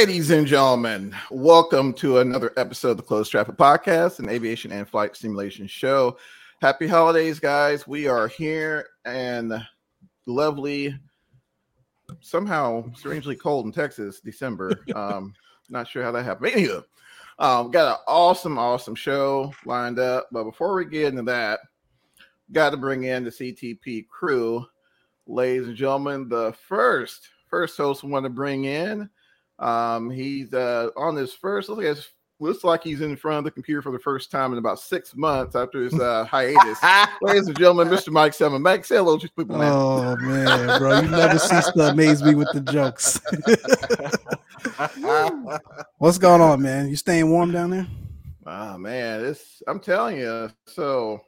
Ladies and gentlemen, welcome to another episode of the Closed Traffic Podcast, an aviation and flight simulation show. Happy holidays, guys. We are here and lovely, somehow strangely cold in Texas, December. Um, not sure how that happened. Anywho, um, got an awesome, awesome show lined up. But before we get into that, got to bring in the CTP crew. Ladies and gentlemen, the first first host we want to bring in. Um, he's uh, on his first. Looks like, looks like he's in front of the computer for the first time in about six months after his uh, hiatus. Ladies and gentlemen, Mr. Mike Seven. Mike, say hello to people. Man. Oh man, bro, you never cease to amaze me with the jokes. What's going on, man? You staying warm down there? Oh man, it's I'm telling you. So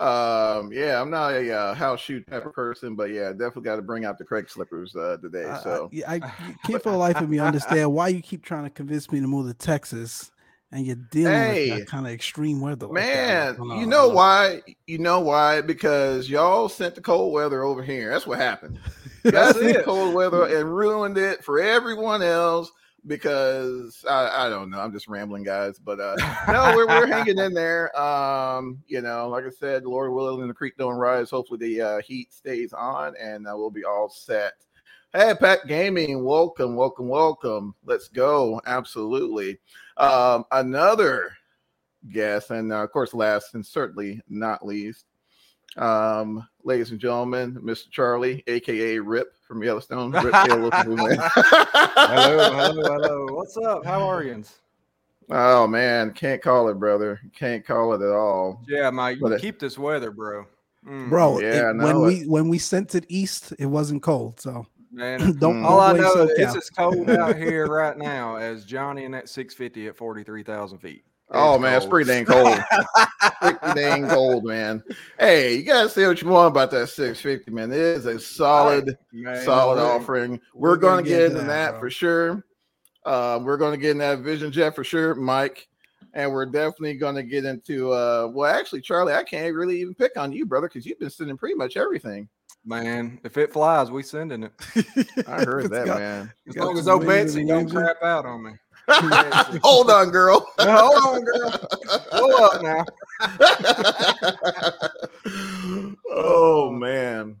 um, yeah, I'm not a uh, house shoe type of person, but yeah, definitely got to bring out the Craig slippers uh, today. So I, I, I can't for the life of me understand why you keep trying to convince me to move to Texas and you're dealing hey, with that kind of extreme weather. Like man, you know why? You know why? Because y'all sent the cold weather over here. That's what happened. Y'all sent cold weather and ruined it for everyone else because I, I don't know. I'm just rambling, guys. But uh, no, we're, we're hanging in there. Um, you know, like I said, Lord willing, the creek don't rise. Hopefully, the uh, heat stays on, and uh, we'll be all set. Hey, Pat Gaming, welcome, welcome, welcome. Let's go. Absolutely. Um, another guest, and uh, of course, last and certainly not least, um, ladies and gentlemen, Mr. Charlie, aka Rip from Yellowstone. Rip hello, hello, hello. What's up? How are you? Oh man, can't call it, brother. Can't call it at all. Yeah, Mike, you keep this weather, bro. Mm. Bro, yeah, it, when we when we sent it east, it wasn't cold. So man, don't all I know is it's as cold out here right now as Johnny in that 650 at 43,000 feet. Oh man, cold. it's pretty dang cold. pretty dang cold, man. Hey, you gotta say what you want about that 650, man. It is a solid, man, solid man. offering. We're, we're gonna, gonna, get into that, that for sure. Uh, we're gonna get in that Vision Jet for sure, Mike. And we're definitely gonna get into uh well actually, Charlie, I can't really even pick on you, brother, because you've been sending pretty much everything. Man, if it flies, we sending it. I heard that, got, man. As long as old Betsy don't crap out on me. Hold on, girl. Hold on, girl. Hold up now. oh man.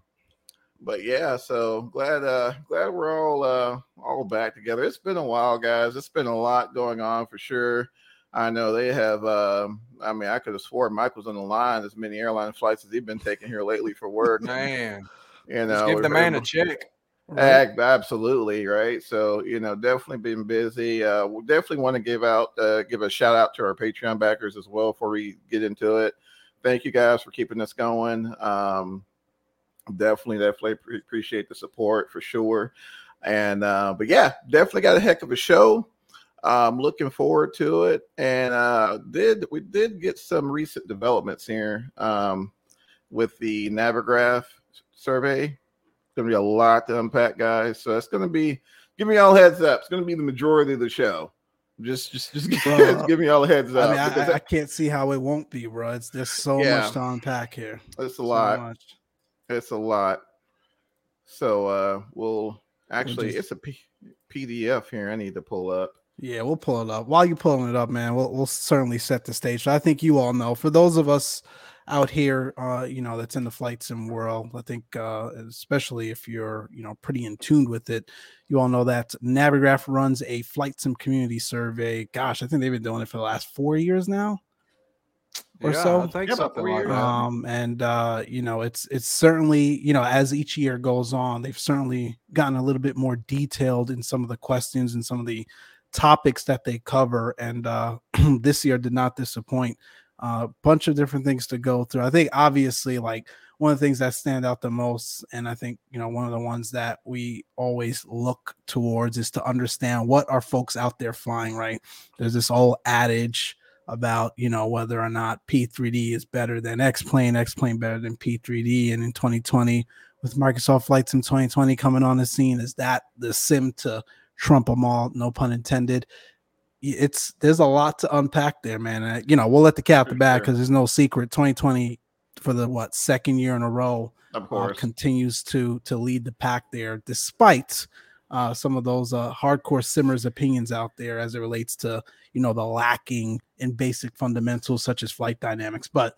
But yeah, so glad uh glad we're all uh all back together. It's been a while, guys. It's been a lot going on for sure. I know they have uh I mean I could have sworn Mike was on the line as many airline flights as he's been taking here lately for work. Man. You know, Just give the man a check. Right. Absolutely, right. So you know, definitely been busy. Uh, we definitely want to give out, uh, give a shout out to our Patreon backers as well before we get into it. Thank you guys for keeping us going. Um, definitely, definitely pre- appreciate the support for sure. And uh, but yeah, definitely got a heck of a show. I'm looking forward to it. And uh, did we did get some recent developments here um, with the Navigraph survey going to be a lot to unpack, guys. So that's going to be, give me all heads up. It's going to be the majority of the show. Just, just, just bro, give me all the heads up. I mean, I, I, can't see how it won't be, bro. It's there's so yeah, much to unpack here. It's a lot. It's a lot. So uh we'll actually, we'll just, it's a P- PDF here. I need to pull up. Yeah, we'll pull it up. While you're pulling it up, man, we'll we'll certainly set the stage. So I think you all know. For those of us out here, uh, you know, that's in the flight sim world. I think, uh, especially if you're, you know, pretty in tune with it, you all know that Navigraph runs a flight sim community survey. Gosh, I think they've been doing it for the last four years now or yeah, so. I yeah, something like. Um, and uh, you know, it's it's certainly you know as each year goes on, they've certainly gotten a little bit more detailed in some of the questions and some of the topics that they cover. And uh, this year did not disappoint a uh, bunch of different things to go through. I think obviously like one of the things that stand out the most, and I think you know one of the ones that we always look towards is to understand what are folks out there flying. Right? There's this old adage about you know whether or not P3D is better than X plane, X plane better than P3D, and in 2020 with Microsoft Flight Sim 2020 coming on the scene, is that the sim to trump them all? No pun intended it's there's a lot to unpack there, man. You know, we'll let the cat the bag because there's no secret. 2020 for the what second year in a row, of uh, course, uh, continues to to lead the pack there, despite uh, some of those uh, hardcore simmers opinions out there as it relates to you know the lacking in basic fundamentals such as flight dynamics. But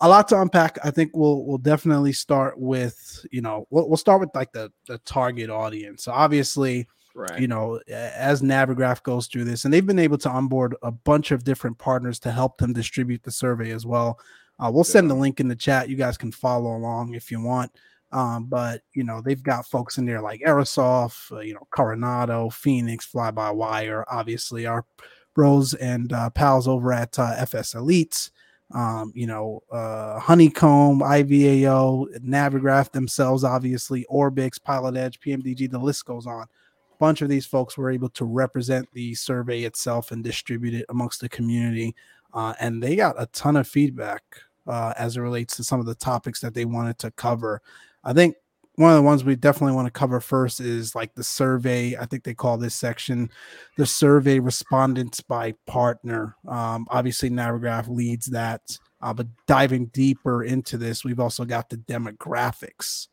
a lot to unpack. I think we'll we'll definitely start with you know we'll, we'll start with like the the target audience. So obviously, right. you know, as Navigraph goes through this, and they've been able to onboard a bunch of different partners to help them distribute the survey as well. Uh, we'll send the link in the chat. You guys can follow along if you want. Um, but you know, they've got folks in there like Aerosoft, uh, you know, Carenado, Phoenix, Fly by Wire, obviously our bros and uh, pals over at uh, FS Elites um, you know, uh, Honeycomb, IVAO, Navigraph themselves, obviously, Orbx, Pilot Edge, PMDG, the list goes on. Bunch of these folks were able to represent the survey itself and distribute it amongst the community. Uh, and they got a ton of feedback uh, as it relates to some of the topics that they wanted to cover. I think one of the ones we definitely want to cover first is like the survey. I think they call this section the survey respondents by partner. Um, obviously, Navigraph leads that, uh, but diving deeper into this, we've also got the demographics.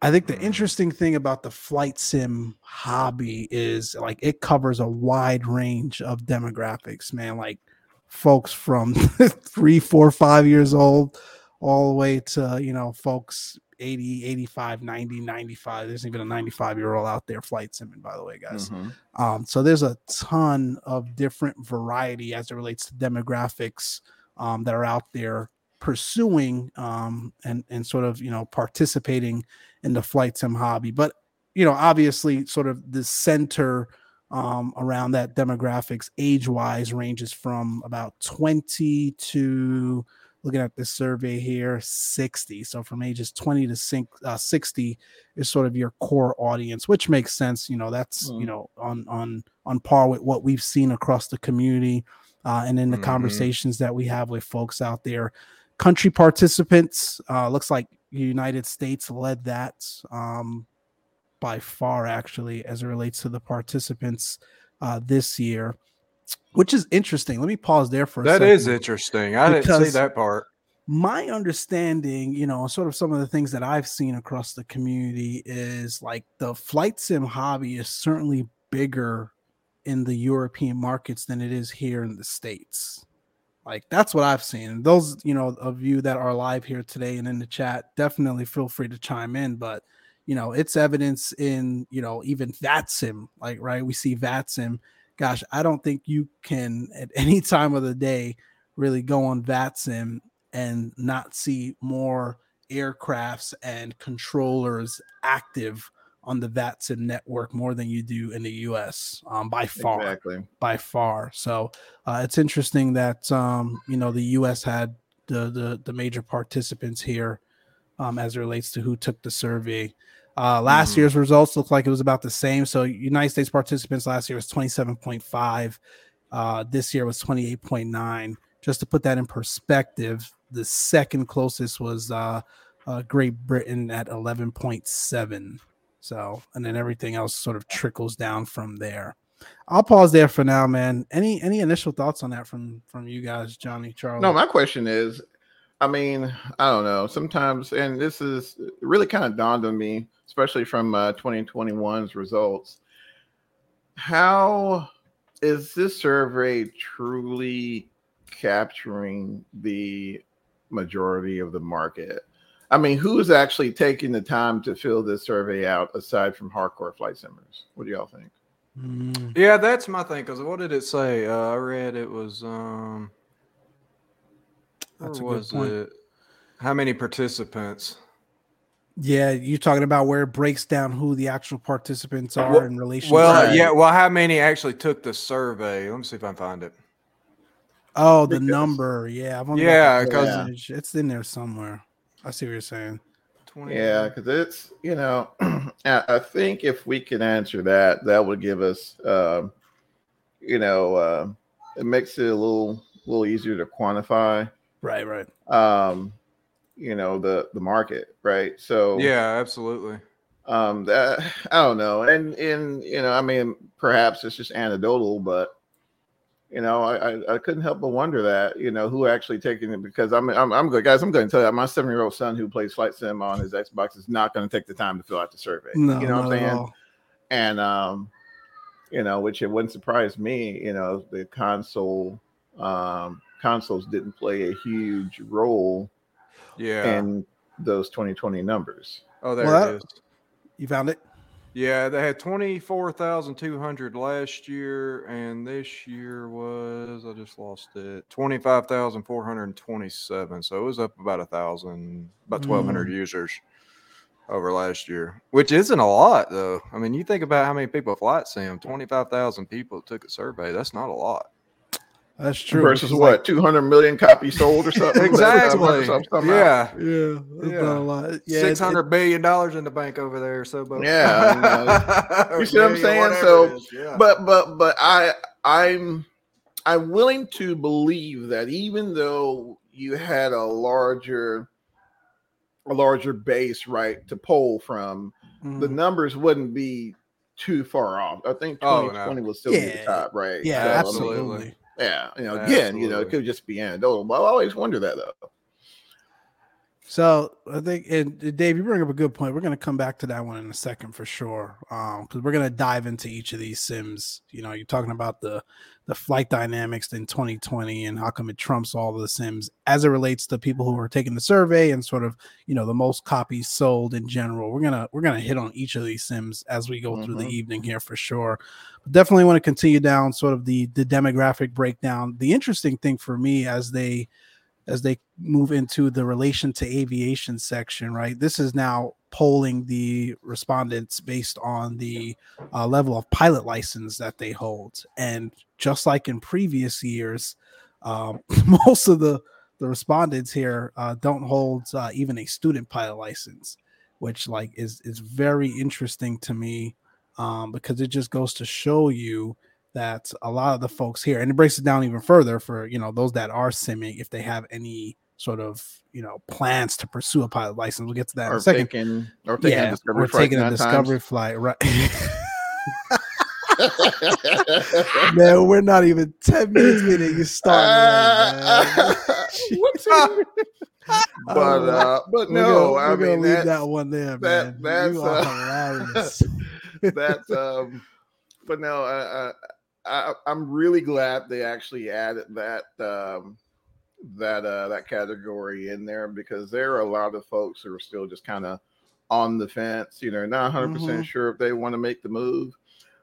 I think the interesting thing about the flight sim hobby is like it covers a wide range of demographics, man. Like folks from three, four, five years old, all the way to you know folks 80, 85, 90, 95. There's even a 95 year old out there flight simming, by the way, guys. Mm-hmm. Um, so there's a ton of different variety as it relates to demographics um, that are out there pursuing um, and and sort of you know participating in the flight sim hobby. But you know, obviously, sort of the center um, around that demographics age wise ranges from about 20 to looking at this survey here 60 so from ages 20 to uh, 60 is sort of your core audience which makes sense you know that's mm. you know on on on par with what we've seen across the community uh, and in the mm-hmm. conversations that we have with folks out there country participants uh, looks like united states led that um, by far actually as it relates to the participants uh, this year which is interesting. Let me pause there for a that second. That is interesting. I didn't see that part. My understanding, you know, sort of some of the things that I've seen across the community is like the flight sim hobby is certainly bigger in the European markets than it is here in the States. Like that's what I've seen. Those, you know, of you that are live here today and in the chat, definitely feel free to chime in. But you know, it's evidence in, you know, even VATSIM, like right, we see VATSIM gosh, I don't think you can at any time of the day really go on VATSIM and not see more aircrafts and controllers active on the VATSIM network more than you do in the US um, by far. Exactly. By far. So uh, it's interesting that um, you know the US had the the, the major participants here um, as it relates to who took the survey. Uh, last mm-hmm. year's results looked like it was about the same. So United States participants last year was 27.5. Uh, this year was 28.9. Just to put that in perspective, the second closest was uh, uh, Great Britain at 11.7. So, and then everything else sort of trickles down from there. I'll pause there for now, man. Any any initial thoughts on that from from you guys, Johnny Charles? No, my question is, I mean, I don't know. Sometimes, and this is really kind of dawned on me especially from uh, 2021's results. How is this survey truly capturing the majority of the market? I mean, who's actually taking the time to fill this survey out aside from hardcore flight simmers? What do y'all think? Mm. Yeah, that's my thing. Because what did it say? Uh, I read it was. um That's was it? How many participants? Yeah, you're talking about where it breaks down who the actual participants are well, in relation. Well, to yeah. Well, how many actually took the survey? Let me see if I can find it. Oh, the number. Yeah, yeah, because it's in there somewhere. I see what you're saying. 20. Yeah, because it's you know, I think if we can answer that, that would give us, uh, you know, uh, it makes it a little little easier to quantify. Right, right. Um, you know the the market right so yeah absolutely um that i don't know and in you know i mean perhaps it's just anecdotal but you know i i, couldn't help but wonder that you know who actually taking it because i'm i'm, I'm good guys i'm going to tell you my seven year old son who plays flight sim on his xbox is not going to take the time to fill out the survey no, you know what i'm saying and um, you know, which it wouldn't surprise me. You know, the console um, consoles didn't play a huge role. Yeah. In those 2020 numbers. Oh, there well, it is. You found it. Yeah, they had 24,200 last year, and this year was, I just lost it, 25,427. So it was up about a thousand, about 1,200 mm. users over last year, which isn't a lot, though. I mean, you think about how many people flight sim, 25,000 people took a survey. That's not a lot. That's true. Versus what, like, 200 million copies sold or something? exactly. yeah. Yeah. yeah. yeah. Six hundred billion dollars in the bank over there. So, but yeah. you see what I'm saying? So, yeah. but, but, but I, I'm, I'm willing to believe that even though you had a larger, a larger base, right, to pull from, mm-hmm. the numbers wouldn't be too far off. I think 2020 oh, no. will still yeah. be the top, right? Yeah, so, absolutely. I mean, yeah, you know, again, Absolutely. you know, it could just be anecdotal. Oh, but I always wonder that though. So I think, and Dave, you bring up a good point. We're going to come back to that one in a second for sure, because um, we're going to dive into each of these sims. You know, you're talking about the the flight dynamics in 2020 and how come it trumps all the sims as it relates to people who are taking the survey and sort of you know the most copies sold in general. We're gonna we're gonna hit on each of these sims as we go mm-hmm. through the mm-hmm. evening here for sure. But definitely want to continue down sort of the the demographic breakdown. The interesting thing for me as they as they move into the relation to aviation section, right? This is now polling the respondents based on the uh, level of pilot license that they hold. And just like in previous years, um, most of the, the respondents here uh, don't hold uh, even a student pilot license, which like is is very interesting to me um, because it just goes to show you that a lot of the folks here, and it breaks it down even further for you know those that are simming, if they have any sort of you know plans to pursue a pilot license. We'll get to that or in a second. Taking, or taking yeah, a discovery or taking a discovery times. flight, right? man, we're not even ten minutes in and you start. Uh, but uh, but no, gonna, I mean leave that one there, that, man. That's uh, that's um, but no, I, I, I'm really glad they actually added that um, that uh, that category in there because there are a lot of folks who are still just kind of on the fence. You know, not 100 mm-hmm. percent sure if they want to make the move.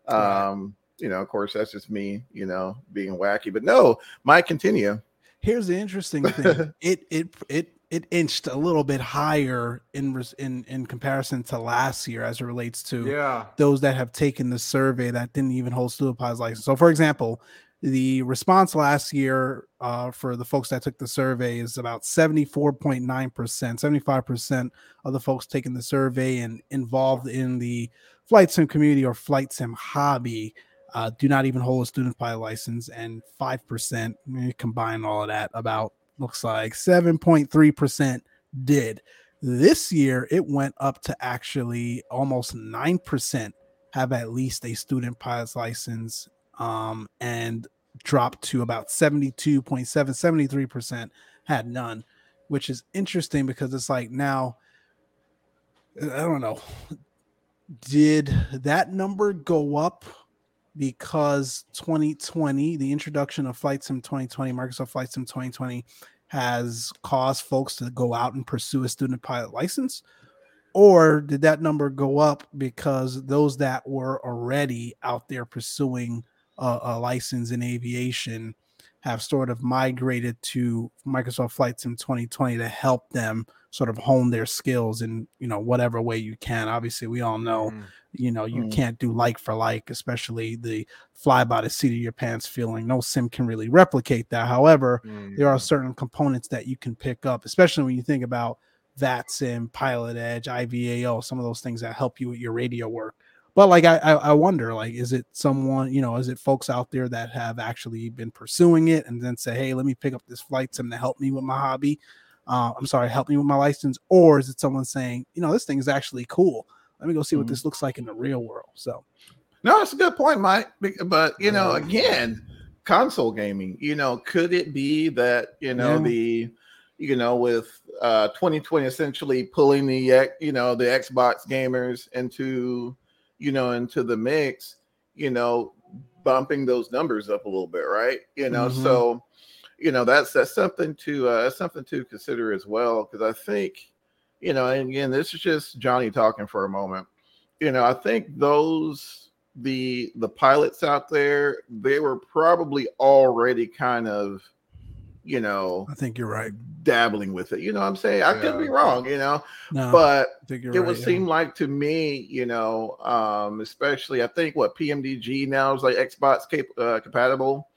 Um, you know, of course, that's just me. You know, being wacky, but no, might continue. Here's the interesting thing. it it it it inched a little bit higher in in in comparison to last year as it relates to yeah. those that have taken the survey that didn't even hold student pilot license. So, for example, the response last year uh, for the folks that took the survey is about 74.9%, 75% of the folks taking the survey and involved in the flight sim community or flight sim hobby uh, do not even hold a student pilot license. And 5%, combine all of that, about looks like 7.3% did. This year, it went up to actually almost 9% have at least a student pilot's license um, and dropped to about 72.7, 73% had none, which is interesting because it's like now, I don't know, did that number go up because 2020, the introduction of Flight Sim 2020, Microsoft Flight Sim 2020, has caused folks to go out and pursue a student pilot license? Or did that number go up because those that were already out there pursuing a, a license in aviation have sort of migrated to Microsoft Flight Sim 2020 to help them sort of hone their skills in you know whatever way you can. Obviously, we all know mm. you know you mm. can't do like for like, especially the fly by the seat of your pants feeling. No sim can really replicate that. However, mm. there are certain components that you can pick up, especially when you think about VATSIM, Pilot Edge, IVAO, some of those things that help you with your radio work. But like I, I wonder, like, is it someone, you know, is it folks out there that have actually been pursuing it and then say, hey, let me pick up this flight sim to help me with my hobby? Uh, I'm sorry, help me with my license, or is it someone saying, you know, this thing is actually cool? Let me go see what mm-hmm. this looks like in the real world. So, no, that's a good point, Mike. But you know, again, console gaming. You know, could it be that you know yeah. the you know with uh 2020 essentially pulling the you know the Xbox gamers into you know, into the mix, you know, bumping those numbers up a little bit, right? You know, Mhm. so you know that's that's something to uh, that's something to consider as well because I think you know, and again, this is just Johnny talking for a moment. You know, I think those the the pilots out there they were probably already kind of you know I think you're right. dabbling with it. You know what I'm saying? I could be wrong, you know, No, but I think you're it right. would yeah. seem like to me, you know, um, especially I think what PMDG now is like Xbox cap- uh, compatible,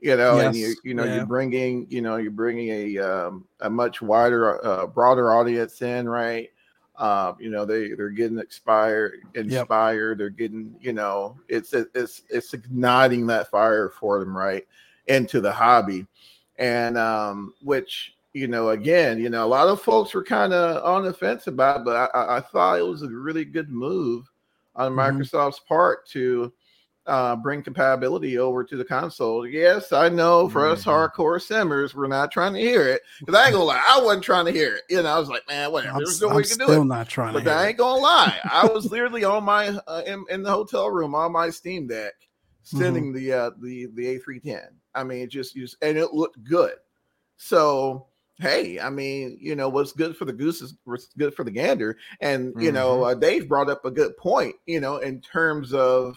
you know, and you you know yeah. you're bringing you know you're bringing a um, a much wider uh, broader audience in, right? Um, you know they they're getting expired, inspired. They're getting you know it's it's it's igniting that fire for them, right, into the hobby, and um, which you know, again, you know, a lot of folks were kind of on the fence about, it, but I, I, thought it was a really good move on Mhm. Microsoft's part to uh, bring compatibility over to the console. Yes, I know for us Mhm. hardcore simmers, we're not trying to hear it because I ain't gonna lie, I wasn't trying to hear it. You know, I was like, man, whatever. I'm, There's no way I'm you can do still it. not trying But. I ain't gonna lie, I was literally on my uh, in, in the hotel room on my Steam Deck, Mm-hmm. sending the uh, the the A310. I mean, it just used and it looked good. So hey, I mean, you know, what's good for the goose is what's good for the gander. And you know, uh, Dave brought up a good point. You know, in terms of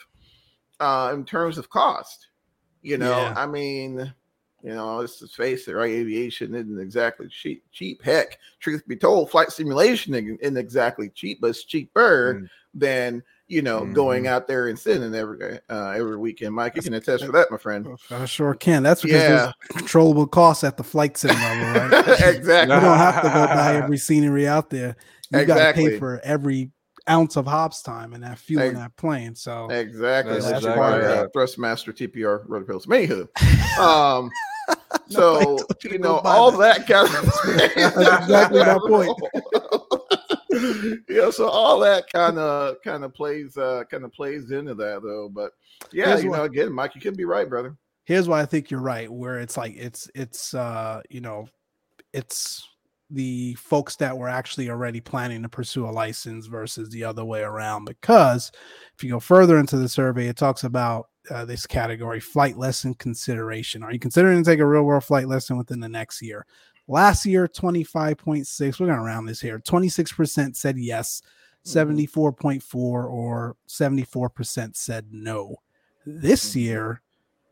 uh, in terms of cost. You know, Yeah. I mean, you know, let's just face it, right? Aviation isn't exactly cheap. Cheap, heck, truth be told, flight simulation isn't exactly cheap, but it's cheaper Mm. than you know going out there and sitting every uh, every weekend. Mike, you can attest for that, my friend. I sure can. That's because Yeah. there's controllable costs at the flight sim level, right? exactly. You don't have to go buy every scenery out there. You got to Exactly. pay for every ounce of Hobbs time and that fuel in that plane. So Exactly. That's That's, exactly why right. uh, Thrustmaster TPR rudder pedals. Anywho, um, so Nobody you you know all that. that kind of That's exactly my point. yeah, so all that kind of kind of plays uh kind of plays into that though. But yeah, Here's you what- know, again, Mike, you could be right, brother. here's why I think you're right. Where it's like it's it's uh you know it's the folks that were actually already planning to pursue a license versus the other way around. Because if you go further into the survey, it talks about uh, this category flight lesson consideration. Are you considering to take a real world flight lesson within the next year? Last year, 25.6, we're going to round this here. 26% said yes, 74.4 or 74% said no. This Mhm. year,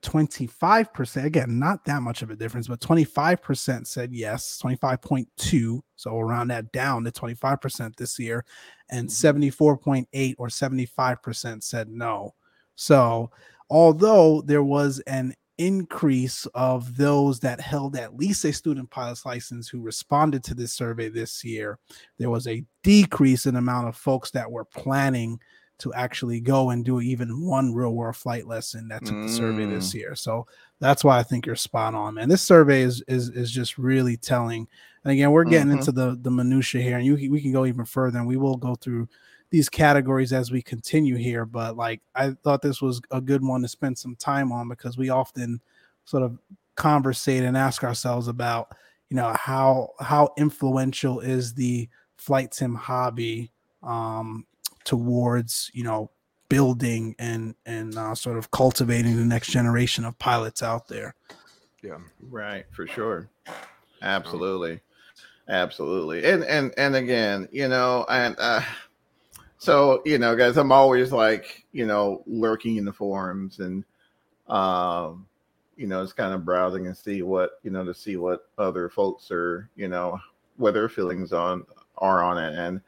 25%, again, not that much of a difference, but 25% said yes, 25.2. So we'll round that down to 25% this year, and Mhm. 74.8 or 75% said no. So although there was an increase of those that held at least a student pilot's license who responded to this survey this year, there was a decrease in amount of folks that were planning to actually go and do even one real world flight lesson that took the survey this year. So that's why I think you're spot on, man. This survey is is is just really telling. And again, we're getting Mhm. into the the minutia here, and you we can go even further, and we will go through these categories as we continue here. But like, I thought this was a good one to spend some time on because we often sort of conversate and ask ourselves about, you know, how how influential is the flight sim hobby um, towards you know building and and uh, sort of cultivating the next generation of pilots out there. Yeah. Right, for sure. Absolutely. Absolutely. And and and again, you know, and uh so, you know, guys, I'm always like, you know, lurking in the forums and um you know, it's kind of browsing and see what, you know, to see what other folks are, you know, what their feelings on are on it. And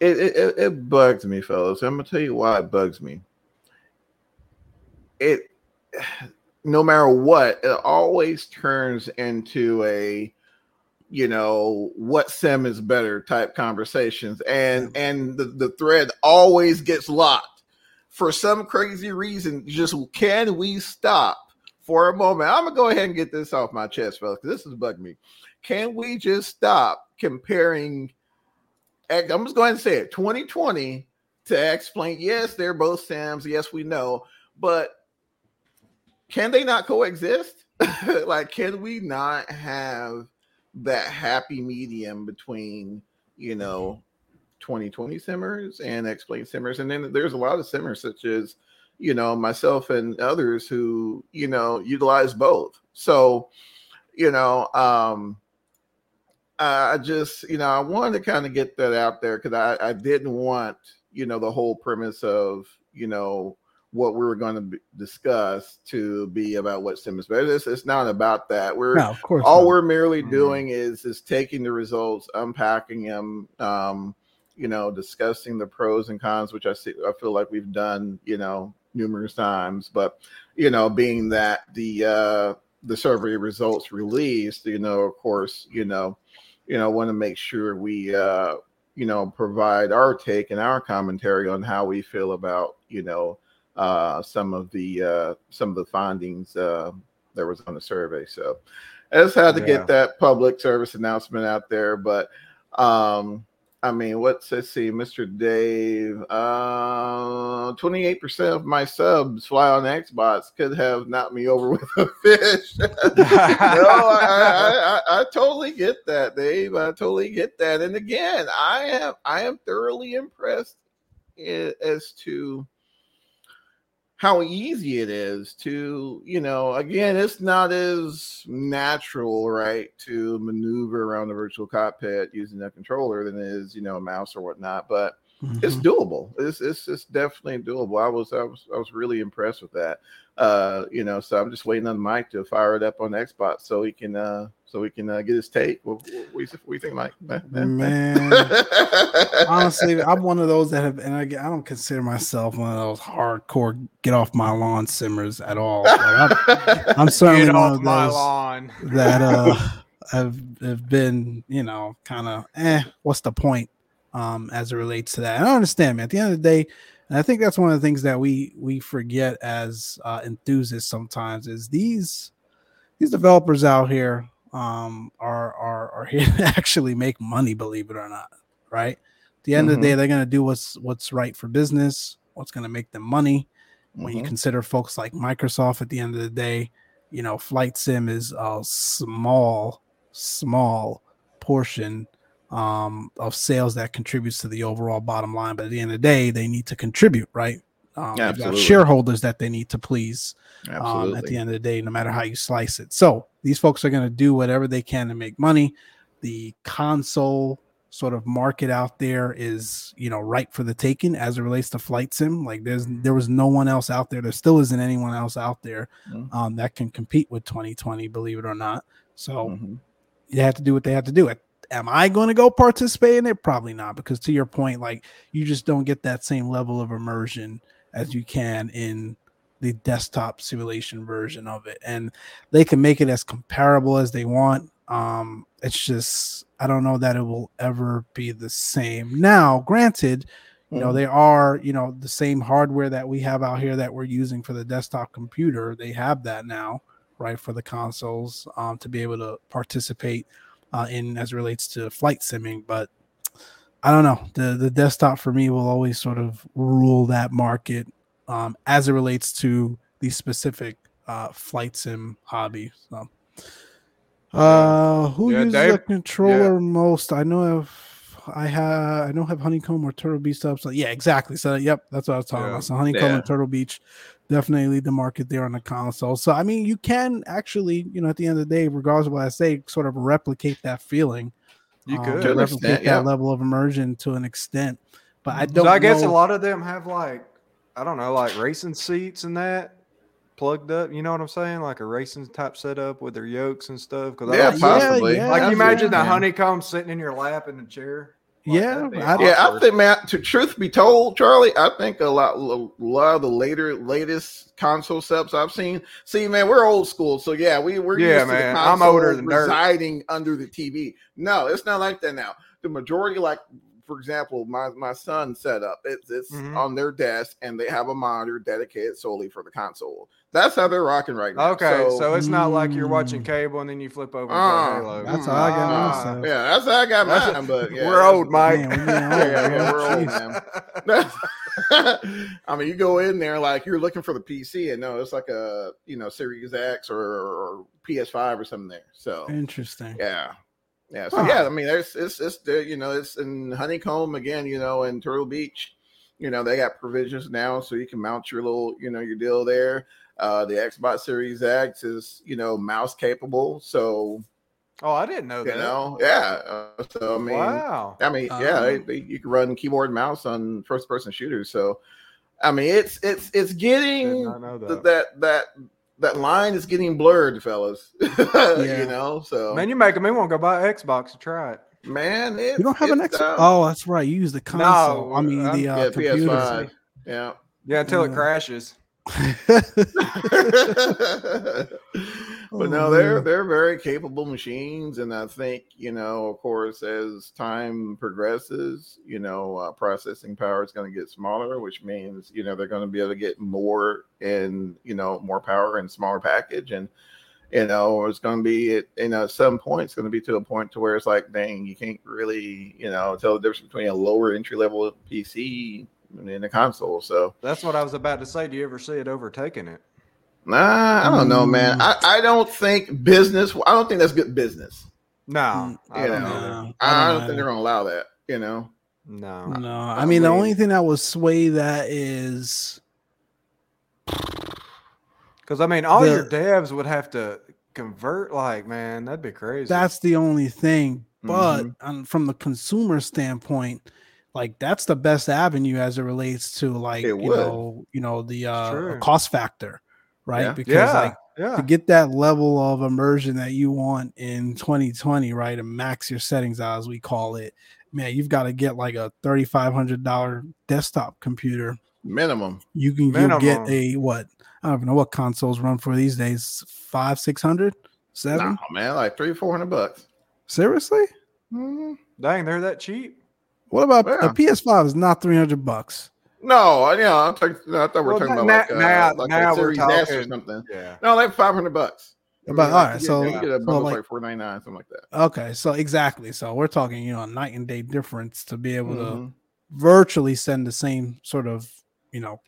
it it, it- bugs me, fellas. I'm gonna tell you why it bugs me. It no matter what, it always turns into a you know what sim is better type conversations. And and the, the thread always gets locked. For some crazy reason just can we stop for a moment? I'm gonna go ahead and get this off my chest fellas this is bugging me. Can we just stop comparing i'm just going to say it 2020 to X-Plane yes they're both sims yes we know but can they not coexist? like, can we not have that happy medium between, you know, 2020 simmers and X-Plane simmers, and then there's a lot of simmers such as you know myself and others who you know utilize both. So you know, um, I just you know I wanted to kind of get that out there because I, I didn't want you know the whole premise of you know what we were going to discuss to be about what Simmons, but it's, it's not about that. We're No, of course. all not. we're merely Mhm. doing is is taking the results, unpacking them, um, you know, discussing the pros and cons, which I see I feel like we've done, you know, numerous times. But you know, being that the uh the survey results released, you know, of course, you know, you know, want to make sure we uh you know provide our take and our commentary on how we feel about, you know, uh some of the uh some of the findings uh there was on the survey. So I just had to Yeah. get that public service announcement out there. But um, I mean, what's let's see, Mr. Dave, uh 28% of my subs fly on Xbox could have knocked me over with a fish. no, I, I, I, I totally get that, Dave. I totally get that. And again, I am I am thoroughly impressed as to how easy it is to, you know, again, it's not as natural, right, to maneuver around the virtual cockpit using a controller than it is, you know, a mouse or whatnot. But it's Mhm. doable. It's, it's it's definitely doable. I was I was I was really impressed with that. Uh, you know, so I'm just waiting on Mike to fire it up on Xbox so he can uh so we can uh, get his take. What, what, what, do you, what do you think, Mike? Man, honestly, I'm one of those that have, and I, I don't consider myself one of those hardcore get off my lawn simmers at all. Like, I'm, I'm certainly Get one off of my those lawn. that uh have have been, you know, kind of eh, what's the point um as it relates to that. I don't understand, man. At the end of the day, and I think that's one of the things that we we forget as uh enthusiasts sometimes is these these developers out here um are are are here to actually make money, believe it or not, right? At the end of the day, they're gonna do what's what's right for business, what's gonna make them money when you Mhm. consider folks like Microsoft at the end of the day, you know, Flight Sim is a small, small portion um, of sales that contributes to the overall bottom line. But at the end of the day, they need to contribute, right? Um, they've got shareholders that they need to please um, at the end of the day, no matter how you slice it. So these folks are going to do whatever they can to make money. The console sort of market out there is, you know, ripe for the taking as it relates to flight sim. Like there's there was no one else out there. There still isn't anyone else out there Mhm. um, that can compete with 2020, believe it or not. So Mhm. they have to do what they have to do. Am I going to go participate in it? Probably not, because to your point, like you just don't get that same level of immersion as you can in the desktop simulation version of it. And they can make it as comparable as they want. Um, it's just I don't know that it will ever be the same. Now, granted, you know Mhm. they are you know the same hardware that we have out here that we're using for the desktop computer. They have that now, right, for the consoles um, to be able to participate uh, in as it relates to flight simming. But I don't know. The the desktop for me will always sort of rule that market um, as it relates to the specific uh, flight sim hobby. So, uh, who Yeah, uses Dave- a controller most? I know if I have, I don't have Honeycomb or Turtle Beach stuff. So yeah, exactly. So yep, that's what I was talking Yeah. about. So Honeycomb Yeah. and Turtle Beach definitely lead the market there on the console. So I mean, you can actually, you know, at the end of the day, regardless of what I say, sort of replicate that feeling. You um, could. To an replicate extent, that level of immersion to an extent. But I don't. I guess know- a lot of them have like I don't know, like racing seats and that plugged up. You know what I'm saying? Like a racing type setup with their yokes and stuff. Because Yeah, yeah, possibly. yeah, like you imagine the honeycomb sitting in your lap in the chair. Like, Yeah, I- Yeah, I think, man. To truth be told, Charlie, I think a lot, a lot of the later, latest console setups I've seen. See, man, we're old school, so yeah, we we're Yeah, used to the man, I'm console older than dirt. residing under the TV. No, it's not like that now. The majority, like for example, my my son set up. it's it's Mhm. on their desk, and they have a monitor dedicated solely for the console. That's how they're rocking right now. Okay, so, it's not like you're watching Mm. cable and then you flip over and Ah, Halo. That's how I got mine Ah. set up. yeah, that's how I got That's- mine. But yeah, we're old, Mike. Man, we getting Yeah, old, yeah, yeah, bro. we're old, man. I mean, you go in there like you're looking for the PC, and no, it's like a you know Series X or, or PS5 or something there. So Interesting. yeah, Yeah, so Huh. yeah, I mean, there's it's it's there, you know, it's in Honeycomb again, you know, in Turtle Beach. You know, they got provisions now, so you can mount your little, you know, your deal there. Uh, the Xbox Series X is, you know, mouse capable, so Oh, I didn't know you that. know, yeah. Uh, so I mean, wow. I mean, yeah, they, Um, they, you can run keyboard and mouse on first person shooters. So, I mean, it's it's it's getting not know th- that. that that that line is getting blurred, fellas. Yeah. You know, so Man, you're making me want to go buy an Xbox to try it. man, it's, You don't have an Xbox. Uh, Oh, that's right. You use the console. No, I mean, I'm- the uh, yeah, computer. PS5. Yeah. Yeah, until it Uh, crashes. but no, they're they're very capable machines, and I think you know, of course, as time progresses, you know, uh, processing power is going to get smaller, which means you know they're going to be able to get more and you know more power in smaller package, and you know it's going to be at you know at some point it's going to be to a point to where it's like, dang, you can't really you know tell the difference between a lower entry level PC and the console, so. That's what I was about to say. Do you ever see it overtaking it? Nah, I don't know, man. Mm. I, I don't think business. I don't think that's good business. No, Mm, I you don't know. either. I, don't don't think they're gonna allow that. You know. No. No, I I mean the only thing that would sway that is Because I mean, all The- your devs would have to convert. Like, man, that'd be crazy. that's the only thing. But Mhm. um, from the consumer standpoint, like that's the best avenue as it relates to like you know you know the uh true. cost factor, right? Yeah. Because yeah, like yeah. to get that level of immersion that you want in 2020, right? And max your settings out, as we call it. Man, you've got to get like a $3,500 desktop computer. Minimum. You can you'll get a what? I don't even know what consoles run for these days. Five, six hundred, seven. Nah, man, like three, four hundred bucks. Seriously? Mhm. Dang, they're that cheap. What about Yeah. a PS5? Is not 300 bucks. No, I- yeah, I'm talking, no, I thought we were Well, talking now- about like, uh, like now a we're Series S or something. Yeah. No, like five hundred bucks. I About- mean, all like, you so- get, you get a so, bundle like- like four ninety nine, something like that. Okay, so exactly. So we're talking, you know, a night and day difference to be able to Mhm. virtually send the same sort of, you know,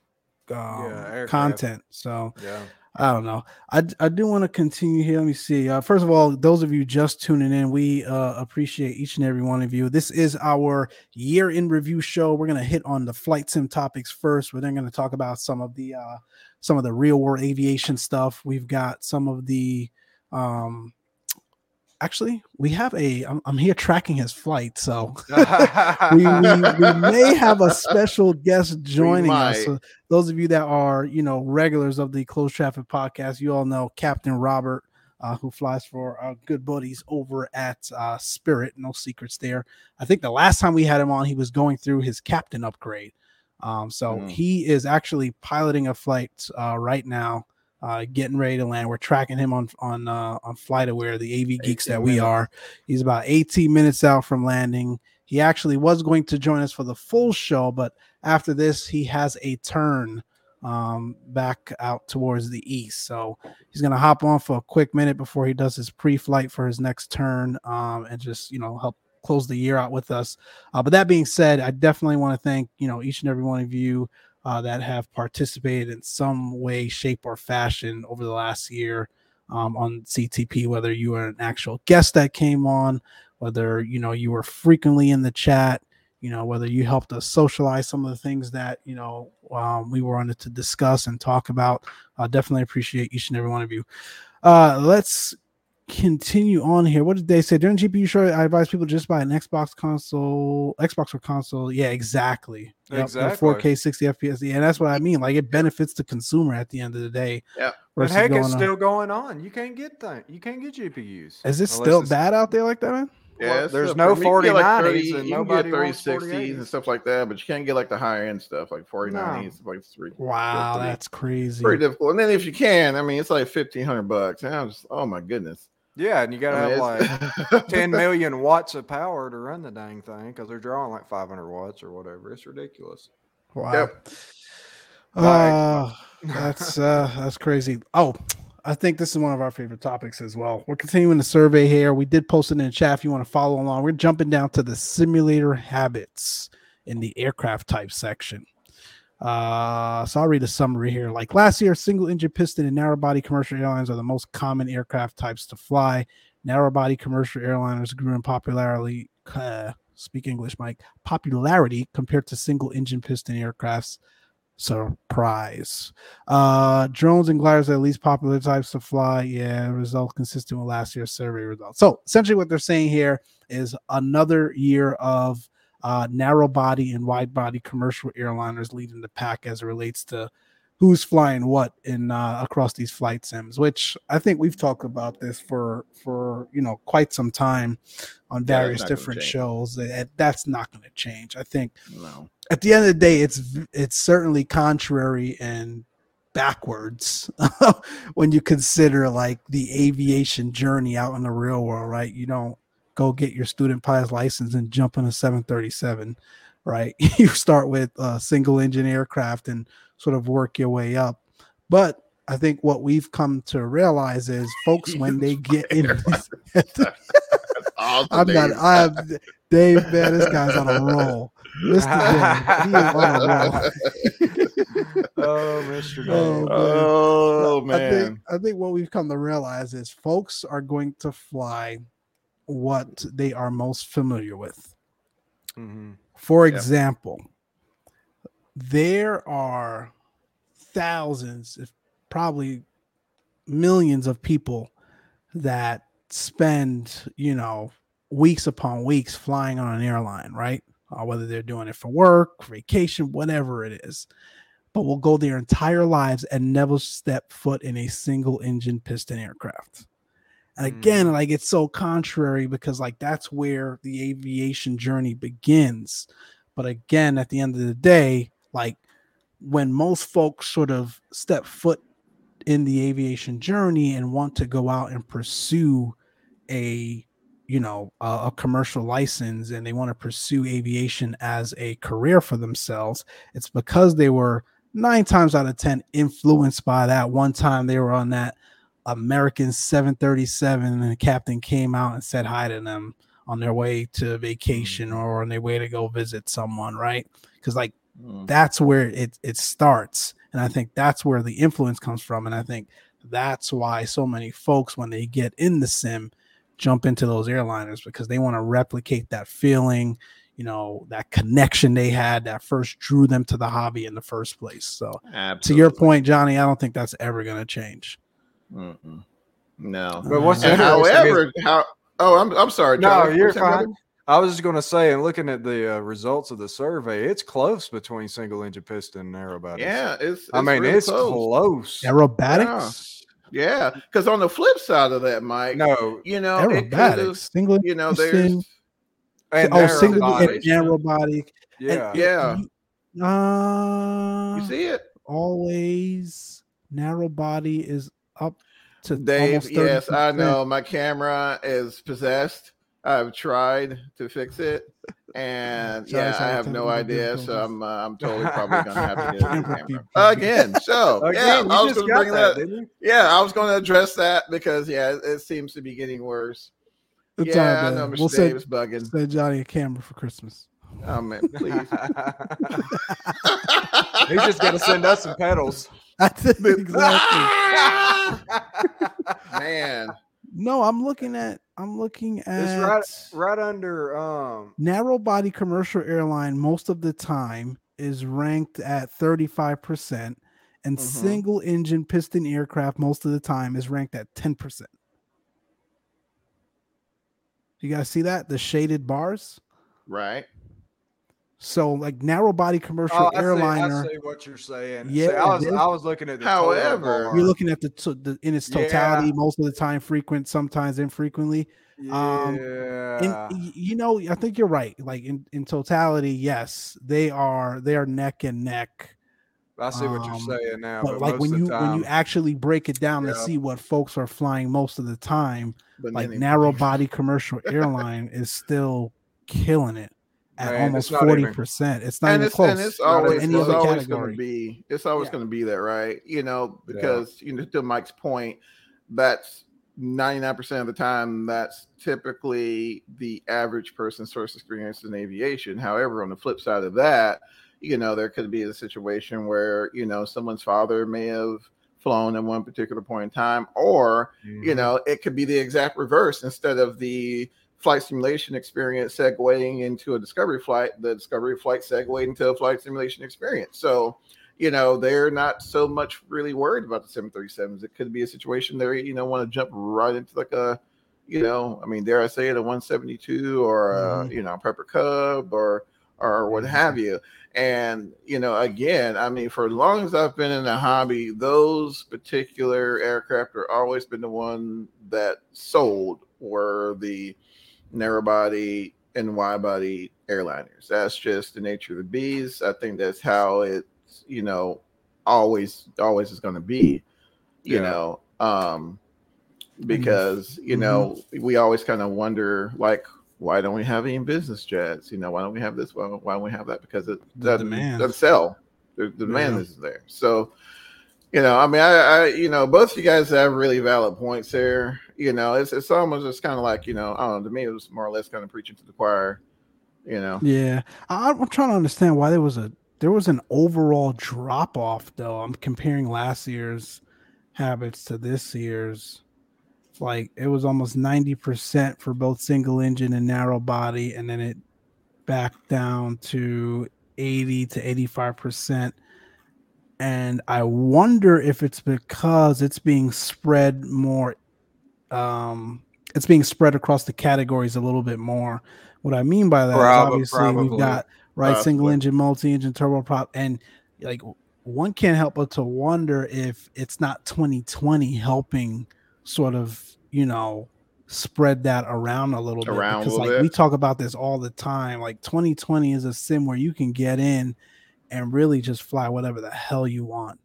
um, aircraft. content. So Yeah. I don't know. I, I do want to continue here. Let me see. Uh, first of all, those of you just tuning in, we uh, appreciate each and every one of you. This is our year in review show. We're gonna hit on the flight sim topics first. We're then gonna talk about some of the uh, some of the real world aviation stuff. We've got some of the um, actually we have a. I'm, I'm here tracking his flight, so we, we, we may have a special guest joining us. So those of you that are, you know, regulars of the Closed Traffic podcast, you all know Captain Robert, uh, who flies for our good buddies over at uh, Spirit. No secrets there. I think the last time we had him on, he was going through his captain upgrade. Um, so Mm. he is actually piloting a flight uh, right now, uh, getting ready to land. We're tracking him on on uh, on FlightAware, the AV geeks that we minutes. are. He's about 18 minutes out from landing. He actually was going to join us for the full show, but after this, he has a turn um, back out towards the east. So he's going to hop on for a quick minute before he does his pre-flight for his next turn um, and just you know help close the year out with us. Uh, but that being said, I definitely want to thank you know each and every one of you uh, that have participated in some way, shape, or fashion over the last year um, on CTP. Whether you were an actual guest that came on, whether you know you were frequently in the chat, you know whether you helped us socialize some of the things that you know um, we wanted to discuss and talk about. I definitely appreciate each and every one of you. Uh, let's continue on here. What did they say during GPU show? I advise people just buy an Xbox console, Xbox or console. Yeah, exactly. Yep, the Exactly. 4K 60 FPS. Yeah, and that's what I mean. Like it benefits the consumer at the end of the day. Yeah. But versus heck, going it's on- still going on. You can't get that. You can't get GPUs. Is it still it's- bad out there like that, man? Well, there's no pretty- you can 4090s and you can nobody get wants 3060s and stuff like that, but you can't get like the higher end stuff like 4090s. Stuff like three. Wow, to me. that's crazy. pretty difficult. And then if you can, I mean, it's like fifteen hundred bucks. And I'm just, oh my goodness. Yeah, and you gotta I mean, have like 10 million watts of power to run the dang thing because they're drawing like 500 watts or whatever. It's ridiculous. Wow. Yep. Uh, that's uh that's crazy. Oh, I think this is one of our favorite topics as well. We're continuing the survey here. We did post it in the chat if you want to follow along. We're jumping down to the simulator habits in the aircraft type section. Uh, so I'll read a summary here. Like last year, single engine piston and narrow body commercial airlines are the most common aircraft types to fly. narrow body commercial airliners grew in popularity. Uh, speak English, Mike. Popularity compared to single engine piston aircrafts. Surprise. Uh, drones and gliders are the least popular types to fly. Yeah, result consistent with last year's survey results. So essentially, what they're saying here is another year of uh, narrow body and wide body commercial airliners leading the pack as it relates to who's flying what in uh, across these flight sims which i think we've talked about this for for you know quite some time on various yeah, different shows that that's not going to change. I think no. at the end of the day it's it's certainly contrary and backwards when you consider like the aviation journey out in the real world right? You don't go get your student pilot's license and jump in a 737 right you start with a single engine aircraft and sort of work your way up. But I think what we've come to realize is folks when they get in awesome, I'm not I'm Dave, man, this guy's on a roll. Mr. Dave, he is on a roll. oh, Mr. Oh, Dave. Oh, man. Oh, man. I think, I think what we've come to realize is folks are going to fly what they are most familiar with. Mm-hmm. For example, there are thousands, if probably millions of people that spend, you know, weeks upon weeks flying on an airline, right? Uh, whether they're doing it for work, vacation, whatever it is, but will go their entire lives and never step foot in a single engine piston aircraft. And again, mm. like it's so contrary because like that's where the aviation journey begins. But again, at the end of the day, like when most folks sort of step foot in the aviation journey and want to go out and pursue a you know a, a, commercial license and they want to pursue aviation as a career for themselves it's because they were nine times out of ten influenced by that one time they were on that american 737 and the captain came out and said hi to them on their way to vacation mm-hmm. or on their way to go visit someone right because like Mm. That's where it it starts, and I think that's where the influence comes from. And I think that's why so many folks, when they get in the sim, jump into those airliners because they want to replicate that feeling, you know, that connection they had that first drew them to the hobby in the first place. So, Absolutely. to your point, Johnny, I don't think that's ever going to change. Mm-mm. No, but what's however, how? Oh, I'm I'm sorry. No, you're fine. I was just going to say, and looking at the uh, results of the survey, it's close between single engine piston and aerobatics. Yeah, it's. it's I mean, really it's close. close. Aerobatics. Yeah, because yeah. on the flip side of that, Mike, no, you know, aerobatics, single, you know, there's and oh, single and aerobatic. Yeah, and, yeah. Uh, you see it always. Narrow body is up to Dave. Yes, I know. My camera is possessed I've tried to fix it, and sorry, yeah, sorry, I have no idea. So I'm uh, I'm totally probably gonna have to get a camera again. So again, yeah, I was gonna bring that. that yeah, I was gonna address that because yeah, it, it seems to be getting worse. It's yeah, I know Mr. We'll Davis bugging. Send Johnny a camera for Christmas. Oh man, please. He's just gonna send us some pedals. That's it, exactly. man. No, I'm looking at I'm looking at it's right right under um narrow body commercial airline most of the time is ranked at 35% and mm-hmm. single engine piston aircraft most of the time is ranked at 10%. You guys see that? The shaded bars? Right. So like narrow body commercial oh, I airliner. See, I see what you're saying. Yeah, see, I was I was looking at. However, you're looking at the, the in its totality. Yeah. Most of the time, frequent, sometimes infrequently. Um, yeah. And you know, I think you're right. Like in in totality, yes, they are they are neck and neck. I see what you're um, saying now. But, but like when you time, when you actually break it down yeah. to see what folks are flying most of the time, but like narrow body commercial airline is still killing it at Man, almost forty percent. It's not and even it's, close. And it's always, any it's always going to be. It's always yeah. going to be that, right? You know, because yeah. you know, to Mike's point, that's ninety nine percent of the time. That's typically the average person's source experience in aviation. However, on the flip side of that, you know, there could be a situation where you know someone's father may have flown at one particular point in time, or you Mhm. know, it could be the exact reverse. Instead of the flight simulation experience segueing into a discovery flight, the discovery flight segued into a flight simulation experience. So, you know, they're not so much really worried about the 737s. It could be a situation there, you know, want to jump right into like a, you know, I mean, dare I say it, a 172 or a, Mhm. you know, Piper Cub or or what Mhm. have you. And you know, again, I mean, for as long as I've been in the hobby, those particular aircraft are always been the one that sold were the narrow body and wide body airliners. That's just the nature of the beast. I think that's how it's, you know, always always is going to be, you Yeah. know, um because you know we always kind of wonder like why don't we have any business jets? You know, why don't we have this? Why, why don't we have that? Because it The doesn't, demand. doesn't sell. The, the demand Yeah. isn't there. So, you know, I mean, I, I, you know, both you guys have really valid points there. You know, it's it's almost just kind of like, you know, I don't know. To me, it was more or less kind of preaching to the choir. You know, Yeah, I, I'm trying to understand why there was a there was an overall drop off though. I'm comparing last year's habits to this year's. Like it was almost ninety percent for both single engine and narrow body, and then it backed down to eighty to eighty five percent. And I wonder if it's because it's being spread more um it's being spread across the categories a little bit more. What I mean by that Prob- obviously probably. we've got right single engine, multi engine, turboprop, and like one can't help but to wonder if it's not 2020 helping sort of you know spread that around a little bit Around because like bit. we talk about this all the time like 2020 is a sim where you can get in and really just fly whatever the hell you want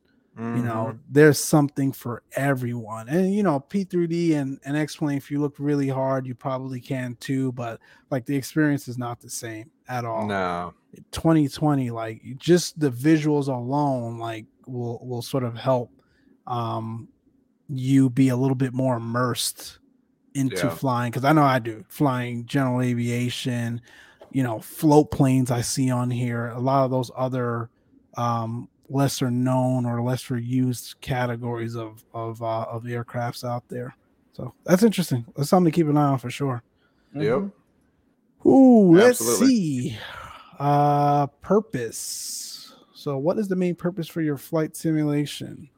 you know Mhm. there's something for everyone and you know p3d and, and x-plane if you look really hard you probably can too but like the experience is not the same at all no, 2020 like just the visuals alone like will will sort of help um you be a little bit more immersed into Yeah. flying because i know i do flying general aviation you know float planes i see on here a lot of those other um lesser known or lesser used categories of of uh, of aircrafts out there so that's interesting that's something to keep an eye on for sure Yep. Ooh, let's Absolutely. see. Uh purpose. So what is the main purpose for your flight simulation?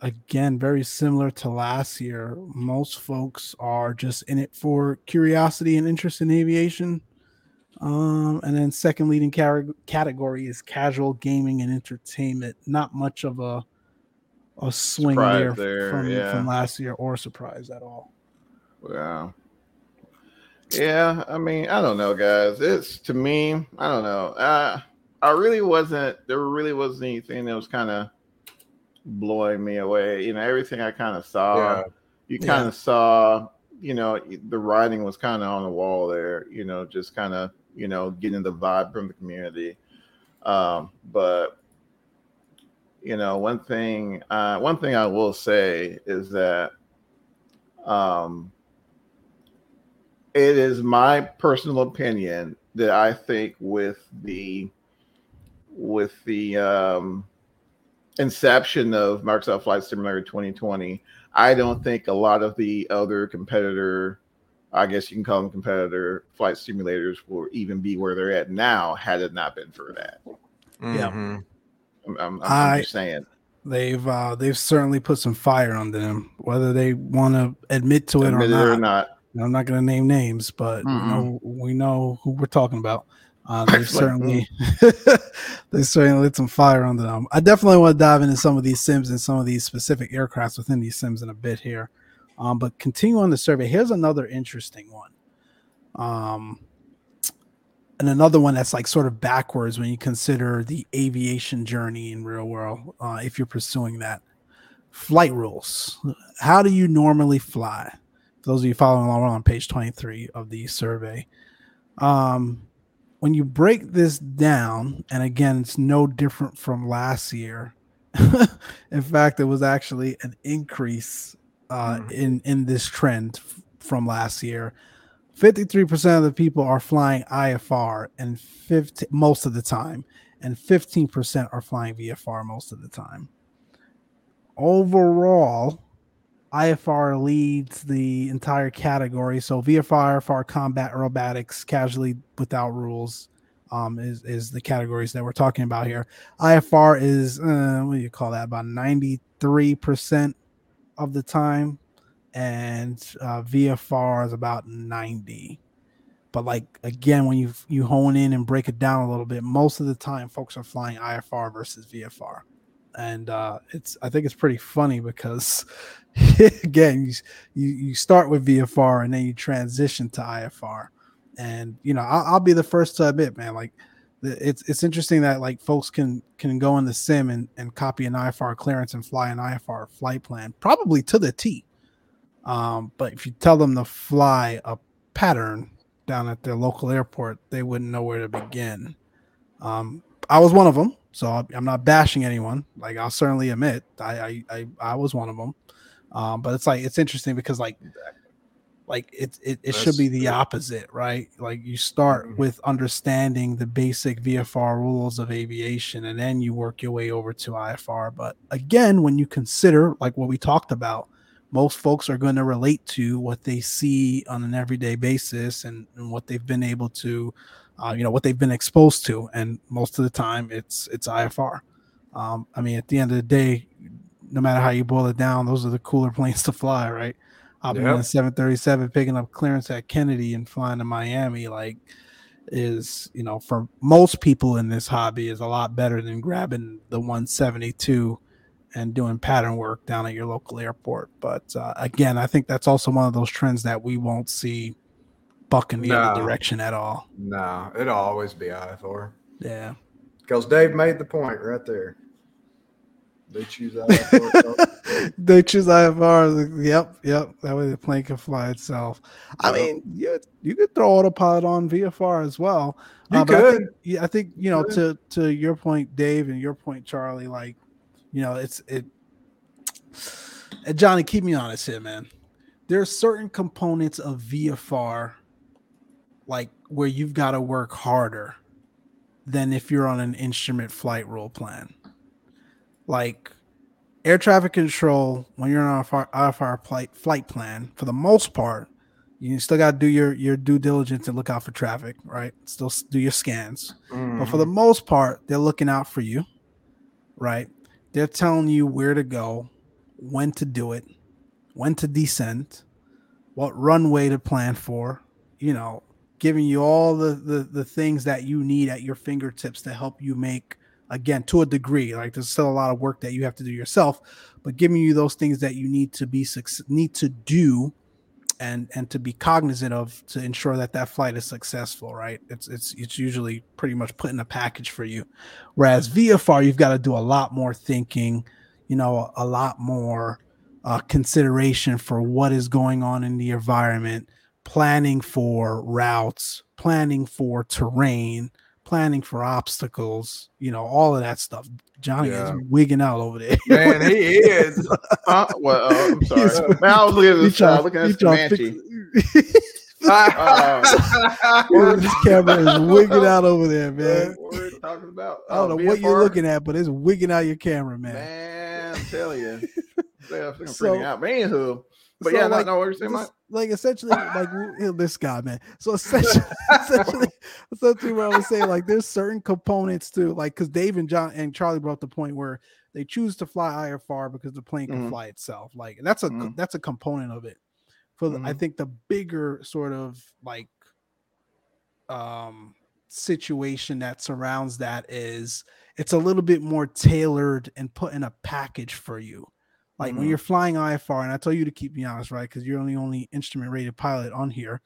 Again, very similar to last year. Most folks are just in it for curiosity and interest in aviation. Um, and then second leading car- category is casual gaming and entertainment. Not much of a a swing there, there, from, yeah. from last year or surprise at all. Yeah. Yeah, I mean, I don't know, guys. It's to me, I don't know. Uh, I really wasn't. There really wasn't anything that was kind of blowing me away. You know, everything I kind of saw, Yeah. you kind of saw. You know, the writing was kind of on the wall there. You know, just kind of you know getting the vibe from the community. Um, but you know, one thing, uh, one thing I will say is that um, it is my personal opinion that I think with the with the um, inception of Microsoft Flight Simulator 2020, I don't think a lot of the other competitor, I guess you can call them competitor flight simulators, will even be where they're at now had it not been for that. Yeah. Mhm. I'm, I'm, I'm I- just saying. They've uh, they've certainly put some fire on them, whether they want to admit to it Admit or it not. or not. I'm not going to name names, but you Mm-mm. know, we know who we're talking about. Uh, they Excellent. certainly they certainly lit some fire under them. I definitely want to dive into some of these sims and some of these specific aircrafts within these sims in a bit here. Um, but continue on the survey. Here's another interesting one. Um, and another one that's like sort of backwards when you consider the aviation journey in real world. Uh, if you're pursuing that, flight rules. How do you normally fly? For those of you following along, we're on page 23 of the survey. Um, when you break this down, and again, it's no different from last year. in fact, it was actually an increase uh, Mm. in in this trend f- from last year. 53% of the people are flying IFR and 50 most of the time, and 15% are flying VFR most of the time. overall, IFR leads the entire category. So VFR, IFR, combat, aerobatics, casually without rules, um, is is the categories that we're talking about here. IFR is uh, what do you call that? About ninety three percent of the time, and uh, VFR is about ninety. But like again, when you you hone in and break it down a little bit, most of the time folks are flying IFR versus VFR, and uh, it's I think it's pretty funny because again you, you you start with VFR and then you transition to IFR, and you know I'll, I'll be the first to admit, man, like it's it's interesting that like folks can can go in the sim and, and copy an IFR clearance and fly an IFR flight plan probably to the T. Um, but if you tell them to fly a pattern down at their local airport, they wouldn't know where to begin. Um, I was one of them, so I'm not bashing anyone. Like I'll certainly admit, I I I, I was one of them. Um, but it's like it's interesting because like like it it, it should be the opposite, right? Like you start mm-hmm. with understanding the basic VFR rules of aviation, and then you work your way over to IFR. But again, when you consider like what we talked about most folks are going to relate to what they see on an everyday basis and, and what they've been able to uh, you know what they've been exposed to and most of the time it's it's ifr um, i mean at the end of the day no matter how you boil it down those are the cooler planes to fly right i've been in 737 picking up clearance at kennedy and flying to miami like is you know for most people in this hobby is a lot better than grabbing the 172 and doing pattern work down at your local airport. But uh, again, I think that's also one of those trends that we won't see bucking the no. other direction at all. No, it'll always be IFR. Yeah. Because Dave made the point right there. They choose IFR. they choose IFR. Yep, yep. That way the plane can fly itself. I mean, you you could throw autopilot on VFR as well. You uh, could. I think, yeah, I think you know to to your point, Dave, and your point, Charlie. Like you know, it's it. And Johnny, keep me honest here, man. There are certain components of VFR, like where you've got to work harder than if you're on an instrument flight rule plan. Like air traffic control, when you're on a IFR flight flight plan, for the most part, you still got to do your your due diligence and look out for traffic, right? Still do your scans, mm-hmm. but for the mm-hmm. most part, they're looking out for you, right? They're telling you where to go, when to do it, when to descend, what runway to plan for, you know, giving you all the, the, the things that you need at your fingertips to help you make again to a degree like there's still a lot of work that you have to do yourself but giving you those things that you need to be need to do and and to be cognizant of to ensure that that flight is successful right? It's it's it's usually pretty much put in a package for you. Whereas vfr you've got to do a lot more thinking you know a, lot more uh, consideration for what is going on in the environment planning for routes planning for terrain planning for obstacles, you know, all of that stuff. Johnny yeah. is wigging out over there. Man, he is. uh, well, uh, I'm sorry. Man, I was looking at this, uh, looking at Comanche. uh, this camera is wigging out over there, man. What are we talking about? I don't know what you're looking at, but it's wigging out your camera, man. Man, I'm telling you. yeah, I'm so, out. Man, anywho, but so yeah, like, no, what you're saying, this, like essentially, like this guy, man. So essentially, essentially, essentially, what I was saying, like, there's certain components to like, because Dave and John and Charlie brought the point where they choose to fly IFR because the plane can mm-hmm. fly itself. Like, that's a mm-hmm. that's a component of it. For mm-hmm. I think the bigger sort of like um situation that surrounds that is it's a little bit more tailored and put in a package for you like mm-hmm. when you're flying IFR, and I tell you to keep me honest, right? Because you're the only instrument rated pilot on here.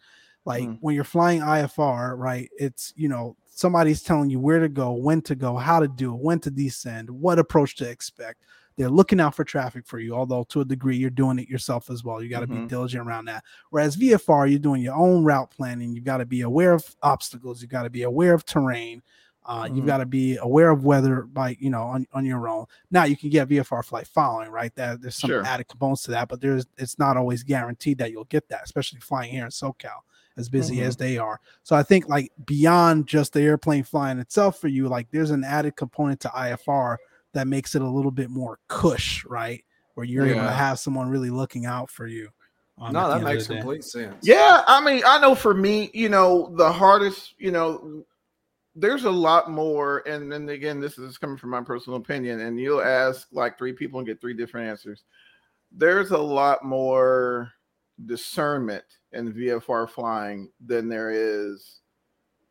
Like mm-hmm. when you're flying IFR, right? It's you know somebody's telling you where to go, when to go, how to do it, when to descend, what approach to expect. They're looking out for traffic for you, although to a degree you're doing it yourself as well. You got to mm-hmm. be diligent around that. Whereas VFR, you're doing your own route planning. You got to be aware of obstacles. You got to be aware of terrain. Uh, mm-hmm. You've got to be aware of weather by you know on, on your own. Now you can get VFR flight following, right? That there's some sure. added components to that, but there's it's not always guaranteed that you'll get that, especially flying here in SoCal as busy mm-hmm. as they are. So I think like beyond just the airplane flying itself for you, like there's an added component to IFR that makes it a little bit more cush, right? where you're able to have someone really looking out for you. um, no, that makes complete sense. Yeah, I mean, I know for me, you know, the hardest, you know, there's a lot more, and then again, this is coming from my personal opinion, and you'll ask like three people and get three different answers. There's a lot more discernment in VFR flying than there is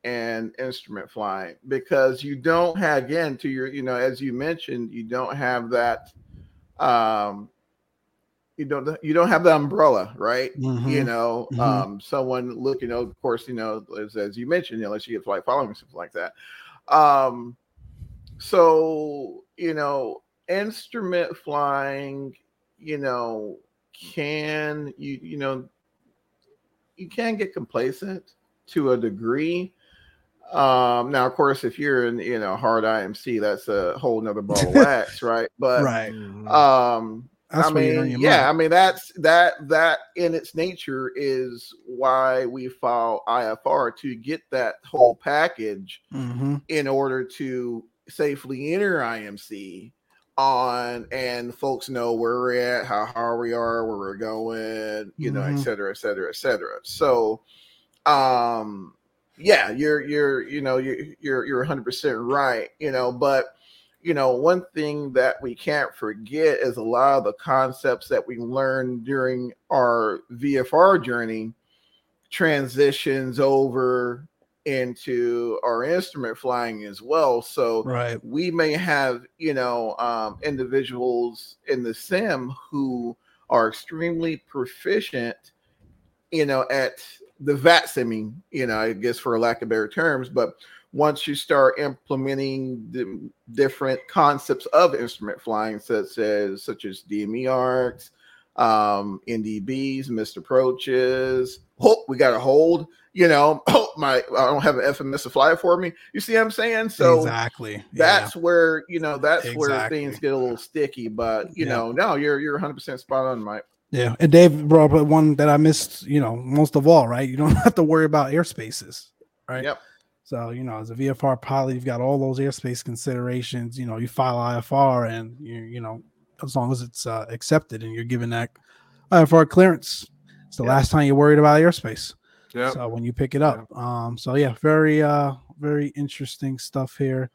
in instrument flying because you don't have again to your, you know, as you mentioned, you don't have that um you don't you don't have the umbrella, right? you Mhm. know, Mhm. um, someone look, you know, of course, you know, as, as you mentioned, you know, unless you get flight following something like that. Um, so you know, instrument flying, you know, can you, you know, you can get complacent to a degree. Um, now, of course, if you're in, you know, hard IMC, that's a whole nother ball of wax, right? But right. Mhm. um, That's I where you earn mean, yeah. I mean that's that that in its nature is why we file IFR to get that whole package Mhm. in order to safely enter IMC on and folks know where we're at, how hard we are, where we're going, you know, et Mhm. cetera, et cetera, et cetera. So um yeah, you're you're you know, you're you're you're 100 percent right, you know, but you know, one thing that we can't forget is a lot of the concepts that we learned during our VFR journey transitions over into our instrument flying as well. So Right. we may have, you know, um, individuals in the sim who are extremely proficient, you know, at the VAT simming, you know, I guess for a lack of better terms, but once you start implementing the different concepts of instrument flying, such as such as DME arcs, um, NDBs, missed approaches. Oh, we got a hold. You know, oh my, I don't have an FMS to fly for me. You see what I'm saying? So exactly. Yeah. that's where you know that's where things get a little sticky. But you Yeah. know, no, you're you're 100 percent spot on, Mike. Yeah, and Dave brought up one that I missed. You know, most of all, right? You don't have to worry about airspaces, right? Yep. So you know, as a VFR pilot, you've got all those airspace considerations. You know, you file IFR, and you you know, as long as it's uh, accepted and you're given that IFR clearance, it's the Yep. last time you're worried about airspace. Yep. So when you pick it up, um, so yeah, very uh, very interesting stuff here.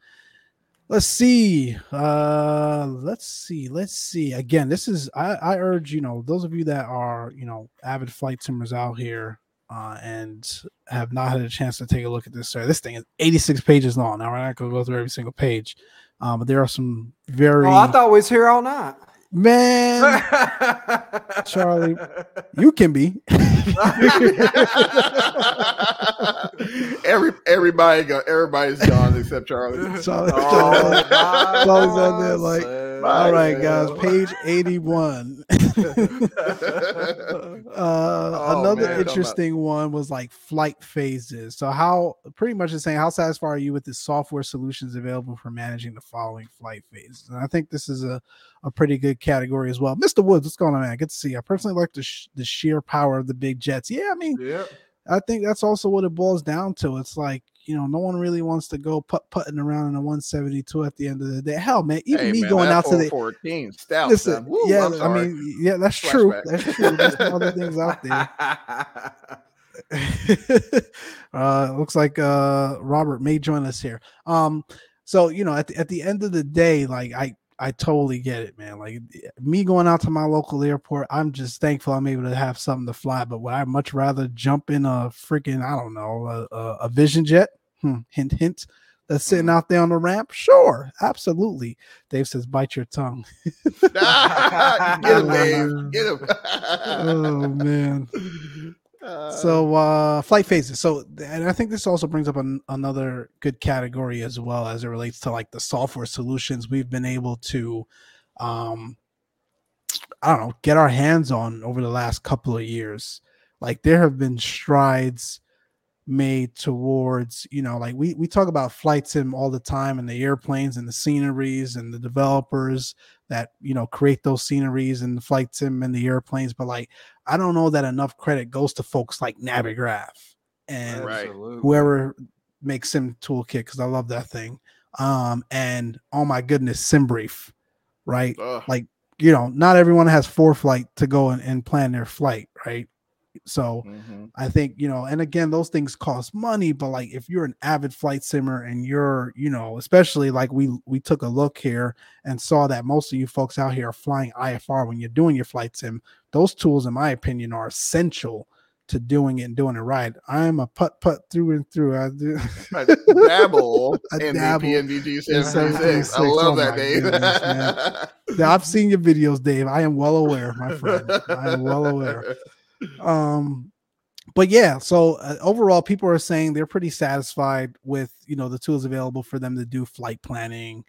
Let's see. Uh let's see. Let's see. Again, this is I, I urge, you know, those of you that are, you know, avid flight simmers out here uh and have not had a chance to take a look at this. Sorry, this thing is 86 pages long. Now we're not gonna go through every single page. Um, but there are some very Oh, I thought we was here all night. man, Charlie, you can be. Every everybody go everybody's gone except Charlie. So- Oh, Charlie's on there like. All right, guys, page 81. Uh, Oh, another man. interesting one was like flight phases. So, how pretty much is saying, how satisfied are you with the software solutions available for managing the following flight phases? And I think this is a, a pretty good category as well. Mr. Woods, what's going on, man? Good to see you. I personally like the, sh- the sheer power of the big jets. Yeah, I mean, Yep. I think that's also what it boils down to. It's like, you know, no one really wants to go put putting around in a 172 at the end of the day. Hell, man, even Hey, me man, going out to the 414 stout. Listen. Woo, yeah, I mean, yeah, that's true. That's true. There's other things out there. uh, looks like uh, Robert may join us here. Um, so you know, at the, at the end of the day, like I I totally get it, man. Like me going out to my local airport, I'm just thankful I'm able to have something to fly. But would I much rather jump in a freaking I don't know a, a, a Vision Jet? Hmm, hint, hint. That's sitting out there on the ramp. Sure, absolutely. Dave says, "Bite your tongue." Get him, Dave. Get him. oh man. Uh, so uh flight phases so and i think this also brings up an, another good category as well as it relates to like the software solutions we've been able to um i don't know get our hands on over the last couple of years like there have been strides made towards you know like we we talk about flight sim all the time and the airplanes and the sceneries and the developers that you know create those sceneries and the flight sim and the airplanes but like i don't know that enough credit goes to folks like navigraph and Right. Absolutely. whoever makes sim toolkit because i love that thing um and oh my goodness simbrief right ugh. like you know, not everyone has ForeFlight to go and, and plan their flight, right? So Mhm. I think, you know, and again, those things cost money, but like if you're an avid flight simmer and you're, you know, especially like we we took a look here and saw that most of you folks out here are flying IFR when you're doing your flight sim, those tools, in my opinion, are essential to doing it and doing it right. I'm a putt putt through and through. I do I dabble in dabble PMDG in 736. I love Oh that, Dave. goodness. I've seen your videos, Dave. I am well aware, my friend. I am well aware. Um but yeah so uh, overall people are saying they're pretty satisfied with you know the tools available for them to do flight planning.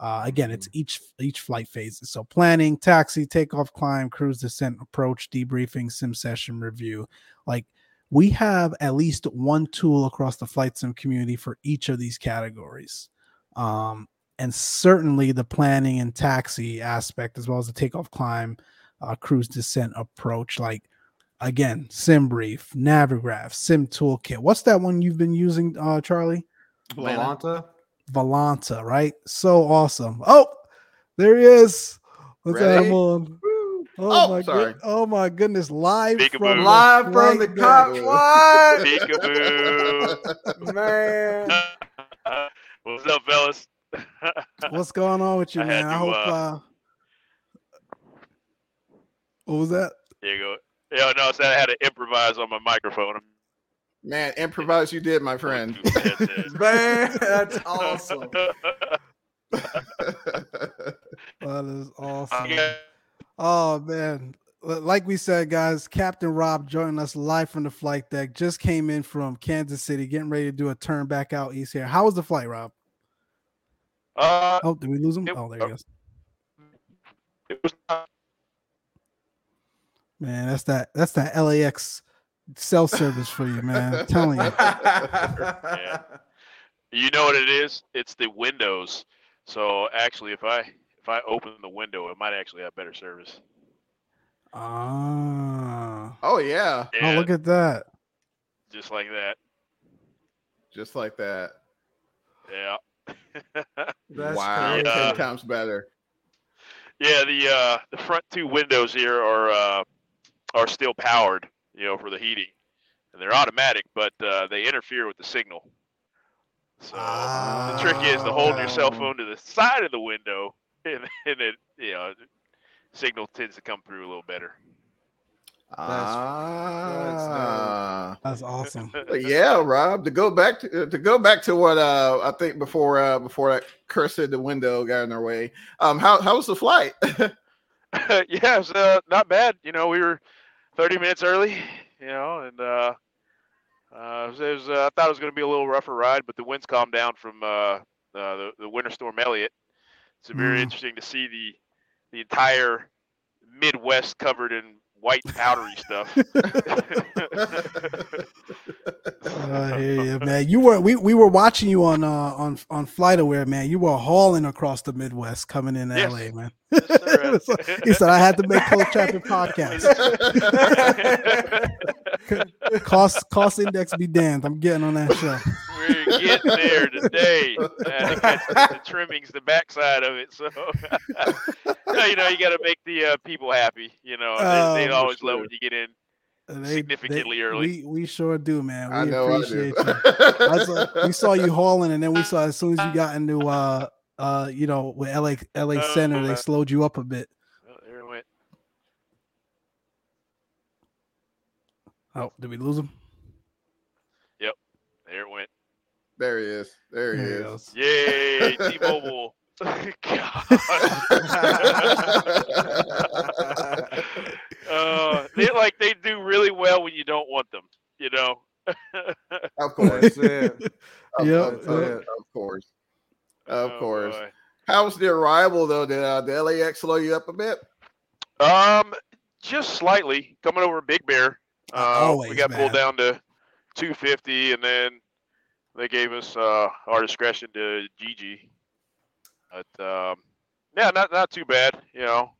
Uh again it's each each flight phase. so planning taxi takeoff climb cruise descent approach debriefing sim session review. Like we have at least one tool across the flight sim community for each of these categories. Um and certainly the planning and taxi aspect as well as the takeoff climb uh, cruise descent approach like again sim brief navigraph sim toolkit what's that one you've been using uh charlie Atlanta. Volanta. volanta right so awesome oh there he is let's add him on oh, Oh, my sorry. good oh my goodness live Peekaboo. from Live from the flight cop deck. Man. What's up, fellas? what's going on with you I had man i hope uh, uh what was that There you go. Yeah, no, so I had to improvise on my microphone. Man, improvise you did, my friend. Man, that's awesome. that is awesome Yeah. Oh man. Like we said, guys, Captain Rob joining us live from the flight deck. Just came in from Kansas City, getting ready to do a turn back out east here. How was the flight, Rob? Uh, Oh, did we lose him? It- Oh, there he uh, goes. it was not, Man, that's that that's that LAX cell service for you, man. I'm telling you. Yeah. you know what it is? It's the windows. So actually, if I if I open the window, it might actually have better service. Ah. oh yeah, Yeah, Oh, look at that. just like that. just like that. Yeah. That's wow, crazy. Yeah. ten times better. Yeah, the uh, the front two windows here are uh, are still powered, you know, for the heating, and they're automatic, but uh, they interfere with the signal. So the trick is to hold your cell phone to the side of the window, and, and it, you know, signal tends to come through a little better. Ah, That's awesome. Yeah, Rob. To go back to to go back to what uh I think before uh before that cursed the window got in our way. Um, how how was the flight? yeah, it was uh, not bad. You know, we were 30 minutes early, you know, and uh, uh, it was, it was, uh, I thought it was going to be a little rougher ride, but the winds calmed down from uh, uh, the, the winter storm Elliott. It's very Mm. interesting to see the the entire Midwest covered in white powdery stuff. I hear you, man. You were we, we were watching you on uh on on FlightAware, man. You were hauling across the Midwest coming in Yes. LA, man. Yes, sir. It was like- he said I had to make close traffic podcast. Cost cost index be damned. I'm getting on that show. We're getting there today. I the, trimmings, the backside of it. So, you know, you got to make the uh, people happy. You know, Oh, they, they for always love when you get in. And they- Significantly early. We we sure do, man. We I know appreciate do. you. I saw, we saw you hauling, and then we saw as soon as you got into uh uh you know with LA LA Oh, Center, they slowed you up a bit. Oh, there it went. Oh, did we lose him? Yep, there it went. there he is. There he There he is. goes. Yay, T-Mobile. uh, they like they do really well when you don't want them. You know. Of course. That's it. Of, Yep, of, of- yep. of course. Of Oh, course. boy. How was the arrival though? Did uh, the LAX slow you up a bit? Um, just slightly coming over Big Bear. Uh, Uh, we always, got pulled down to 250, and then they gave us uh, our discretion to GG. But um, yeah, not not too bad. You know,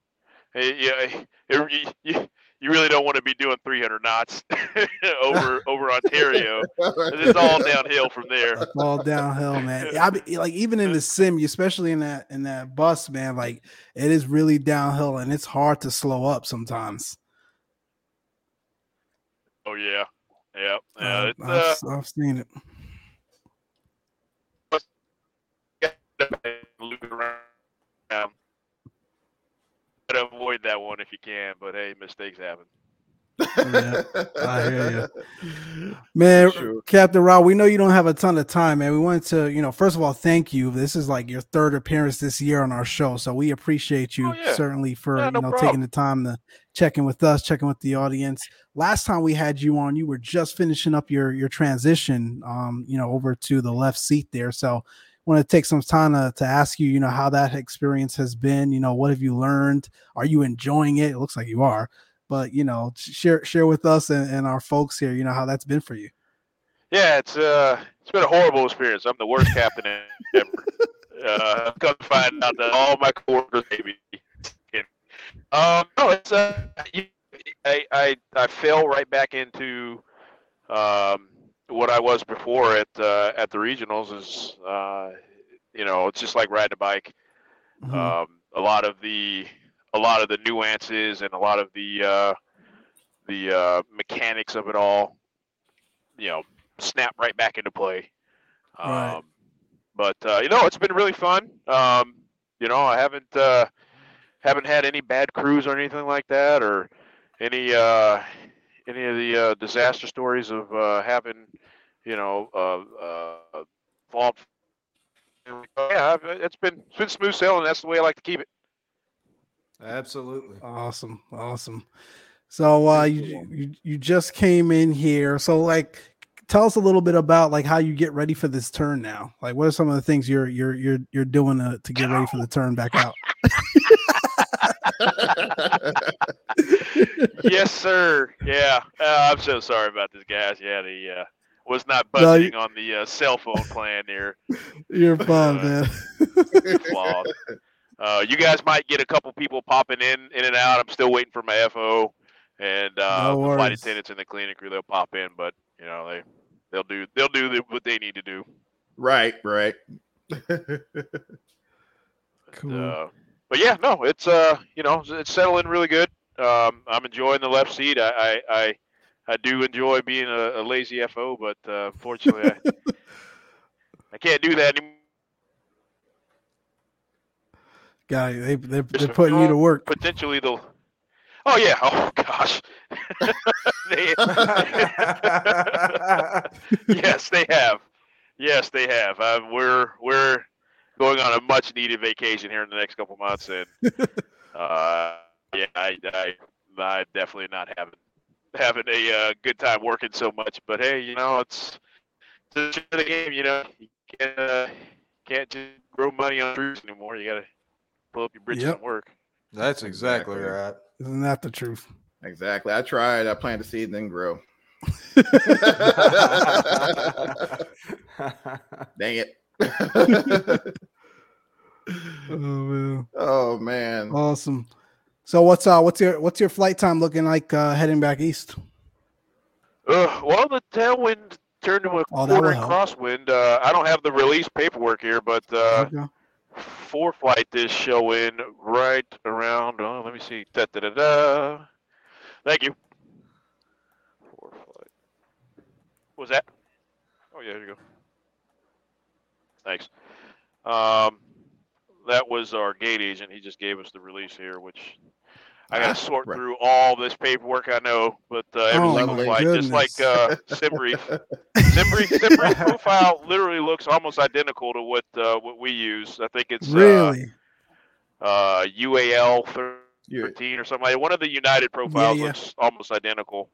yeah, you, you you really don't want to be doing 300 knots over over Ontario. It's all downhill from there. All downhill, man. I be, like even in the sim, especially in that in that bus, man. Like it is really downhill, and it's hard to slow up sometimes. Oh yeah, yeah, yeah. Uh, uh, I've, I've seen it. Loop around. Um, try avoid that one if you can, but hey, mistakes happen. Yeah, I hear you. Man, Sure. Captain Rob, we know you don't have a ton of time, man. We wanted to, you know, first of all, thank you. This is like your third appearance this year on our show, so we appreciate you Oh, yeah. certainly for Yeah, you know problem. taking the time to check in with us, checking with the audience. Last time we had you on, you were just finishing up your your transition, um, you know, over to the left seat there. So, want to take some time to, to ask you, you know, how that experience has been. You know, what have you learned? Are you enjoying it? It looks like you are but you know share share with us and, and our folks here you know how that's been for you Yeah, it's uh, it's been a horrible experience. I'm the worst captain ever. Uh, I've come to find out that all my coworkers hate me. Um, no, it's uh, I I I fell right back into um what I was before at uh, at the regionals. Is uh, you know, it's just like riding a bike. Mhm. um, a lot of the a lot of the nuances and a lot of the uh, the uh, mechanics of it all, you know, snap right back into play. Um, Right. But uh, you know, it's been really fun. Um, you know, I haven't uh, haven't had any bad crews or anything like that, or any uh, any of the uh, disaster stories of uh, having, you know, uh, uh, fall yeah, it's been it's been smooth sailing. That's the way I like to keep it. Absolutely. awesome awesome so uh you, you you just came in here so like tell us a little bit about like how you get ready for this turn now like what are some of the things you're you're you're you're doing to, to get ready for the turn back out yes, sir. Yeah, uh, I'm so sorry about this, guys. Yeah, the uh, was not No, you- budgeting on the uh, cell phone plan here. you're fine Uh, man Flawed. Uh, you guys might get a couple people popping in, in and out. I'm still waiting for my FO and uh, No the flight attendants and the cleaning crew. They'll pop in, but you know they they'll do they'll do the, what they need to do. right, right. cool Uh, but yeah, no, it's uh, you know, it's settling really good. Um, I'm enjoying the left seat. I I I, I do enjoy being a, a lazy FO, but uh, unfortunately, I, I can't do that anymore. guy they, they're, they're putting you to work Potentially, the oh yeah, oh gosh, They- yes, they have. Yes, they have. Uh, we're we're going on a much needed vacation here in the next couple months, and uh, yeah, I, I I definitely not having having a uh, good time working so much. But hey, you know it's it's just the game. You know you can't uh, can't just grow money on trees anymore. You gotta pull up your britches Yep. and work. That's exactly Exactly. right. isn't that the truth exactly. I tried. I planted the seed and then grow. Dang it. Oh man oh man. awesome so what's uh what's your what's your flight time looking like uh heading back east Uh, well, the tailwind turned to a Oh, quarter will and help. crosswind. Uh, I don't have the release paperwork here, but uh, Okay. ForeFlight is showing right around. Oh, let me see. Da, da, da, da. Thank you. ForeFlight. What was that? Oh yeah, there you go. Thanks. Um, that was our gate agent. He just gave us the release here, which I got Ah, to sort right. through all this paperwork. I know, but uh, every Oh, single flight, just like uh. Simbrief. Simbrief, Simbrief profile literally looks almost identical to what uh, what we use. I think it's really uh, uh, UAL 13 or something like that. One of the United profiles yeah. looks almost identical.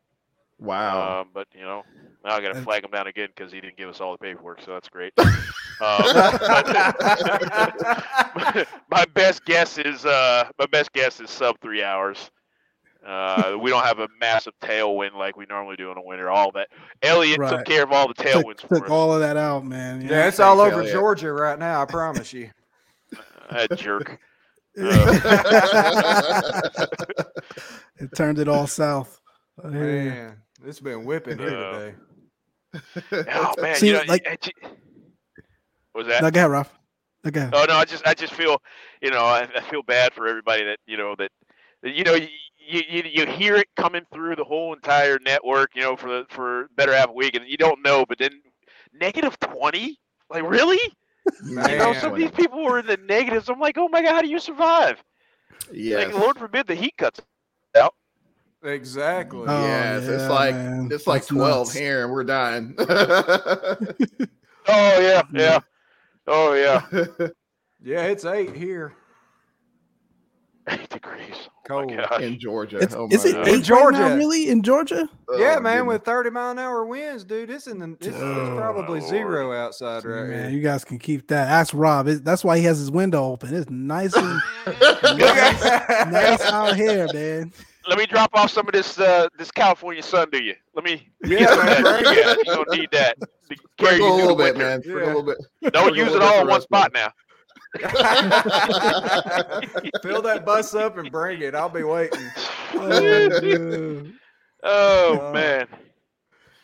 Wow. Um, but you know, now I got to Uh, flag him down again because he didn't give us all the paperwork, so that's great. Um, my best guess is uh, my best guess is sub three hours. Uh, we don't have a massive tailwind like we normally do in the winter. All that Elliott Right. took care of all the tailwinds took, for took us. all of that out man Yeah, it's all over Elliott. Georgia right now. I promise you. That jerk. it turned it all south. I hear. Man, it's been whipping here today. Oh man, See, you know, like- I ju- was that? No, go ahead, Ralph. No, go. Oh no, I just I just feel, you know, I, I feel bad for everybody that you know that, that you know you, you you hear it coming through the whole entire network, you know, for the for better half a week, and you don't know, but then negative twenty, like really? You know, some of these people were in the negatives. I'm like, oh my god, how do you survive? yes. Like, Lord forbid the heat cuts. Exactly. Oh, yes, yeah, it's like man. it's like That's twelve nuts. here, and we're dying. Oh yeah, yeah. Oh yeah. Yeah, it's eight here. Eight degrees. Oh Cold. my gosh. in Georgia. It's, oh is it God. eight In Georgia. right now, really in Georgia? Oh, yeah, Oh, man, goodness. with 30 mile an hour winds, dude, it's in the it's, it's Oh, probably zero outside right Man, here. you guys can keep that. Ask Rob. It, that's why he has his window open. It's nice and nice, nice out here, man. Let me drop off some of this uh, this California sun to you. Let me. Yeah, man, bring it. yeah, you don't need that. To carry Sprinkle a little bit, winter. man. Sprinkle Yeah. a little bit. Don't Sprinkle use it all bit in one for the rest spot now. Fill that bus up and bring it. I'll be waiting. Oh, man. Oh man.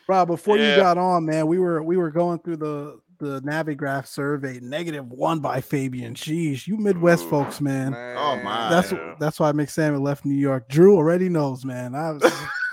Rob, before you got on, man, we were we were going through the the Navigraph survey. Negative one by Fabian. Sheesh, you Midwest Ooh, folks, man. Oh, my. That's Yeah. that's why McSalmon left New York. Drew already knows, man. I was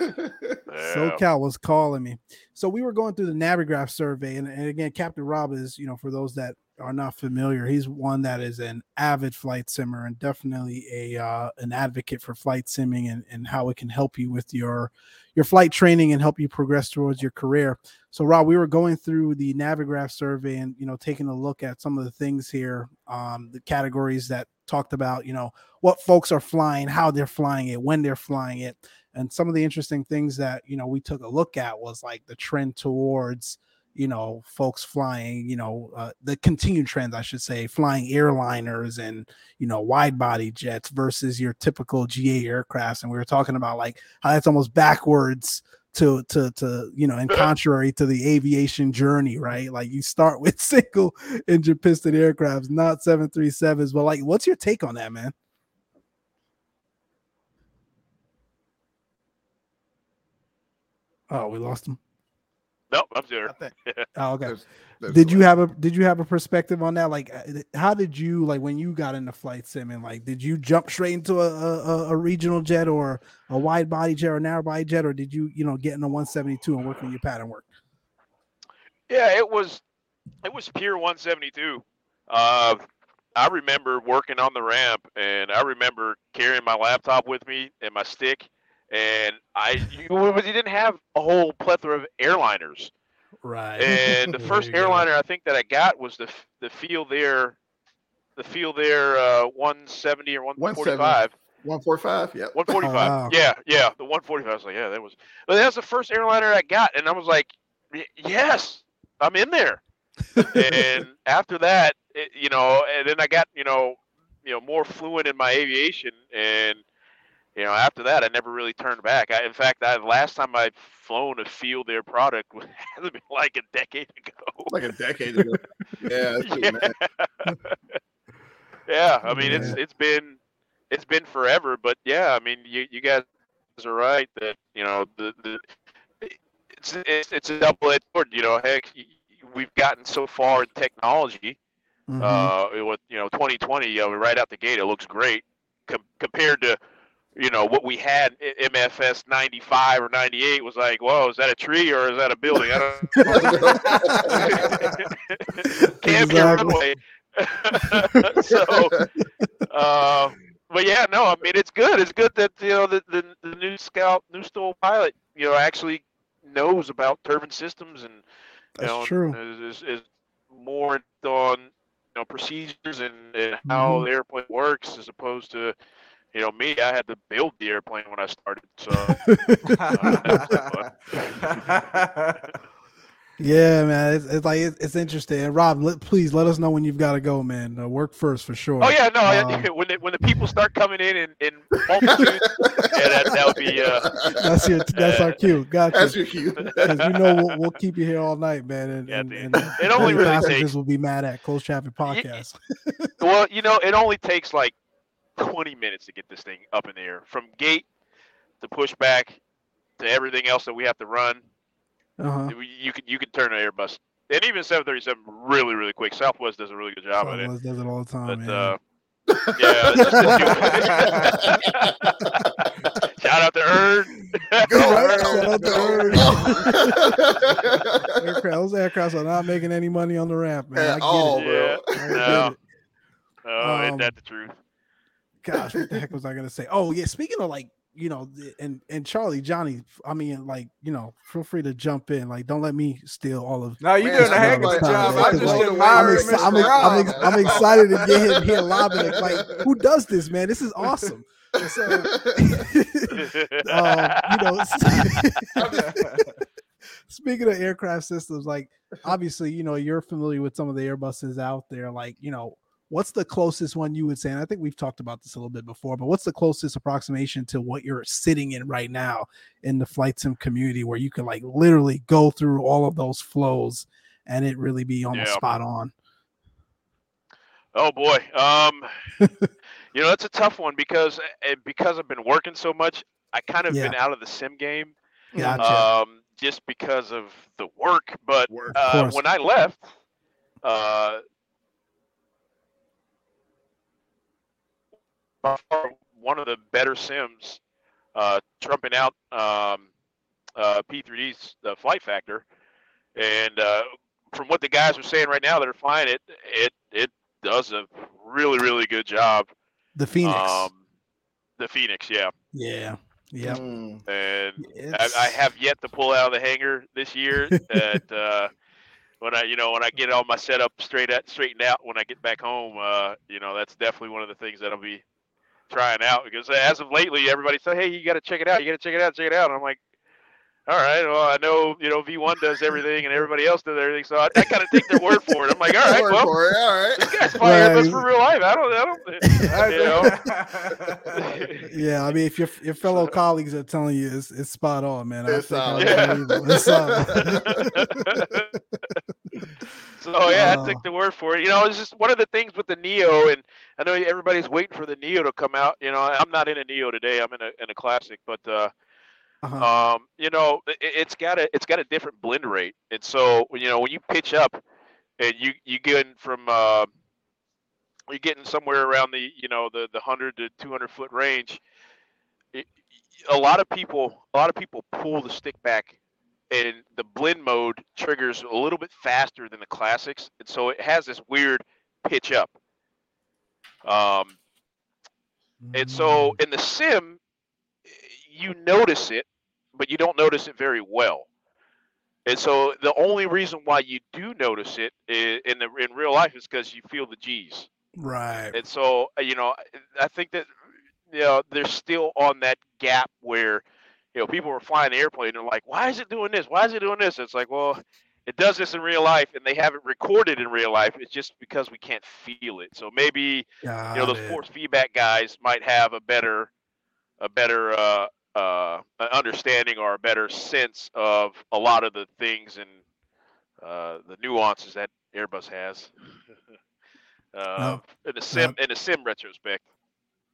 Yeah. SoCal was calling me. So we were going through the Navigraph survey, and, and again, Captain Rob is, you know, for those that are not familiar, he's one that is an avid flight simmer and definitely a uh, an advocate for flight simming and, and how it can help you with your your flight training and help you progress towards your career. So Rob, we were going through the Navigraph survey and you know taking a look at some of the things here, um, the categories that talked about, you know, what folks are flying, how they're flying it, when they're flying it and some of the interesting things that you know we took a look at was like the trend towards you know folks flying you know uh, the continued trends i should say flying airliners and you know wide body jets versus your typical ga aircrafts. And we were talking about like how that's almost backwards to to to you know and contrary to the aviation journey right? Like you start with single engine piston aircrafts not 737s but like what's your take on that man? Oh we lost him Nope, I'm I there. oh okay there's- there's did you have a did you have a perspective on that like uh, how did you like when you got into flight sim and like did you jump straight into a, a, a regional jet or a wide body jet or narrow body jet or did you you know get in a 172 and work on your pattern work Yeah, it was it was pure 172. Uh, I remember working on the ramp, and I remember carrying my laptop with me and my stick, and I you, you didn't have a whole plethora of airliners. right And the first you go. airliner I think that I got was the f- the FeelThere, the FeelThere uh, 170 or 145. 145. Yep. 145. wow. Yeah, yeah, the 145. I was like, yeah, that was. But that was the first airliner I got, and I was like, yes, I'm in there. and after that, it, you know, and then I got, you know, you know, more fluent in my aviation, and you know, after that, I never really turned back. I, in fact, I last time I'd flown a FeelThere product was had to be like a decade ago. Like a decade ago. yeah. Yeah. yeah, I mean it's it's been it's been forever, but yeah, I mean you you guys are right that you know the the it's it's, it's a double edged sword. You know, heck, we've gotten so far in technology. Mhm. Uh, with you know 2020 uh, right out the gate, it looks great com- compared to. You know what we had MFS 95 or 98 was like, whoa, is that a tree or is that a building? I don't can't be a runway. so, uh, but yeah, no, I mean it's good. It's good that you know the, the the new scout, new stool pilot, you know, actually knows about turbine systems and you That's know true. Is, is, is more on you know procedures and, and how Mhm. the airplane works as opposed to you know me. I had to build the airplane when I started, so yeah, man, it's, it's like it's, it's interesting. And Rob, let, please let us know when you've got to go, man. Uh, work first for sure. Oh yeah, no. I- Um, when the, when the people start coming in in, in multitudes, yeah, that that would be. Uh, That's your that's our cue. Gotcha. That's your cue. Because you know we'll, we'll keep you here all night, man. And, Yeah, and, dude. and It only really passengers takes- will be mad at Close Traffic Podcast. well, you know, it only takes like 20 minutes to get this thing up in the air from gate to pushback to everything else that we have to run. Uh-huh. You- You could you could turn an Airbus and even 737 really really quick. Southwest does a really good job at it. Southwest does it all the time, But man. uh, yeah, it's just a- shout out to Ern. Go, Right, shout out to go, Earl. Earl. aircraft, those aircrafts are not making any money on the ramp, man. I At get all, it. bro. I get No. it. Oh, Um, ain't that the truth? Gosh, what the heck was I gonna say? Oh yeah, speaking of like you know, and and Charlie, Johnny, I mean, like you know, feel free to jump in. Like, don't let me steal all of. No, you're doing a heck of a job. I'm just like- I'm admiring ex- Mr. I'm, ex- I'm, ex- I'm excited to get him here lobbing it. Like, who does this, man? This is awesome. So, um, you know, speaking of aircraft systems, like obviously, you know, you're familiar with some of the Airbuses out there. Like, you know, what's the closest one you would say? And I think we've talked about this a little bit before, but what's the closest approximation to what you're sitting in right now in the flight sim community where you can like literally go through all of those flows and it really be almost Yeah. spot on? Oh boy, um, you know that's a tough one because and because I've been working so much, I kind of Yeah. been out of the sim game. Gotcha. Um, just because of the work. But Work. uh, when I left, uh, by far one of the better sims, uh, trumping out um, uh, P3D's uh, FlightFactor, and uh, from what the guys are saying right now that are flying it, it it does a really really good job. the Fenix. Um, the Fenix, yeah, yeah. Yeah. Mm. and I, I have yet to pull out of the hangar this year. At uh, when I, you know, when I get all my setup straight at straightened out when I get back home, uh, you know, that's definitely one of the things that I'll be trying out because as of lately, everybody said, "Hey, you got to check it out. You got to check it out. Check it out." And I'm like, "All right, well, I know, you know, V1 does everything and everybody else does everything, so I, I kind of take their word for it. I'm like, all right, well, for it, all right. this guy's flying Right. Airbus for real life. I don't, I don't, you know." Yeah, I mean, if your your fellow colleagues are telling you it's, it's spot on, man. I It's think solid. Yeah. It's solid. So yeah, I took the word for it. You know, it's just one of the things with the Neo, and I know everybody's waiting for the Neo to come out. You know, I'm not in a Neo today. I'm in a in a classic, but uh, uh-huh. um, you know, it, it's got a it's got a different blend rate, and so you know when you pitch up, and you you get from uh, you're getting somewhere around the you know the the hundred to two hundred foot range. It, a lot of people a lot of people pull the stick back and the blend mode triggers a little bit faster than the classics and so it has this weird pitch up um, and so Mm. in the sim you notice it but you don't notice it very well and so the only reason why you do notice it in the in real life is because you feel the g's right. and so, uh, you know, I think that you know they're still on that gap where you know people are flying the airplane and they're like, "Why is it doing this? Why is it doing this?" It's like, well, it does this in real life, and they have it recorded in real life. It's just because we can't feel it. So maybe you know those it. force feedback guys might have a better, a better uh, uh, understanding or a better sense of a lot of the things and uh, the nuances that Airbus has. uh, in the sim in the sim retrospect.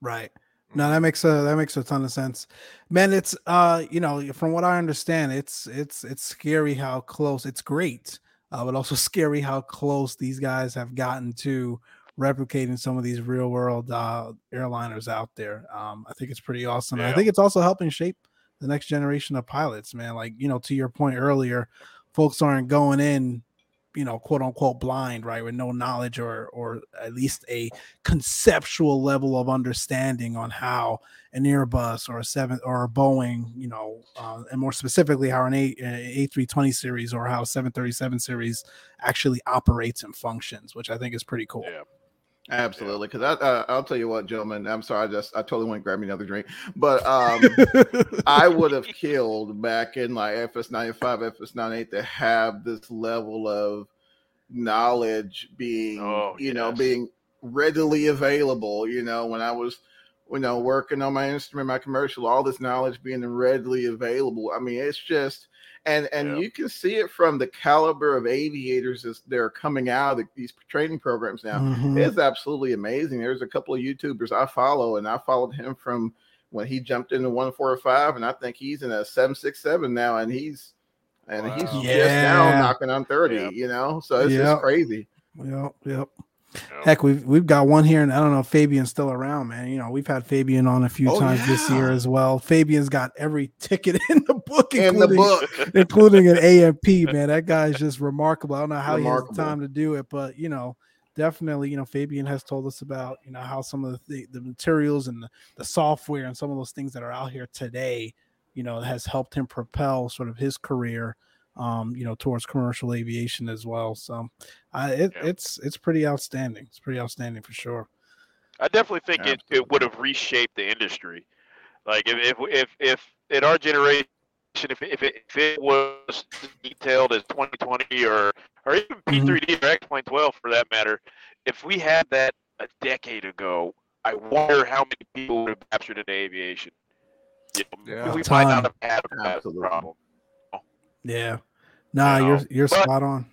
Right. No, that makes a that makes a ton of sense, man. It's uh, you know, from what I understand, it's it's it's scary how close. It's great, uh, but also scary how close these guys have gotten to replicating some of these real world uh, airliners out there. Um, I think it's pretty awesome. and I think it's also helping shape the next generation of pilots, man. Like you know, to your point earlier, folks aren't going in you know quote unquote blind right with no knowledge or or at least a conceptual level of understanding on how an airbus or a seven or a boeing you know uh, and more specifically how an a a320 series or how 737 series actually operates and functions which i think is pretty cool Yeah. Absolutely, because I, uh, I'll tell you what, gentlemen. I'm sorry, I just I totally went and grab me another drink, but um, I would have killed back in like FS95, FS98 to have this level of knowledge being, Oh, you know, being readily available. You know, when I was, you know, working on my instrument, my commercial, all this knowledge being readily available. I mean, it's just, and and Yeah. you can see it from the caliber of aviators as they're coming out of the, these training programs now. Mhm. It's absolutely amazing. There's a couple of YouTubers I follow, and I followed him from when he jumped into one four five, and I think he's in a seven six seven now, and he's and he's Wow. just now Yeah. knocking on thirty. Yeah. You know, so it's Yep. just crazy. Yep, yep. Heck, we've we've got one here, and I don't know if Fabian's still around, man. You know, we've had Fabian on a few Oh, times this year as well. Fabian's got every ticket in the book, In the including, book, including an AMP, man. That guy's just remarkable. I don't know how he Remarkable. has time to do it, but you know, definitely, you know, Fabian has told us about, you know, how some of the, the materials and the, the software and some of those things that are out here today, you know, has helped him propel sort of his career um, you know, towards commercial aviation as well. So uh, it, Yeah. it's it's pretty outstanding. It's pretty outstanding for sure. I definitely think it, Absolutely. it would have reshaped the industry. Like if if if, if in our generation, if it, if it, if it was detailed as 2020 or or even P3D or X-Plane 12 for that matter, if we had that a decade ago, I wonder how many people would have captured into aviation. You know, Yeah. we might not have had that Absolutely. problem. Yeah. Nah, You you're you're but- spot on.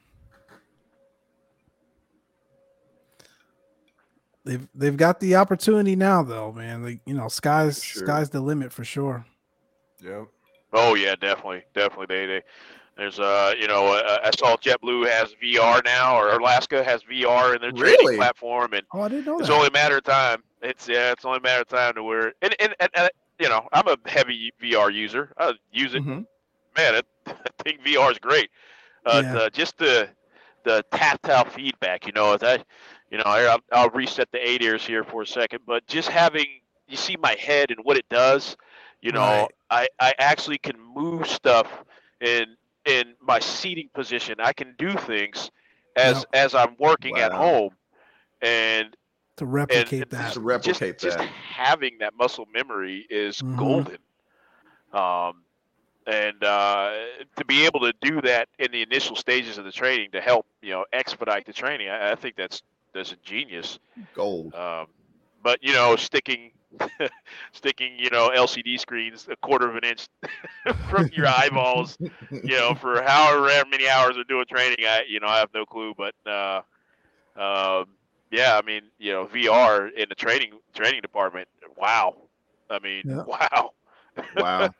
They've they've got the opportunity now though, man. Like, you know, sky's Sure. sky's the limit for sure. Yep. Oh yeah, definitely, definitely. They, they there's uh you know uh, I saw JetBlue has VR now, or Alaska has VR in their training Really? platform, and Oh, I didn't know it's that. only a matter of time. It's yeah, it's only a matter of time to where and and, and, and you know I'm a heavy VR user. I use it, Mhm. man. It, I think VR is great. Uh, Yeah. the, just the the tactile feedback, you know, that you know I'll, I'll reset the eight ears here for a second, but just having you see my head and what it does, you know, Right. I I actually can move stuff in in my seating position. I can do things as Yep. as I'm working at home, and to replicate and that. Just just, replicate just that. having that muscle memory is Mhm. golden. Um, and uh, to be able to do that in the initial stages of the training to help you know expedite the training, I, I think that's that's a genius. Gold. Um, but you know, sticking sticking you know LCD screens a quarter of an inch from your eyeballs, you know, for however many hours they're doing training, I you know I have no clue, but uh, um, yeah, I mean you know VR in the training training department, wow, I mean Yeah. wow, Wow.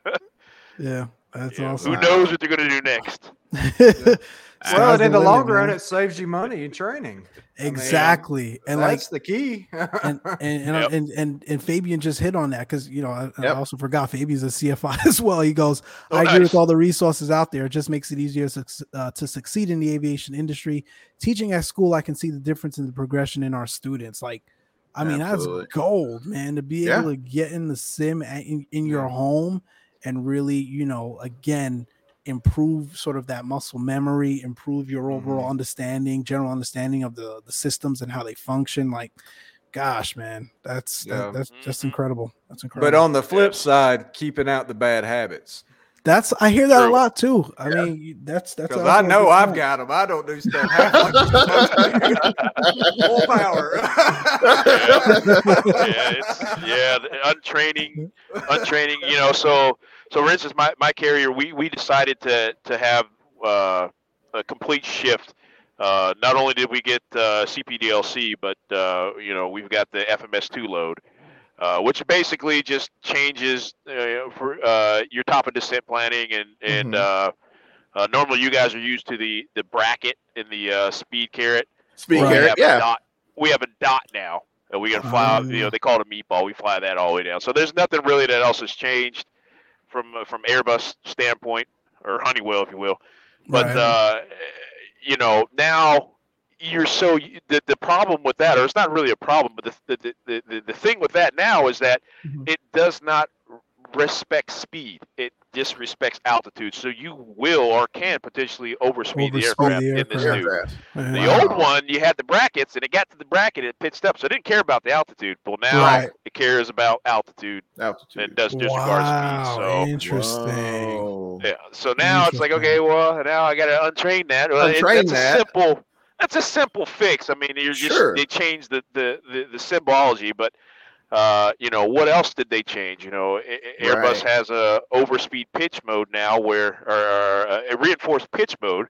yeah, that's You know, awesome. who knows what they're gonna do next? Sky's Well, the in the limit, long run, it saves you money in training. I mean, exactly. and like That's the key. and and and, Yep. and and and Fabian just hit on that because you know I, I also forgot Fabian's a CFI as well. He goes, Oh, I agree with all the resources out there. It just makes it easier to, uh, to succeed in the aviation industry. Teaching at school, I can see the difference in the progression in our students. Like, I mean, Absolutely. that's gold, man. To be Yeah. able to get in the sim a- in, in your Yeah. home and really, you know, again improve sort of that muscle memory improve your overall Mhm. understanding general understanding of the the systems and how they function like gosh man that's that- Yeah. that's just Mhm. incredible that's incredible but on the flip side, keeping out the bad habits. That's i hear that a lot too i Yeah. mean that's that's Because also I a know I've got them. I don't do stuff half like you're supposed to. Full power. yeah, it's yeah, untraining, untraining. You know, so so for instance, my, my carrier, we, we decided to to have uh, a complete shift. Uh, not only did we get uh, CPDLC, but uh, you know we've got the FMS2 load, uh, which basically just changes uh, for uh, your top of descent planning and and uh, uh, normally you guys are used to the the bracket in the uh, speed carrot. Speed Right. We carrot, have a yeah. dot. We have a dot now. And we can fly. Oh, you know, they call it a meatball. We fly that all the way down. So there's nothing really that else has changed from uh, from Airbus standpoint or Honeywell, if you will. But Right. uh, you know, now you're so the the problem with that, or it's not really a problem, but the the the, the, the thing with that now is that Mhm. it does not respect speed. It disrespects altitude. So you will or can potentially overspeed, the aircraft the in this aircraft. new. Aircraft. The Yeah. old one, you had the brackets, and it got to the bracket, it pitched up, so it didn't care about the altitude. Well, now Right. it cares about altitude Altitude. and does disregard wow speed. So interesting Whoa. yeah, so now it's like, okay, well, now I got to untrain that. Well, it- Untrain that's that. a simple. That's a simple fix. I mean, you're just Sure. they changed the, the the the symbology, but uh, you know, what else did they change? You know, Airbus Right. has a overspeed pitch mode now, where or, uh, a reinforced pitch mode,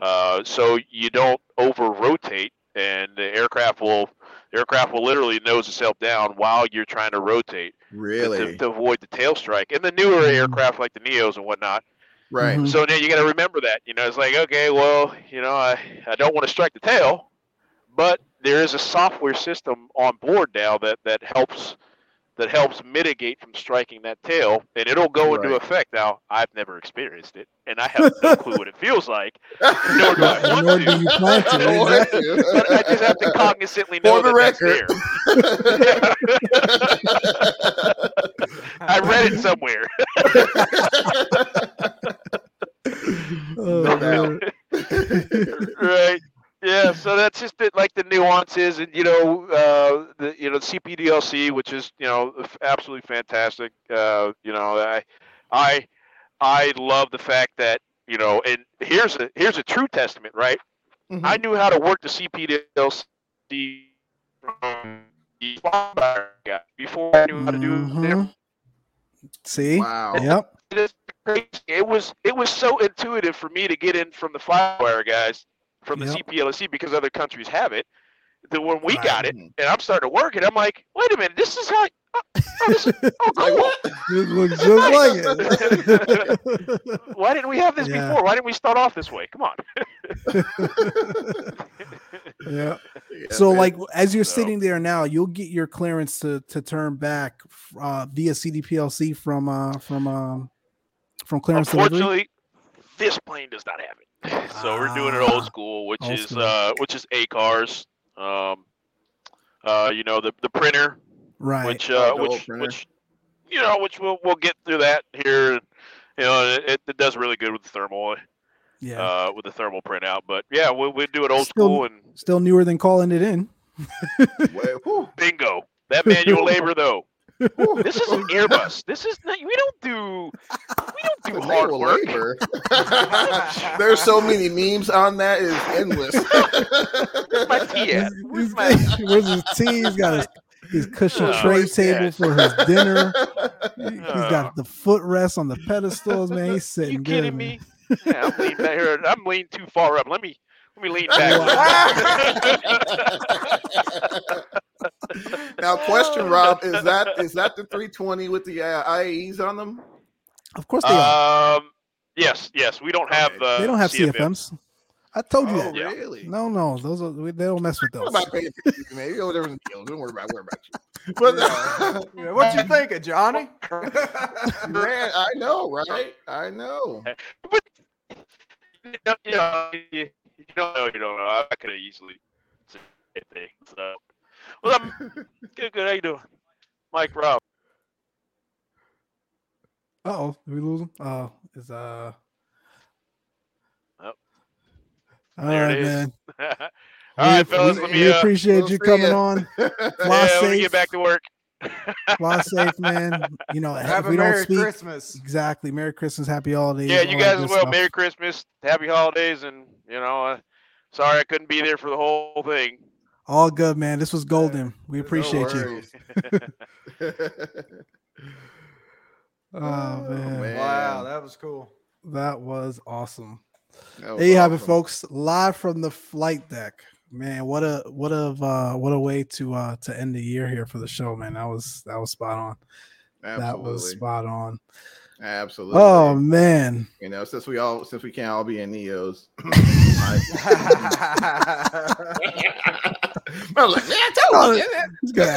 uh, so you don't over rotate, and the aircraft will the aircraft will literally nose itself down while you're trying to rotate to- Really? to, to avoid the tail strike. And the newer Mhm. aircraft like the Neos and whatnot, right. Mhm. so now you got to remember that. You know, it's like, okay, well, you know, I, I don't want to strike the tail, but there is a software system on board now that that helps that helps mitigate from striking that tail, and it'll go into effect. Now, I've never experienced it, and I have no clue what it feels like, nor do I want Nor to. do you plan to. Exactly. but I just have to cognizantly know the that record. that's there. I read it somewhere. Oh, No man. right. Yeah, so that's just it, like the nuances, and you know, uh, the you know the CPDLC, which is you know f- absolutely fantastic. Uh, you know, I, I, I love the fact that you know, and here's a here's a true testament, right? Mhm. I knew how to work the CPDLC from the guy before I knew how to do it. Mhm. See? wow. Yep. It is crazy. It was it was so intuitive for me to get in from the Firewire guys from the Yep. CPDLC because other countries have it. That when we Right. got it and I'm starting to work it, I'm like, wait a minute, this is how. Oh, oh, this is, oh, Like cool. what? It looks just like it. Why didn't we have this Yeah. before? Why didn't we start off this way? Come on. yeah. Yeah, So, man. like, as you're So- sitting there now, you'll get your clearance to to turn back uh, via CDPLC from uh from um from clearance delivery. Unfortunately, this plane does not have it. So we're doing it old Ah, school, which old is school. uh, which is ACARS. Um, uh, you know the the printer Right. which uh, the which printer. which you know which we'll we'll get through that here. You know, it, it does really good with the thermal yeah. uh, with the thermal printout. But yeah, we we do it old Still- school and Still newer than calling it in. Bingo. That manual labor though. Whew. This is an Airbus. This is not, we don't do we don't do The hard work. labor. There's so many memes on that. It's endless. Where's my tea at? Where's my Where's his tea? He's got his, his cushion Oh, tray table for his dinner. He's got oh. the footrest on the pedestals, man. He's sitting you good, kidding man. me? Yeah, I'm leaning here. I'm leaning too far up. Let me let me lean back. now, question, Rob, is that is that the 320 with the uh, IAEs on them? Of course they are. um, yes, yes. We don't have. Uh, They don't have CFMs. CFMs. I told you Oh, that. Really? No, no, those are they don't mess with those. about paying attention, man? You know, there was a deal. Don't worry about, worry about you. But Yeah, what you thinking, Johnny? man, I know, right? I know. But you know, you, know, you, you don't know. You don't know. I could have easily said things. So, well, I'm good. Good. How you doing, Mike? Rob. Uh oh, did we lose him? Oh, is uh. Oh, All there right, it is. man. All right, we, fellas. we- Let we me. Uh, appreciate we'll you coming ya. on. Fly yeah, let safe. get back to work. Fly safe, man. You know, Have if a we don't Merry speak Christmas. exactly. Merry Christmas, Happy Holidays. Yeah, you guys as well. stuff. Merry Christmas, Happy Holidays, and you know, uh, sorry I couldn't be there for the whole thing. All good, man. This was golden. We appreciate you. Oh man. man. Wow, that was cool. that was awesome. That was There you have it, folks. Live from the flight deck. Man, what a what a uh, what a way to uh to end the year here for the show, man. That was that was spot on. That was spot on. Absolutely. Oh man. you know, since we all since we can't all be in Neos. I, I was like, man, I told you. He's going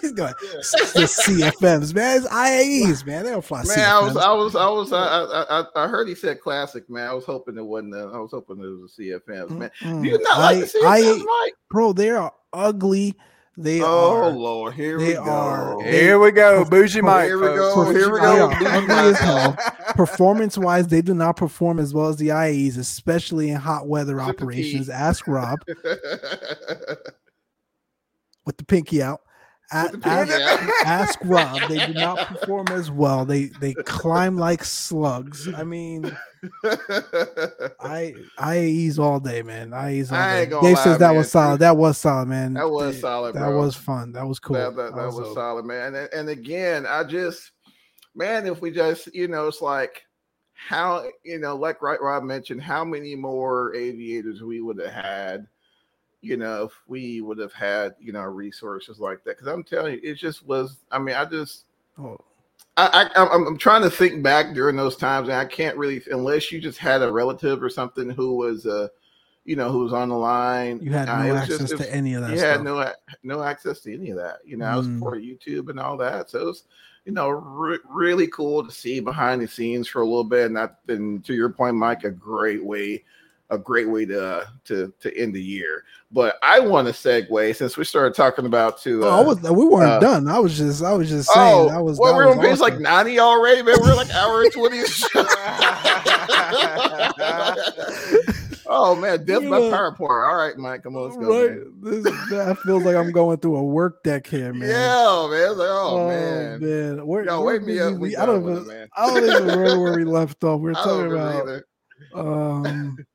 he's going the CFMs, man. It's IAEs, man. They don't fly Man, I was, I was, I was, I, I, I- I heard he said classic, man. I was hoping it wasn't. uh, I was hoping it was a CFM, man. Mm-mm. Do you not like the CFMs, I- Mike? bro, they are ugly. They Oh are Lord, here they we go. are- Here we go, bougie Mike. Here we go. Here we go. ugly as hell. performance wise, they do not perform as well as the IAEs, especially in hot weather Look at the operations. Ask Rob with the pinky out. A- With the ask, ask Rob. They do not perform as well. They they climb like slugs. I mean, I IAEs all day, man. IAEs all I day. Dave lie, says that man. was solid. That was solid, man. That was solid, That bro. was fun. That was cool. That, that, that was a- solid, man. And, and again, I just, man, if we just, you know, it's like how, you know, like right, Rob mentioned, how many more aviators we would have had, you know, if we would have had, you know, resources like that. Because I'm telling you, it just was. I mean, I just, Oh, I, I I'm, I'm trying to think back during those times, and I can't really, unless you just had a relative or something who was, uh, you know, who was on the line. you had no was access just- to any of that had no no access to any of that. You know, I was Mm. before YouTube and all that, so it was you know re- really cool to see behind the scenes for a little bit. And that, and to your point, Mike, a great way, a great way to to to end the year. But I want to segue since we started talking about to. Oh, Uh, I was, we weren't uh, done. I was just, I was just saying. oh, that was. well, we're on page like ninety already, man. We're like hour and twenty. oh man, death by Yeah. PowerPoint. All right, Mike, come on, let's go. right. This that feels like I'm going through a work deck here, man. Yeah, man. Like, oh, man. man. Where, Yo, where wake me up. we- We I don't even, it. I don't even remember where we left off. We were I talking about um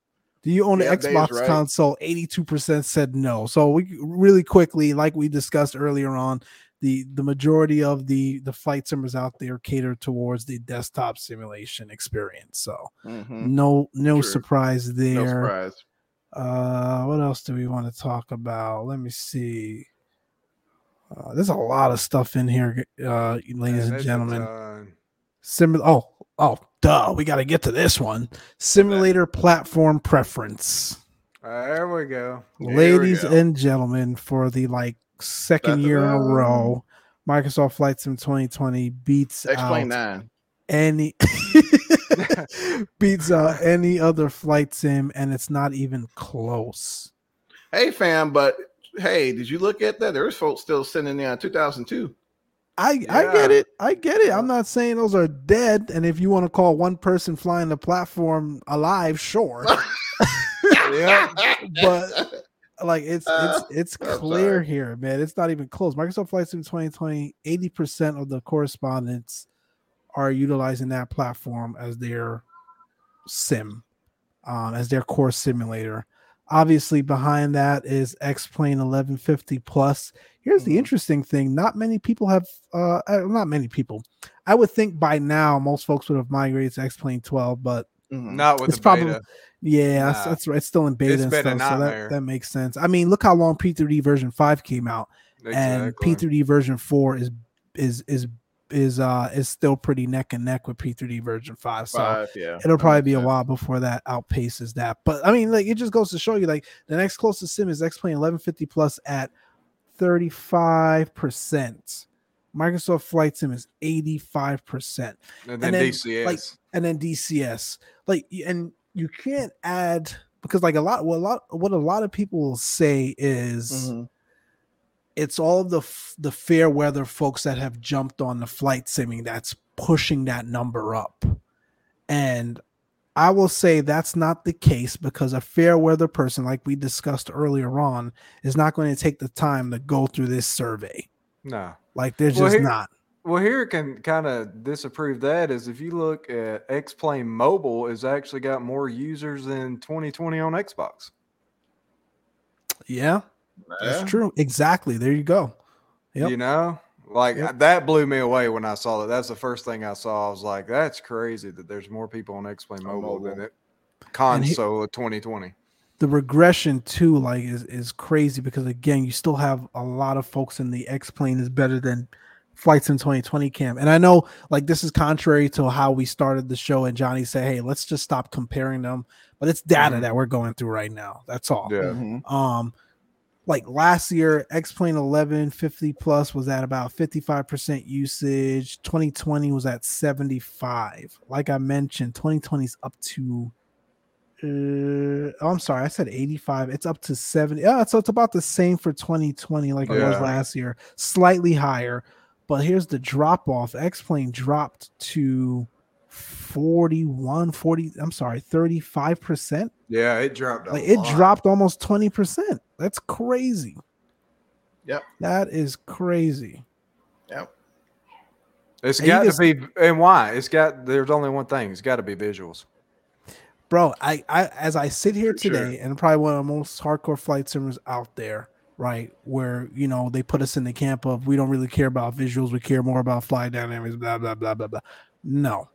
do you own an Dave's Xbox right. console? 82% said no. So we really quickly, like we discussed earlier on, the the majority of the the flight simmers out there cater towards the desktop simulation experience. So Mhm. no no True. surprise there. No surprise. Uh, what else do we want to talk about? Let me see. Uh, there's a lot of stuff in here, uh, ladies Man, and gentlemen. ton. Oh, oh, duh. We got to get to this one. Simulator platform preference, There we go. Here we ladies go. and gentlemen, for the like second year in a row. Microsoft Flight Sim 2020 beats X-Plane out nine. any beats out any other flight sim, and it's not even close. Hey, fam, but hey, did you look at that? There's folks still sending in uh, 2002. I I get it. I get it. I'm not saying those are dead. And if you want to call one person flying the platform alive, sure. Yeah. But like it's Uh, it's it's clear sorry. here, man. It's not even close. Microsoft Flight Sim 2020, 80% of the correspondents are utilizing that platform as their sim, um, as their core simulator. Obviously, behind that is X Plane 1150 Plus. Here's the Mhm. interesting thing: not many people have, uh, not many people. I would think by now most folks would have migrated to X Plane 12, but Mhm. Not with It's the probably- beta. yeah, that's, Nah. that's right. It's still in beta It's and been a stuff, so that, that makes sense. I mean, look how long P3D version five came out, and P3D version four is is is is uh is still pretty neck and neck with P3D version five. So Five, yeah. it'll probably be a while before that outpaces that. But I mean, like it just goes to show you, like the next closest sim is X Plane 1150 Plus at 35 percent. Microsoft Flight Sim is 85 percent and then, then, DCS. like, and then DCS. Like, and you can't add because like a lot, what a lot, what a lot of people will say is Mhm. it's all the the fair weather folks that have jumped on the flight simming that's pushing that number up, and I will say that's not the case because a fair weather person, like we discussed earlier on, is not going to take the time to go through this survey. no. Like, they're Well, just here- not. Well, here can kind of disapprove that is if you look at X Plane Mobile, has actually got more users than 2020 on Xbox. Yeah, Yeah. that's true. Exactly. There you go. Yep. You know, like Yep. that blew me away when I saw that. That's the first thing I saw. I was like, that's crazy that there's more people on X Plane On Mobile, than mobile. it he- console of 2020. the regression too like is, is crazy because again you still have a lot of folks in the x plane is better than flights in 2020 cam and i know like this is contrary to how we started the show and johnny said hey let's just stop comparing them but it's data Mhm. that we're going through right now that's all Yeah. Mhm. um like last year x plane 1150 plus was at about 55% usage 2020 was at 75 like i mentioned 2020 is up to uh, oh, I'm sorry, I said 85. It's up to 70. Yeah, so it's about the same for 2020, like it was last year, slightly higher. But here's the drop off. X Plane dropped to 41, 40, I'm sorry, 35%. Yeah, it dropped. Like it dropped almost 20%. That's crazy. Yep. That is crazy. Yep. It's And got to be, and why? It's got. There's only one thing. It's got to be visuals. bro I, I as i sit here For sure. today and probably one of the most hardcore flight simmers out there right where you know they put us in the camp of we don't really care about visuals we care more about flight dynamics blah blah blah blah blah no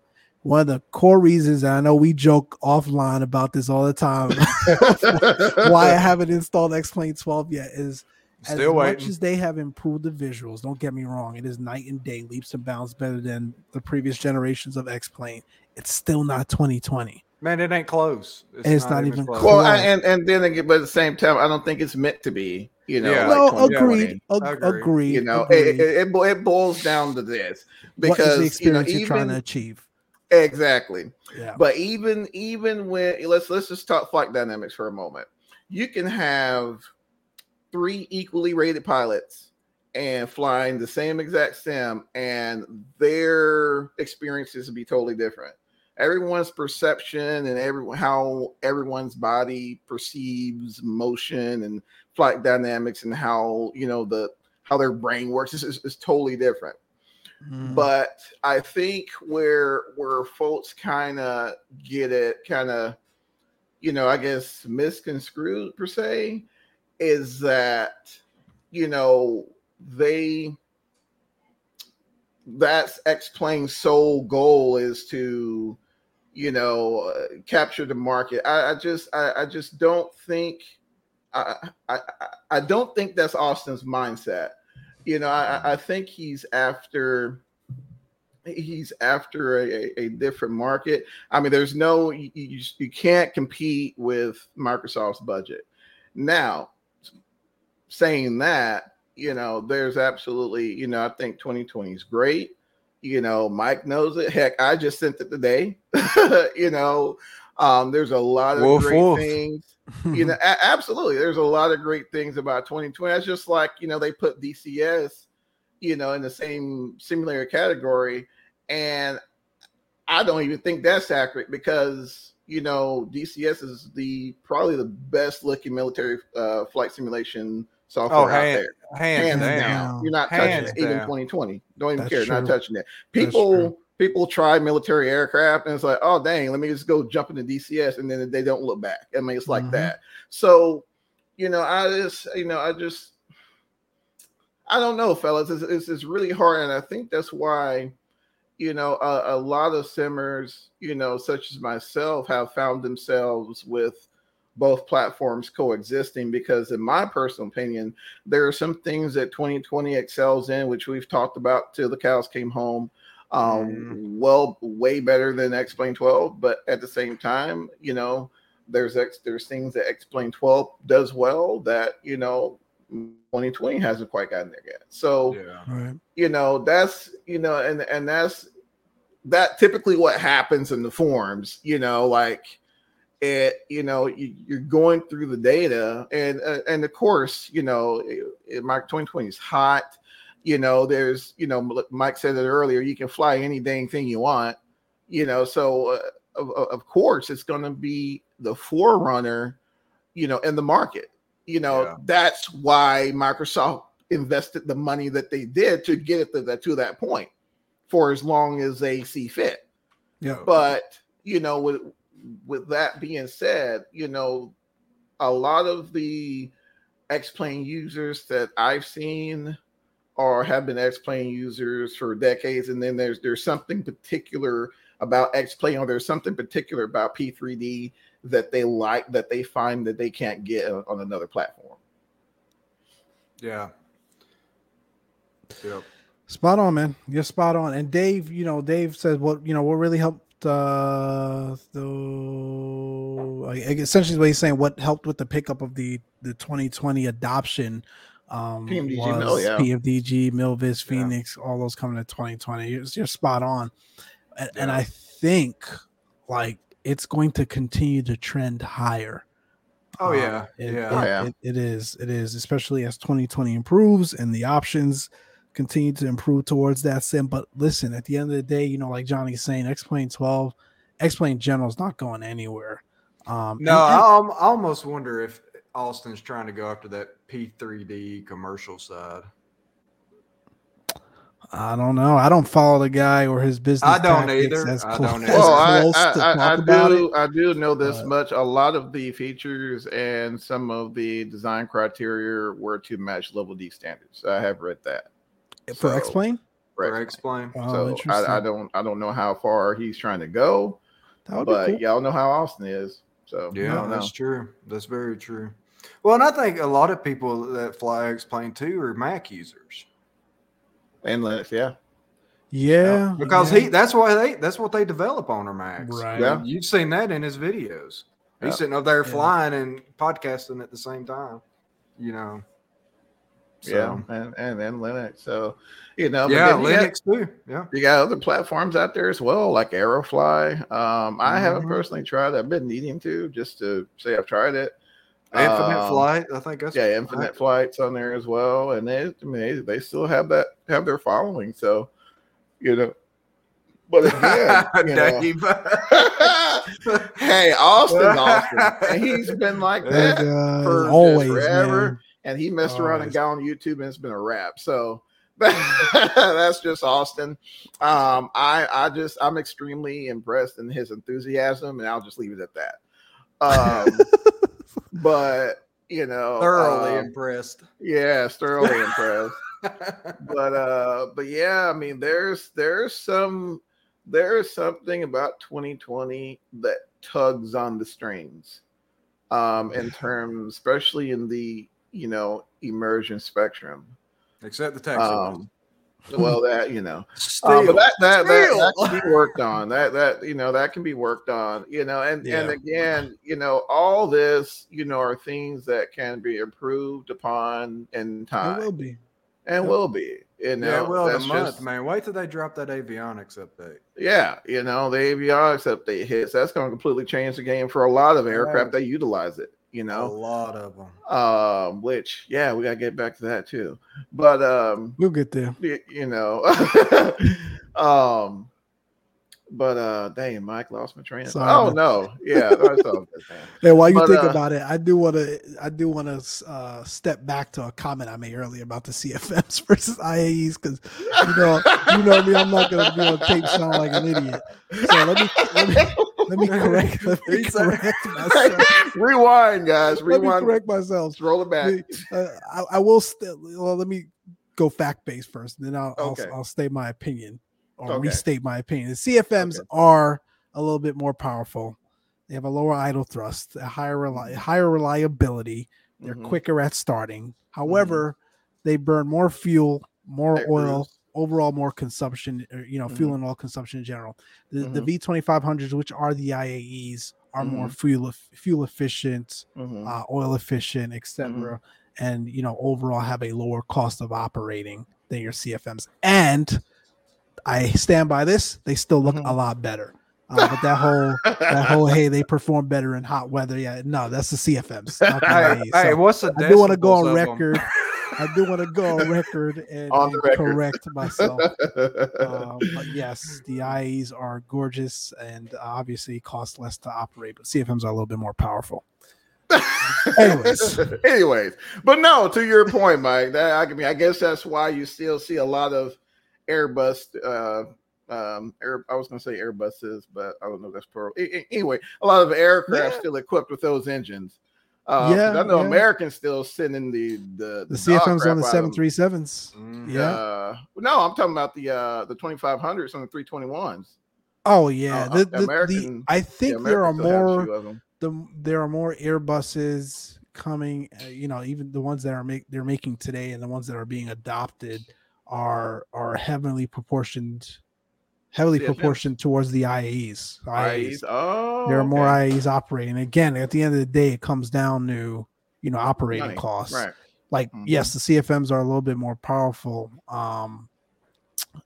one of the core reasons and i know we joke offline about this all the time why i haven't installed x-plane 12 yet is as Still much waiting. as they have improved the visuals don't get me wrong it is night and day leaps and bounds better than the previous generations of x-plane it's still not 2020 Man, it ain't close. It's not even close. well, I, and and then again, but at the same time, I don't think it's meant to be. You know, Yeah. like no, agreed, ag- Agreed. agreed. You know, agreed. it, it, it, boils down to this what is because the experience you know, you're trying to achieve? Exactly. Yeah, But even even when let's let's just talk flight dynamics for a moment. You can have three equally rated pilots and flying the same exact sim, and their experiences will be totally different. Everyone's perception and everyone how everyone's body perceives motion and flight dynamics and how you know the how their brain works is, is, is totally different Mm, but I think where where folks kind of get it kind of you know I guess misconstrued per se is that you know they that's X Plane's sole goal is to you know uh, capture the market. I, I just I, I just don't think I I- I don't think that's Austin's mindset. You know, I, I think he's after he's after a, a different market. I mean, there's no you, you, you can't compete with Microsoft's budget. Now, saying that, you know, there's absolutely, you know, I think 2020 is great. You know, Mike knows it. Heck, I just sent it today. you know, um, there's a lot of Woof, great woof. things you know, a- absolutely. There's a lot of great things about 2020. It's just like, you know, they put DCS, you know, in the same simulator category. And I don't even think that's accurate because, you know, DCS is the probably the best looking military uh, flight simulation software Oh, out there. hands, Hands down. down. You're not Hands touching it. Even 2020. Don't even That's care. Not touching it. People true. People try military aircraft and it's like, oh dang, let me just go jump into DCS and then they don't look back. I mean, it's like Mhm. that. So, you know, I just, you know, I just, I don't know, fellas. It's, it's, it's really hard, and I think that's why, you know, a, a lot of simmers, you know, such as myself, have found themselves with both platforms coexisting because, in my personal opinion, there are some things that 2020 excels in, which we've talked about till the cows came home. Um, Mhm. well, way better than X Plane 12, but at the same time, you know, there's X, there's things that X Plane 12 does well that you know 2020 hasn't quite gotten there yet. So Yeah. right. you know that's you know and and that's that typically what happens in the forums you know like it you know you, you're going through the data and uh, and of course you know it, it, mike 2020 is hot you know there's you know mike said it earlier you can fly any dang thing you want you know so uh, of, of- course it's going to be the forerunner you know in the market you know Yeah. that's why microsoft invested the money that they did to get it to that to that point for as long as they see fit. Yeah. But you know, with with that being said, you know, a lot of the X-Plane users that I've seen or have been X-Plane users for decades, and then there's there's something particular about X-Plane, or there's something particular about P3D that they like that they find that they can't get on on another platform. Yeah. Yep. Spot on, man. You're spot on. And Dave, you know, Dave says what you know what really helped. uh the I essentially what he's saying. What helped with the pickup of the the 2020 adoption. Um, PMDG was Mill, yeah. PFDG, Milviz, Yeah. Fenix, all those coming to 2020. You're, you're spot on, and, and I think like it's going to continue to trend higher. Oh Um, yeah. it, yeah. it- Oh, yeah. it- it is. It is, especially as 2020 improves and the options continue to improve towards that sim. But listen, at the end of the day, you know, like Johnny's saying, X Plane 12, X Plane General is not going anywhere. Um, No, and- I, and- al- I almost wonder if Austin's trying to go after that P3D commercial side. I don't know. I don't follow the guy or his business. I don't either. As I don't either. Well, I, I, I, I do it. I do know this but- much. A lot of the features and some of the design criteria were to match level D standards. I have read that. For So, X-Plane, for For X-Plane. X-Plane. oh, So I, I don't I don't know how far he's trying to go, That would be but cool. y'all know how Austin is. So Yeah, that's true. That's very true. Well, and I think a lot of people that fly X-Plane too are Mac users. And Linux, yeah. yeah, because yeah. he that's why they that's what they develop on their Macs. Right. Yeah. You've seen that in his videos. He's Yeah. sitting up there Yeah. flying and podcasting at the same time. You know. yeah, So, and and then Linux. So you know, yeah, then you got- Linux too. Yeah. You got other platforms out there as well, like Aerofly. Um, I haven't Mhm. personally tried. it. I've been needing to just to say I've tried it. Infinite Um, Flight. I think that's yeah, Infinite Flights on there as well, and they, I mean, they, they still have that have their following. So, you know, but again, you know, hey, Austin, and he's been like That guy is for always forever. man. and he messed around and got on YouTube, and it's been a wrap. So. that's just Austin. Um, I I just I'm extremely impressed in his enthusiasm, and I'll just leave it at that. Um, but you know, Thoroughly um, impressed. yeah, thoroughly impressed. But uh, but yeah, I mean, there's there's some there's something about 2020 that tugs on the strings, um, in terms, especially in the you know immersion spectrum. Except the tax. Um, well, that you know, Still, uh, but that that, that that can be worked on. That that you know that can be worked on. You know, and and again, you know, all this you know are things that can be improved upon in time. It time will be. and Yep. will be. You know, yeah, well, the that's month, just- man. Wait till they drop that avionics update. Yeah, you know, the avionics update hits. That's going to completely change the game for a lot of aircraft that utilize it. You A lot of them. um, which yeah, we got to get back to that too. But um, We'll get there. y- you know, um, but uh, dang, Mike lost my train. of Sorry, oh man. no, yeah, that's all good, man. Hey, while you But, think uh, about it, I do want to I do want to uh, step back to a comment I made earlier about the CFMs versus IAEs because you know you know me, I'm not gonna be on tape sound like an idiot. So let me let me let me correct let me correct myself. rewind, guys. Let me Rewind. correct myself. Roll it back. Uh, I, I will still well, let me go fact based first, and then I'll, Okay. I'll I'll state my opinion or Okay. restate my opinion. The CFMs Okay. are a little bit more powerful. They have a lower idle thrust, a higher reli- Mhm. higher reliability. They're Mhm. quicker at starting. However, they burn more fuel, more oil. Overall more consumption. or, You know, fuel Mhm. and oil consumption in general. The, the Mhm. V twenty five hundreds, which are the IAEs, are more fuel fuel efficient Mhm. uh, oil efficient, etc., and you know overall have a lower cost of operating than your CFMs. And I stand by this; they still look a lot better. Uh, but that whole that whole hey, they perform better in hot weather. Yeah, no, that's the CFMs. not the Hey, IAEs. hey, So what's the I do want to go on record. I do want to go on record and, On record. correct myself. Um, but yes, the IAEs are gorgeous and obviously cost less to operate, but CFMs are a little bit more powerful. Anyways. anyways, but no, to your point, Mike. That I mean, I guess that's why you still see a lot of Airbus. Uh, um, Air, I was going to say Airbuses, but I don't know if that's plural. Anyway, a lot of aircraft Yeah. still equipped with those engines. Uh, Yeah, I know yeah. Americans still sending the the, The dog CFMs on the seven three sevens. Yeah. Uh, no, I'm talking about the uh the 2500s on the 321s. Oh yeah. Uh, The, the the, the, American- I think there are Americans still have a more few of them. the there are more Airbuses coming. Uh, you know, even the ones that are make they're making today and the ones that are being adopted are are heavily proportioned, heavily CFMs. proportioned towards the IAEs. IAEs. IAs. Oh, There are more okay. IAEs operating. Again, at the end of the day, it comes down to you know operating Money. costs. Right. like Mhm. yes the cfms are a little bit more powerful um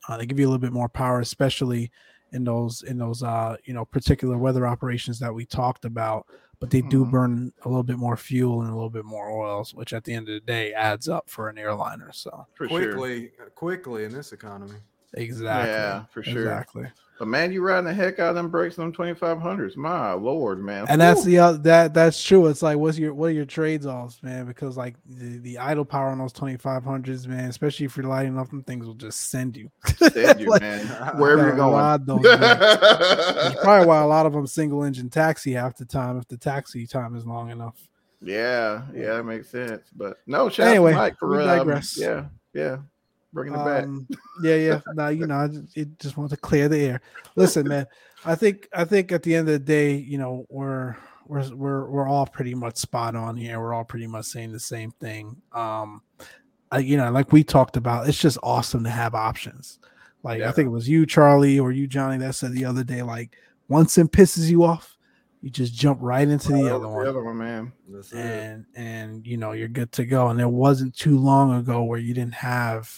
uh, they give you a little bit more power especially in those in those uh you know particular weather operations that we talked about but they do Mhm. burn a little bit more fuel and a little bit more oils which at the end of the day adds up for an airliner so For sure. quickly, quickly in this economy. Exactly. Yeah, for sure. Exactly. But man, you riding the heck out of them brakes on twenty five hundreds. My lord, man. And that's the uh, that that's true. It's like what's your what are your trades offs, man? Because like the, the idle power on those twenty five hundreds, man, especially if you're lighting up them things will just send you. Send you, Like, man. Wherever you're going. those probably why a lot of them single engine taxi half the time if the taxi time is long enough. yeah, yeah, that makes sense. But no, shout Anyway, Mike for um, yeah, yeah, bringing it back. Um, yeah, yeah. No, you know, I just, it just want to clear the air. Listen, man. I think I think at the end of the day, you know, we're we're we're we're all pretty much spot on here. We're all pretty much saying the same thing. Um, I, you know, like we talked about, it's just awesome to have options. Like Yeah. I think it was you, Charlie, or you, Johnny, that said the other day, like once it pisses you off, you just jump right into the Oh, other one The other one, man. That's it. and and you know you're good to go and it wasn't too long ago where you didn't have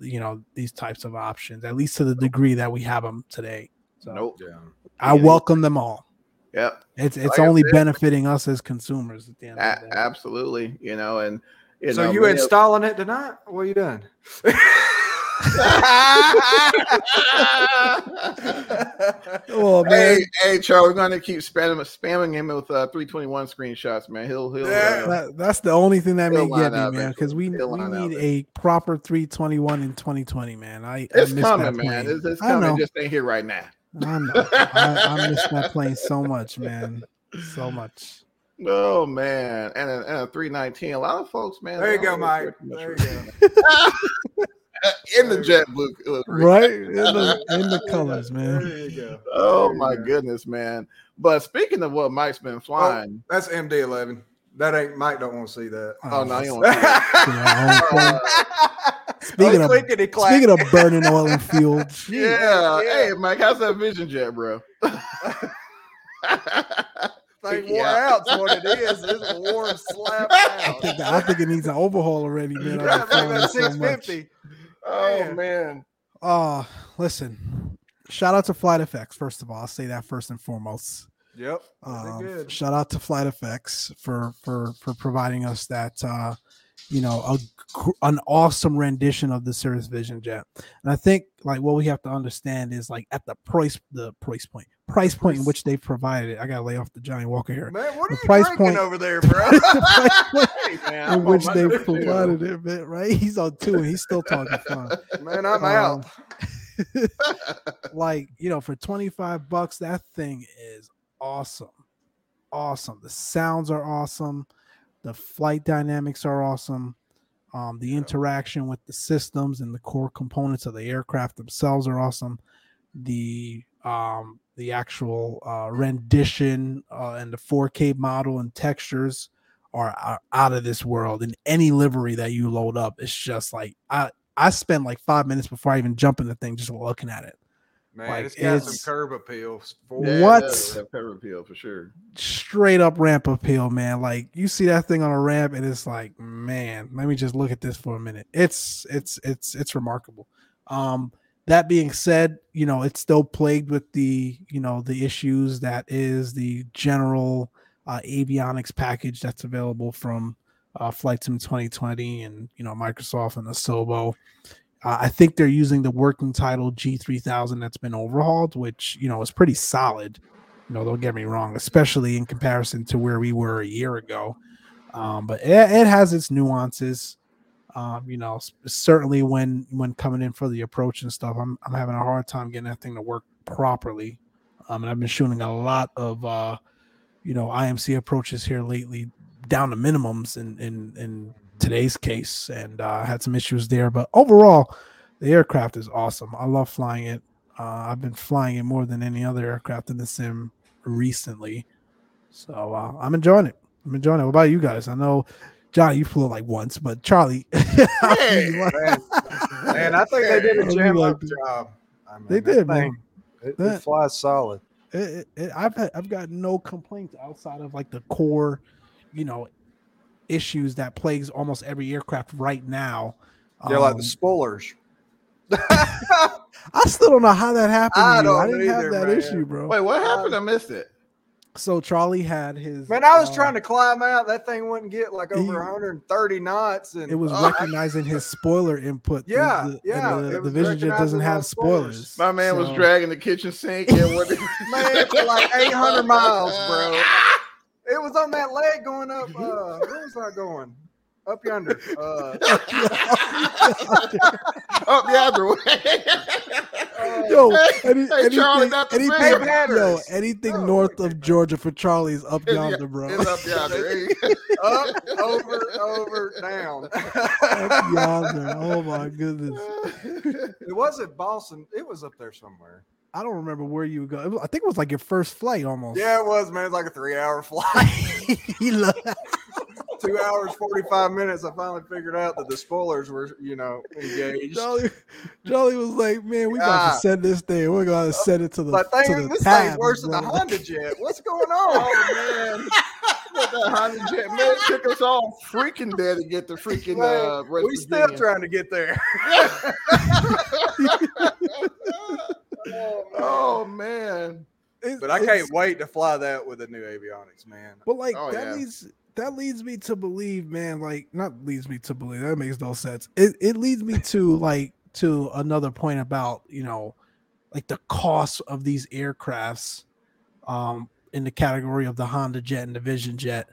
you know these types of options at least to the degree that we have them today so Nope. Yeah. i Yeah. welcome them all Yep. it's it's Like only said- benefiting us as consumers at the end A- of the day. absolutely. You know, and you so know, you installing it tonight? What are you doing? oh man hey, hey, Charlie, we're gonna keep spamming spamming him with uh, 321 screenshots, man. He'll he'll Yeah. uh, that, that's the only thing that may get me man because we, we He'll line need up. a proper 321 in 2020 man i, I it's miss coming, that man. plane. It's, it's I coming. know. Just ain't here right now. I, know. I, I miss that plane so much man so much Oh man, and a, and a 319. A lot of folks, man. There you go, Mike. There you go. in the JetBlue. uh, right in the in the colors man There you go. Oh There you my go. goodness, man. But speaking of what Mike's been flying, That's MD11. That ain't Mike. Don't want to see that. oh, no, you don't. Yeah, Speaking of- Speaking of burning oil and fuel, gee, yeah. Yeah. Hey, Mike, how's that vision jet, bro? thing Take wore you out. That's what it is. It's a warm slap I out. think, I think it needs an overhaul already, man. I've Yeah, been flying maybe it that's so 650. Oh Man. Oh, listen. Shout out to FlightFX, first of all. I'll say that first and foremost. Yep. Um, good. shout out to FlightFX for for for providing us that uh, you know a an awesome rendition of the Cirrus Vision Jet. And I think like what we have to understand is like at the price the price point price point in which they've provided it. I gotta lay off the Johnnie Walker here. Man, what the are you price drinking point- over there, bro? Point Hey, man, in I'm which they too. provided it, man, right? He's on two and he's still talking fun. Man, I'm Um, out. like you know for 25 bucks that thing is awesome awesome the sounds are awesome the flight dynamics are awesome. Um, the interaction with the systems and the core components of the aircraft themselves are awesome. The um, the actual uh, rendition uh, and the 4k model and textures are, are out of this world. In any livery that you load up it's just like i i spend like five minutes before i even jump in the thing just looking at it Man, like, it's got it's- some curb Yeah, What? have appeal for sure. straight up ramp appeal, man. Like you see that thing on a ramp, and it's like, man, let me just look at this for a minute. It's it's it's it's remarkable. Um, that being said, you know, it's still plagued with the you know the issues that is the general uh, avionics package that's available from uh, Flight Sim 2020 and you know Microsoft and Asobo. Uh, I think they're using the working title G3000 that's been overhauled, which you know is pretty solid. You know, don't get me wrong, especially in comparison to where we were a year ago. Um, but it, it has its nuances. Um, you know, certainly when when coming in for the approach and stuff, I'm I'm having a hard time getting that thing to work properly. Um, and I've been shooting a lot of uh, you know IMC approaches here lately, down to minimums and and in today's case, and uh, had some issues there. But overall, the aircraft is awesome. I love flying it. Uh, I've been flying it more than any other aircraft in the sim recently, so uh, I'm enjoying it. I'm enjoying it. What about you guys? I know, Johnny, you flew it like once, but Charlie, how do you Hey, Man, man, I think they did a jam up job. I mean, They did, man. It, That- it flies solid. it, it, it- I've had, I've got no complaints outside of like the core, you know, issues that plagues almost every aircraft right now. They're like Um, the spoilers. I still don't know how that happened. I to you. I don't didn't have that man. issue, bro. Wait, what happened? I missed it. So Charlie had his. Man, I was uh, trying to climb out. That thing wouldn't get like over He- 130 knots, and It was uh, recognizing his spoiler input. The- Yeah, the, and yeah, The, the Vision Jet doesn't have spoilers. spoilers. My man was dragging the kitchen sink and what man for like 800 miles, bro. It was on that leg going up. Uh, where was I going? Up yonder. Uh, up the other way. Yo, any, hey, Charlie, anything, the anything, yo, anything Oh, north okay. of Georgia for Charlie is up yonder, bro. It's up yonder. Up, over, over, down. up yonder. Oh my goodness. It wasn't Boston. It was up there somewhere. I don't remember where you go. Was- I think it was like your first flight almost. Yeah, it was, man. It was like a three hour flight. Two hours, 45 minutes. I finally figured out that the spoilers were, you know, engaged. Jolly, Jolly was like, "Man, we got Ah. to send this thing. We're gonna send it to the But to thing, the this tab, thing's worse than the bro." Honda Jet. What's going on? Oh man, the Honda Jet man it took us all freaking there to get the freaking uh, West we still Virginia. trying to get there. Oh man, It's- But I can't wait to fly that with the new avionics, man. But like Oh, that yeah. leads that leads me to believe, man. Like not leads me to believe that makes no sense. It it leads me to like to another point about you know like the cost of these aircrafts, um, in the category of the Honda Jet and the Vision Jet.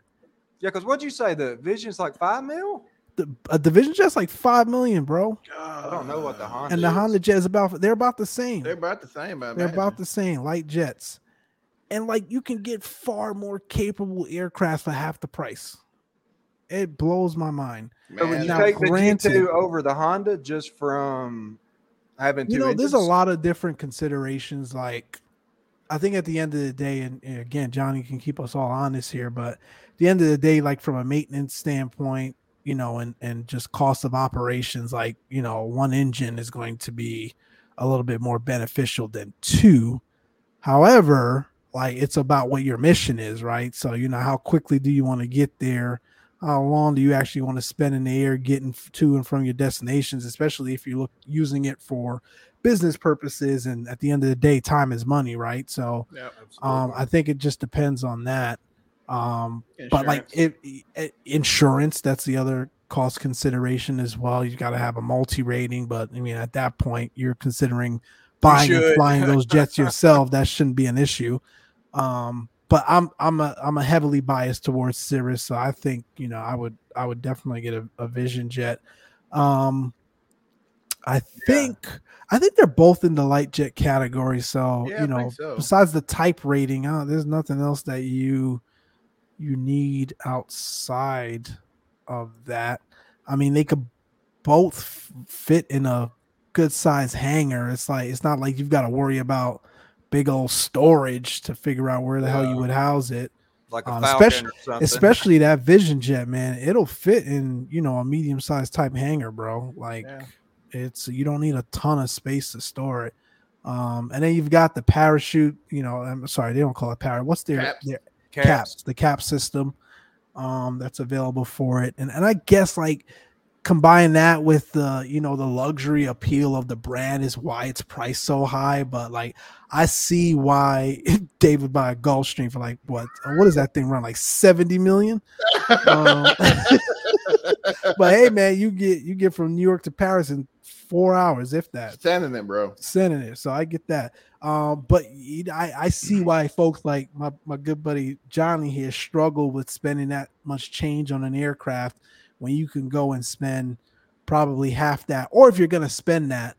Yeah, because what'd you say? The Vision's like five mil? The a Division Jet's like five million, bro, I don't know what the Honda and the is. Honda Jet is about they're about the same. They're about the same. I They're about the same, light jets. And like you can get far more capable aircraft for half the price. It blows my mind. So would you now, take the granted- G2 over the Honda just from having two You know, there's a lot of different considerations. Like, I think at the end of the day, and, and again, Johnny can keep us all honest here, but at the end of the day, like from a maintenance standpoint, you know, and and just cost of operations, like you know, one engine is going to be a little bit more beneficial than two. However, like it's about what your mission is, right? So you know, how quickly do you want to get there? How long do you actually want to spend in the air getting to and from your destinations, especially if you're look, using it for business purposes? And at the end of the day, time is money, right? So Yep. um, I think it just depends on that. Um, but like Insurance. if i- insurance, that's the other cost consideration as well. You got to have a multi rating, but I mean, at that point, you're considering buying and flying those jets yourself. That shouldn't be an issue. Um, but I'm I'm a I'm a heavily biased towards Cirrus, so I think you know I would I would definitely get a, a Vision jet. Um, I think I think they're both in the light jet category. So Yeah, you know, so. besides the type rating, uh, there's nothing else that you you need outside of that. I mean, they could both fit in a good size hangar. It's like it's not like you've got to worry about big old storage to figure out where the hell you would house it. like a um, especially- or something. Especially that Vision Jet, man. It'll fit in, you know, a medium sized type hangar, bro. Like Yeah. it's you don't need a ton of space to store it. Um, and then you've got the parachute, you know, I'm sorry, they don't call it parachute. What's their, their Caps. caps, the cap system um that's available for it and and i guess like combine that with the you know the luxury appeal of the brand is why it's priced so high but like i see why david buy a gulfstream for like what what does that thing run like 70 million um, but hey man you get you get from new york to paris in four hours if that Standing there, bro. sending it. So I get that. Um, but I, I see why folks like my, my good buddy Johnny here struggle with spending that much change on an aircraft when you can go and spend probably half that, or if you're gonna spend that,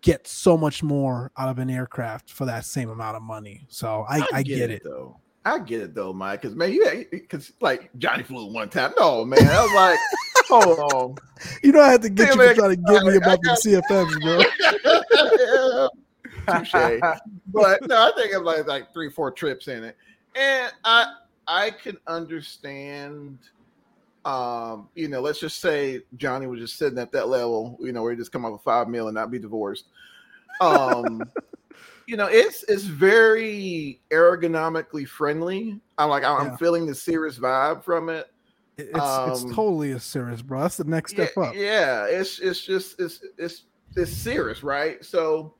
get so much more out of an aircraft for that same amount of money. So I, I, get, it. though. I get it though, Mike. Because man, you because like Johnny flew one time. No, man, I was like, hold on. You know I had to get Damn you to try to get me about the CFMs, bro. Touche. But no, I think I'm like like three, four trips in it, and I I can understand. Um, you know, let's just say Johnny was just sitting at that level, you know, where he just come up with five mil and not be divorced. Um, you know, it's it's very ergonomically friendly. I'm like, I'm Yeah. feeling the Cirrus vibe from it. It- It's it's Um, totally a Cirrus, bro. That's the next step yeah, up. Yeah, it's it's just it's it's it's serious, right? So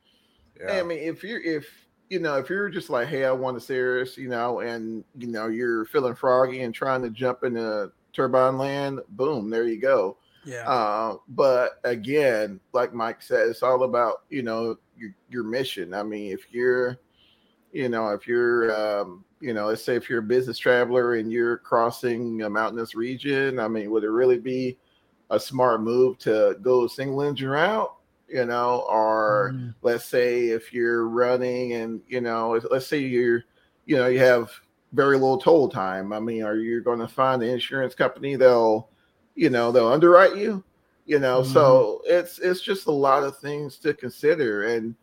Yeah. I mean, if you're if you know, if you're just like, hey, I want a Cirrus, you know, and you know you're feeling froggy and trying to jump into turbine land, boom, there you go. Yeah. Uh, but again, like Mike said, it's all about you know your your mission. I mean, if you're, you know, if you're, um, you know, let's say if you're a business traveler and you're crossing a mountainous region, I mean, would it really be a smart move to go single engine route? You know, or Mm. let's say if you're running and you know, let's say you're, you know, you have very little toll time. I mean, are you going to find an insurance company they'll, you know they'll underwrite you you know so it's it's just a lot of things to consider and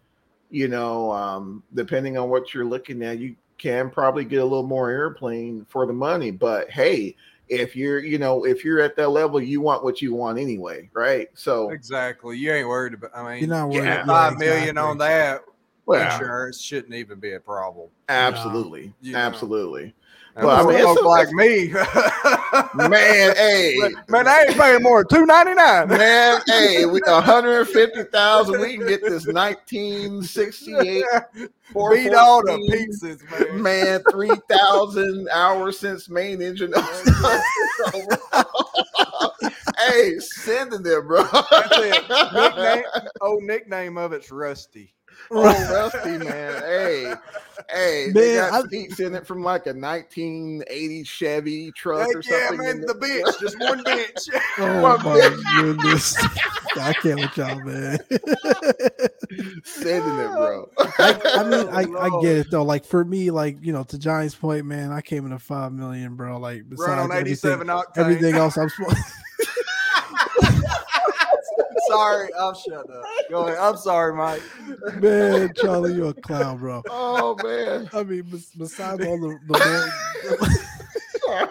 you know um depending on what you're looking at you can probably get a little more airplane for the money but hey if you're you know if you're at that level you want what you want anyway right so Exactly. You ain't worried about. I mean, You're not worried. yeah, yeah, five million exactly. on that well, insurance shouldn't even be a problem. absolutely You know. absolutely And Well, I for mean, folks like me, man hey man, I ain't paying more than two ninety nine. man hey we 150000 we can get this 1968 Beat all the pieces, man. man, three thousand hours since main engine. hey, sending there, bro. That's it. Nickname, oh, nickname of it's Rusty. oh, Rusty, man. Hey, hey, they Man, got I- seats in it from like a 1980 Chevy truck Heck or yeah, something. man, in the it. bench, just one bench. Oh Fuck my goodness. I can't with y'all, man. Sending it, bro. I, I mean, I, I get it though. Like for me, like you know, to Johnny's point, man, I came in a five million, bro. Like Run besides on eighty seven everything, octane. everything else, I'm supposed. Sorry, I'm shut up. Go ahead. I'm sorry, Mike. man, Charlie, you're a clown, bro. Oh man. I mean, besides all the the more,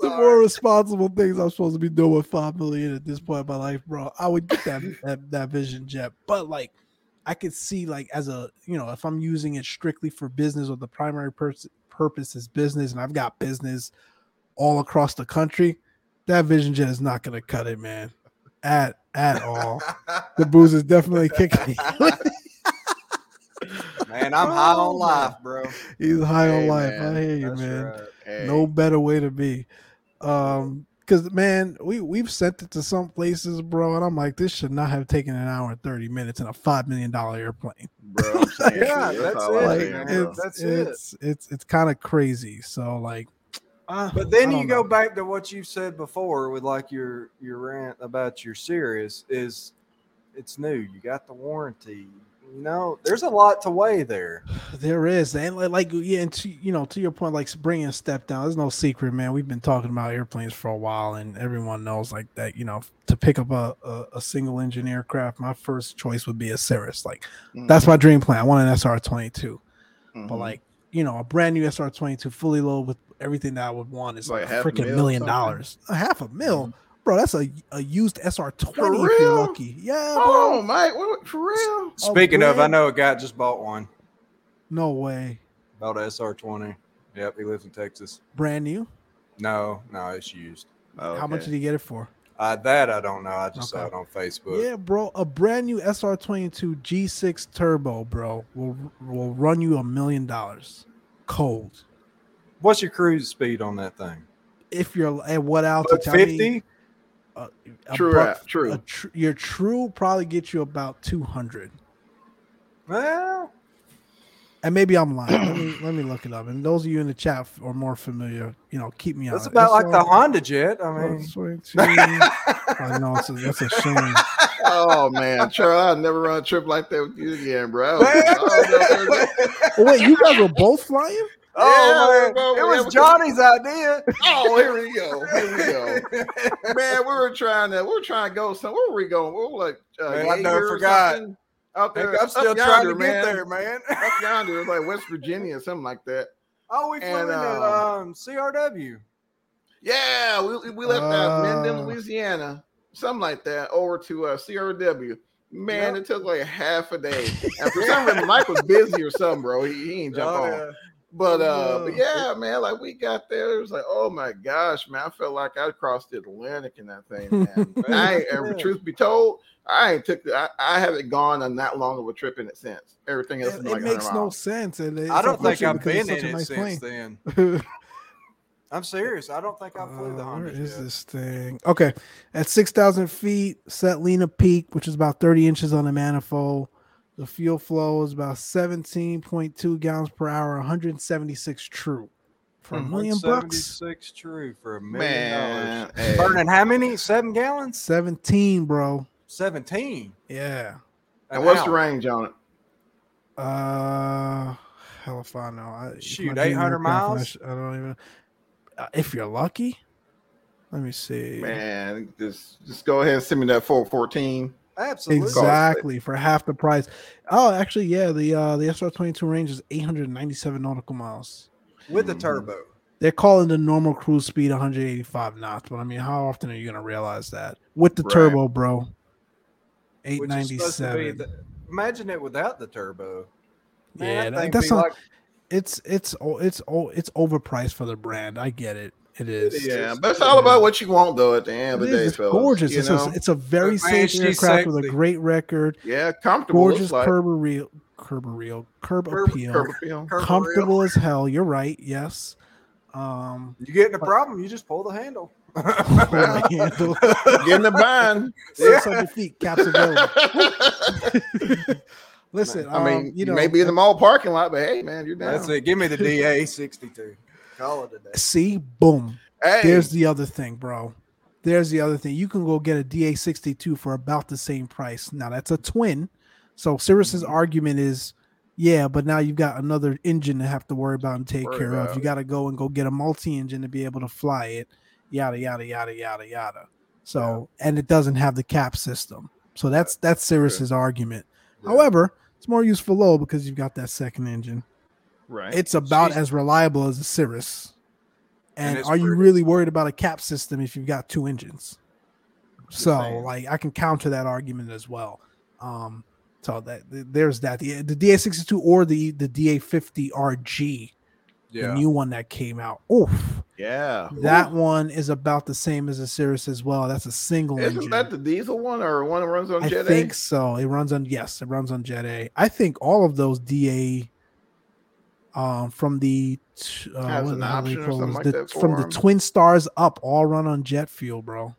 the Sorry. more responsible things I'm supposed to be doing with five million at this point in my life, bro, I would get that that, that Vision Jet. But like, I could see like as a you know, if I'm using it strictly for business or the primary purpose is business, and I've got business all across the country, that Vision Jet is not gonna cut it, man. At at all. The booze is definitely kicking. Me. Man, I'm high Oh, on life, bro. He's high Hey, on life. man. I hear you, That's man. right. Hey. no better way to be um because man we we've sent it to some places bro and i'm like this should not have taken an hour and 30 minutes in a five million dollar airplane bro. Saying, Yeah, dude, that's all it, like man. it's That's it. it's it's it's kind of crazy so like uh, But then you don't go back to what you said before with like your your rant about your Cirrus is it's new. You got the warranty. You know, there's a lot to weigh there. there is and like, like yeah and to, you know to your point like bringing a step down there's no secret man we've been talking about airplanes for a while and everyone knows like that you know to pick up a, a, a single engine aircraft my first choice would be a Cirrus like that's my dream plan i want an sr22 but Mhm. like you know a brand new SR22 fully loaded with everything that I would want is Like like, a freaking million? Mm-hmm. dollars. A half a mil, bro. That's a, a used SR20 For if you're real? lucky. Yeah, Oh, bro. Mike, what, for real? Speaking of, I know a guy just bought one. No way. Bought a SR20. Yep, he lives in Texas. Brand new. No, no, it's used. How much did he get it for? Uh, that I don't know. I just saw it on Facebook. Yeah, bro. A brand new SR22 G6 turbo, bro, will will run you a million dollars, cold. What's your cruise speed on that thing? If you're at what Buck altitude? Fifty. uh, True, buck- uh, true. a tr- your true probably get you about 200. Well, And maybe I'm lying. let me let me look it up. And those of you in the chat are more familiar. You know, keep me on. that's it. about like the Honda Jet. I mean, 22. I know it's a, that's a shame. Oh man, Charlie, I'll never run a trip like that with you again, bro. oh, Oh wait, you guys were both flying? oh was Johnny's idea. oh, here we go. Here we go. Man, we were trying to we were trying to go somewhere. Where were we going? We were like uh, Man, I never forgot. Out there, I'm still trying to get man. there, man. Up yonder, it was like West Virginia, or something like that. Oh, we flew And, into um, um, CRW. Yeah, we, we left out Minden, Uh. Louisiana, something like that, over to uh, CRW. Man, Yep. it took like half a day. And for some reason, Mike was busy or something, bro. He, he ain't jump Oh, on. yeah. But uh, but yeah, man, like we got there, it was like, oh my gosh, man, I felt like I crossed the Atlantic in that thing, man. And I ain't, and Yeah. truth be told, I ain't took, I, I haven't gone on that long of a trip in it since. Everything else It, is it like makes no miles. sense. And it's I don't think I've been it's in such it a nice since plane. then. I'm serious. I don't think I flew the Uh, where Honda is yet. this thing? Okay, at six thousand feet, set Lena Peak, which is about thirty inches on the manifold. The fuel flow is about seventeen point two gallons per hour, one hundred seventy six true for a million bucks. 76 true for a million Man, dollars. hey. Burning how many? Seven gallons? Seventeen, bro. 17. Yeah. An and what's the range on it? Uh, hell if I know. I, Shoot, 800 that math, I miles? I don't even. Uh, if you're lucky, let me see. Man, just just go ahead and send me that 414. Absolutely. Exactly for half the price. Oh, actually, yeah. The uh the SR twenty two range is eight hundred ninety seven nautical miles. With the Mhm. turbo. They're calling the normal cruise speed one hundred eighty five knots, but I mean, how often are you gonna realize that with the Right. turbo, bro? Eight Which is ninety supposed to be seven. the, imagine it without the turbo. Man, Yeah, that that- thing that's not- like, It's it's o- it's o- it's overpriced for the brand. I get it. It is. is. Yeah, but it's all about what you want, though. At the end of the day. It's fellas, gorgeous. You It's know? a, it's a very But man, safe she's aircraft with a great record. yeah, comfortable. Gorgeous Gorgeous like, curb appeal, curb appeal, curb Curb- appeal. curb appeal. comfortable as hell. You're right. Yes. Um, You get in a problem, you just pull the handle. hold the handle. Get in the bind. Six hundred feet, caps. Listen, I mean, um, you, you know, may be in the mall parking lot, but hey, man, you're down. That's it. Give me the DA 62. Call it a day. see, boom. Hey, There's the other thing, bro. There's the other thing. You can go get a DA62 for about the same price. Now that's a twin. So Cirrus's Mm-hmm. argument is, yeah, but now you've got another engine to have to worry about and take Worry care of. about. You got to go and go get a multi-engine to be able to fly it. Yada yada yada yada yada. So and it doesn't have the cap system. So that's that's Cirrus's argument. However, it's more useful low because you've got that second engine. Right. It's about She's- as reliable as a Cirrus. And And, it's are you pretty. really worried about a cap system if you've got two engines? So, saying. like, I can counter that argument as well. Um, so that there's that the the DA62 or the the DA50 RG, the new one that came out. Oof, yeah. that Ooh. one is about the same as a Cirrus as well. That's a single Isn't engine. that the diesel one or one that runs on I Jet think so. It runs on yes, it runs on Jet A. I think all of those DA um from the t- uh, what an the hell they call like The- from for the 'em? twin stars up all run on jet fuel, bro.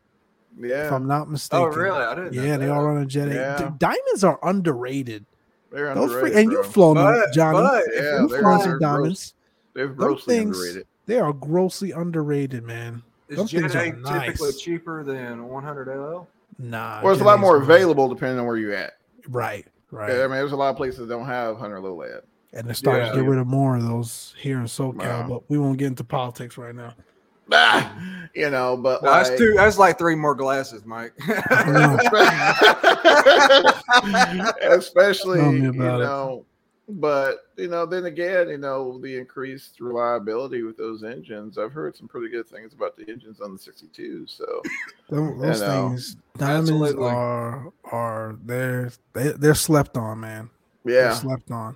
Yeah, if I'm not mistaken. Oh, really? I didn't know Yeah, they that. all run on Jet A. Yeah. D- diamonds are underrated. they're Those free, underrated, and you've flown them, Johnny. but if Yeah, you're you've they're- flown some they're gross. diamonds. They're Those grossly things, underrated. they are grossly underrated, man. is those Jet things A are typically nice. cheaper than 100 LL? Nah, Well, it's a lot more available depending on where you're at. Right, right. Yeah, I mean, there's a lot of places that don't have hundred low lead. And they're starting to Yeah. get rid of more of those here in SoCal, Wow. but we won't get into politics right now. Ah, you know, but No, like, that's two. That's like three more glasses, Mike. especially you about it. know but you know then again you know the increased reliability with those engines i've heard some pretty good things about the engines on the 62 so Those, those You know, things, diamonds absolutely. are are they're they, they're slept on, man. They're yeah slept on.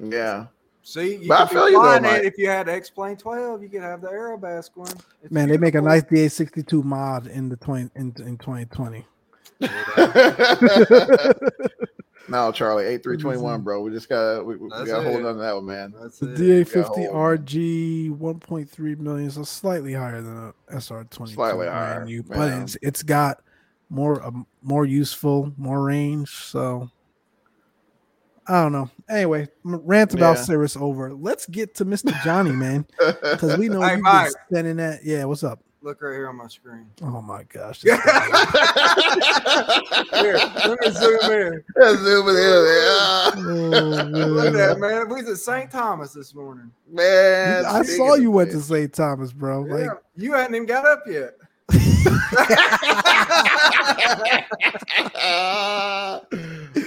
Yeah See, you But I feel you though, Mike. it if you had X Plane 12, you could have the Aerobask one. It's Man, they make a nice DA62 mod in the twenty in, in 2020. no charlie A321 bro we just gotta we, we gotta hold on to that one man That's The. DA50. RG 1.3 million, so slightly higher than a SR20. Slightly higher, new, but it's it's got more um, more useful, more range. So I don't know. Anyway, rant about Yeah. Cirrus over. Let's get to Mr. Johnny, man, because we know Hey, you've been Mike. spending that. Yeah, what's up? Look right here on my screen. Oh my gosh. Here, let me zoom in. Zoom it in there. Oh, Look at that, man. man. We was at St. Thomas this morning. man I saw you went to. St. Thomas, bro. Yeah, Like, you hadn't even got up yet.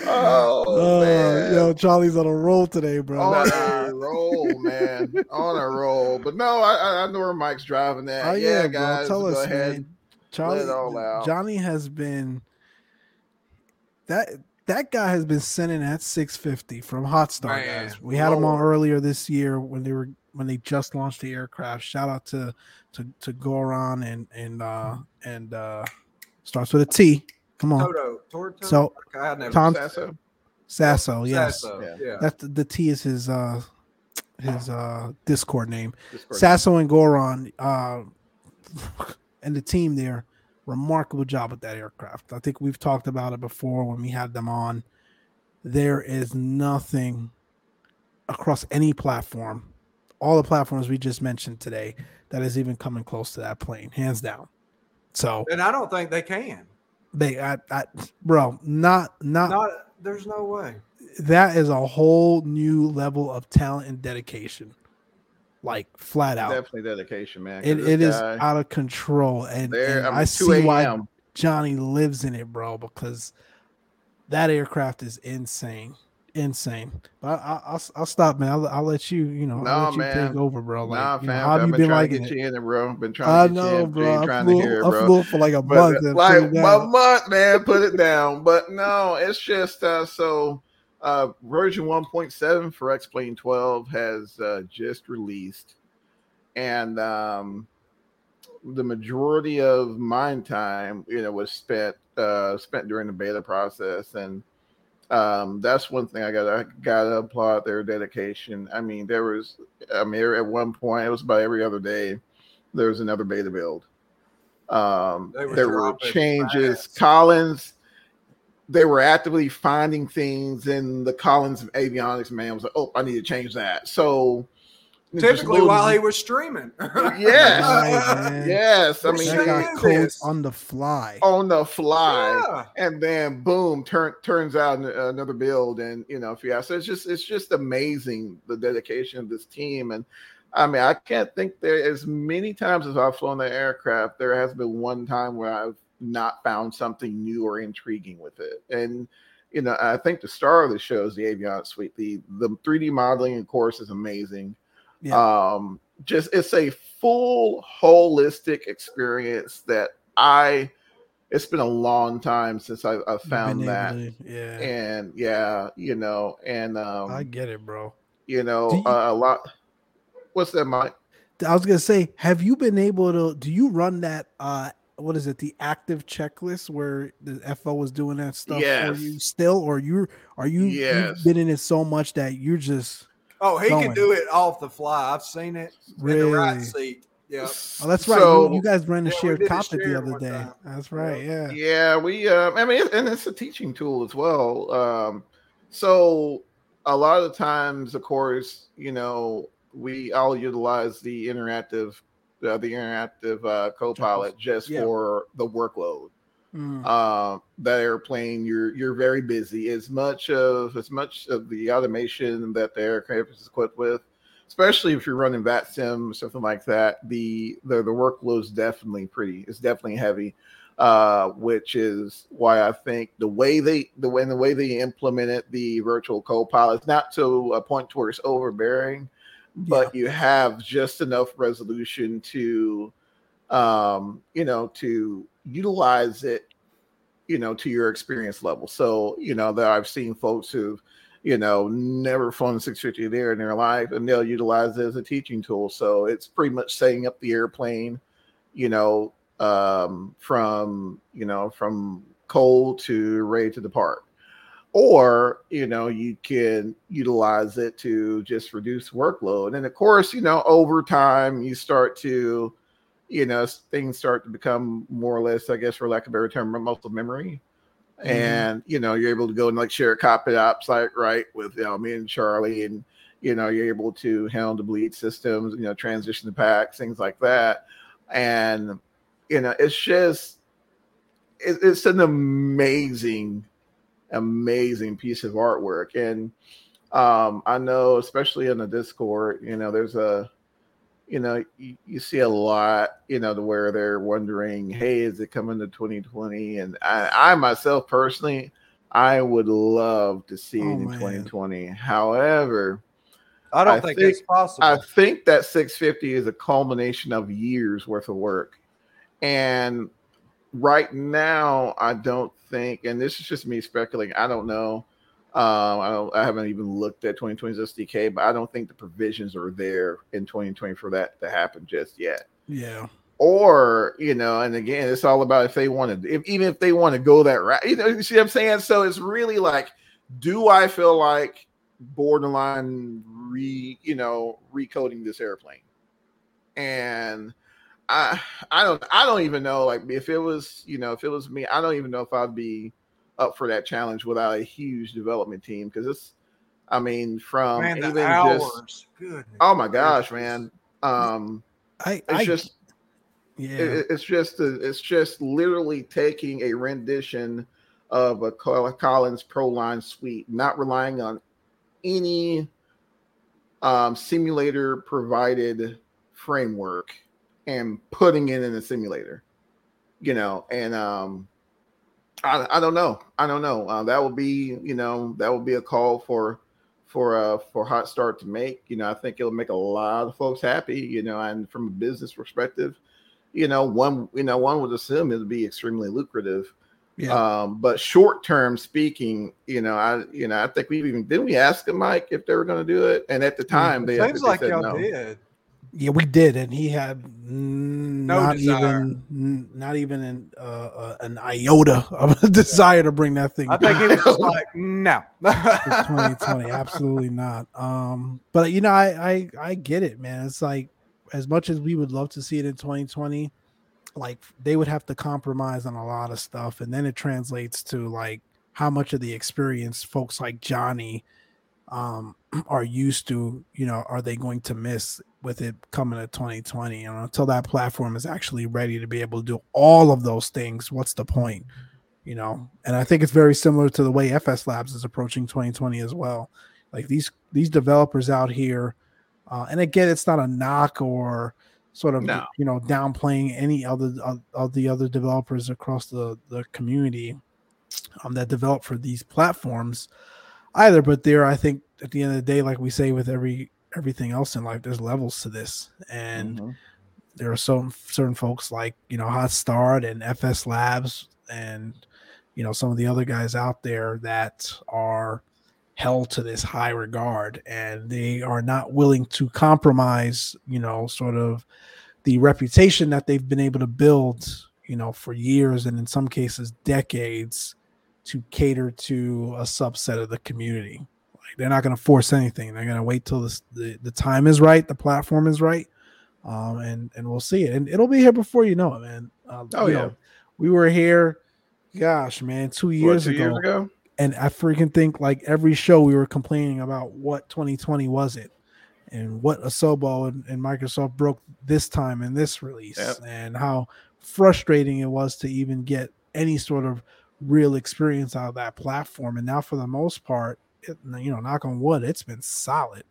Oh, oh, man. yo, Charlie's on a roll today, bro. on a roll, man. on a roll. But no, I, I- know where Mike's driving that. Oh yeah, yeah, guys, bro. Tell go us, ahead. man. Charlie, it all out. Johnny has been that that guy has been sending at 650 from Hot Start Man, guys. We had him on earlier this year when they were when they just launched the aircraft. Shout out to to to Goran and and uh and uh starts with a T. Come on, Toto, Toto. So, Okay, I never Tom- Saso? Saso. Yes, Saso, Yeah. yeah. that's the, the T is his uh his uh Discord name. Discord. Saso and Goran uh, and the team there, remarkable job with that aircraft. I think we've talked about it before when we had them on. There is nothing across any platform, all the platforms we just mentioned today, that is even coming close to that plane, hands down. So And I don't think they can. they, I, I, bro, not, not, Not. There's no way. that is a whole new level of talent and dedication, like flat out. Definitely dedication, man. It, this it is guy out of control, and, There, and I mean, I see why Johnny lives in it, bro. Because that aircraft is insane, insane. But I, I, I'll I'll stop, man. I'll, I'll let you, you know, Nah, you man. take over, bro. Like, nah, you know, fam. how have I've you been been trying to get it? you in it, bro. Been trying I to get you know, in, bro. I Trying flew, to hear, I bro. flew for like a but month. like a month, man, put it down. But no, it's just uh, so uh, version 1.7 for X Plane 12 has uh, just released, and um, the majority of mine time, you know, was spent uh, spent during the beta process, and um, that's one thing I got I gotta applaud their dedication. I mean, there was, I mean, at one point it was about every other day there was another beta build. Um, there were changes. fast. Collins, they were actively finding things in the Collins avionics man was like, oh, I need to change that. So Typically, while he was streaming. Yes. Right, yes, I mean that got they, is codes this. on the fly. on the fly Yeah. and then boom turn turns out another build and you know if you ask so it's just it's just amazing the dedication of this team and i mean i can't think there as many times as i've flown the aircraft there has been one time where i've not found something new or intriguing with it and you know i think the star of the show is the avionics suite the the 3d modeling of course is amazing um just it's a full holistic experience that i it's been a long time since i, I found that to- yeah, and yeah you know and um I get it, bro. you know you- uh, a lot what's that mike I was gonna say, have you been able to? Do you run that? uh What is it? The active checklist where the FO was doing that stuff Yes. for you still, or you are you Yes. you've been in it so much that you're just Oh, he Going. can do it off the fly. I've seen it in the right Really? seat. Yeah. oh that's right. So- you, you guys ran a Yeah, shared did a cockpit the other day. time. That's right. Yeah. Yeah, we. Uh, I mean, and it's a teaching tool as well. Um, so a lot of the times, of course, you know, we all utilize the interactive, uh, the interactive uh, co-pilot just Yeah. for the workload. Mm. Uh, that airplane, you're you're very busy. As much of as much of the automation that the aircraft is equipped with, especially if you're running VATSIM or something like that, the the the workload is definitely pretty. It's definitely heavy, uh, which is why I think the way they the way the way they implemented the virtual co-pilot, is not to a point towards overbearing, but you have just enough resolution to, um, you know, to utilize it you know, to your experience level. So, you know, that I've seen folks who've, you know, never flown a 650 there in their life and they'll utilize it as a teaching tool. So it's pretty much setting up the airplane, you know, um, from, you know, from cold to ready to depart. Or, you know, you can utilize it to just reduce workload. And of course, you know, over time you start to, you know, things start to become more or less, I guess, for lack of a better term, muscle memory. Mhm. And you know, you're able to go and like share a copy ops like right with you know me and Charlie, and you know, you're able to handle the bleed systems, you know, transition the packs, things like that. And you know, it's just it, it's an amazing, amazing piece of artwork. And um, I know, especially in the Discord, you know, there's a you know, you, you see a lot, you know, to where they're wondering, hey, is it coming to 2020? And I, I myself personally, I would love to see Oh, it in man. 2020. However, I don't I think, think- it's possible. I think that 650 is a culmination of years worth of work. And right now, I don't think, and this is just me speculating, I don't know. Um, I don't, I haven't even looked at 2020's SDK, but I don't think the provisions are there in 2020 for that to happen just yet. Yeah. Or you know, and again, it's all about if they want to, if, even if they want to go that route. You know, you see what I'm saying? So it's really like, do I feel like borderline re, you know, recoding this airplane? And I, I don't, I don't even know. Like, if it was, you know, if it was me, I don't even know if I'd be up for that challenge without a huge development team because it's I mean from Man, the even hours. just Goodness oh my gosh, gracious. man. Um I, it's I just yeah. it- it's just a, it's just literally taking a rendition of a Collins Pro Line suite, not relying on any um, simulator provided framework and putting it in a simulator. You know, and um, I, I don't know. I don't know. Uh, that would be you know that would be a call for for uh for hot start to make. You know, I think it'll make a lot of folks happy. You know, and from a business perspective you know, one you know one would assume it would be extremely lucrative. Yeah. Um, but short term speaking, you know, I you know I think we even didn't we ask them Mike if they were going to do it, and at the time they, Seems they like said y'all no. did. Yeah, we did, and he had No not desire. even not even an uh, uh, an iota of a desire to bring that thing. I think he was like, no. 2020 absolutely not um but you know I, I i get it man it's like as much as we would love to see it in 2020 like they would have to compromise on a lot of stuff and then it translates to like how much of the experience folks like johnny um are used to you know are they going to miss with it coming to 2020 and until that platform is actually ready to be able to do all of those things what's the point you know and i think it's very similar to the way fs labs is approaching 2020 as well like these these developers out here uh, and again it's not a knock or sort of No. you know downplaying any other of, of the other developers across the the community um, that develop for these platforms either but there i think at the end of the day like we say with every everything else in life there's levels to this. And Mhm. there are some certain folks like you know Hot Start and FS Labs and you know some of the other guys out there that are held to this high regard. And they are not willing to compromise you know sort of the reputation that they've been able to build you know for years and in some cases decades to cater to a subset of the community they're not going to force anything they're going to wait till this, the the time is right the platform is right um, and and we'll see it, and it'll be here before you know it, man. Um, Oh, yeah. know, we were here, gosh, man, two What, years two ago, years ago. and I freaking think like every show we were complaining about what 2020 was it, and what Asobo and, and Microsoft broke this time in this release, Yep. and how frustrating it was to even get any sort of real experience out of that platform. And now, for the most part, it, you know, knock on wood, it's been solid.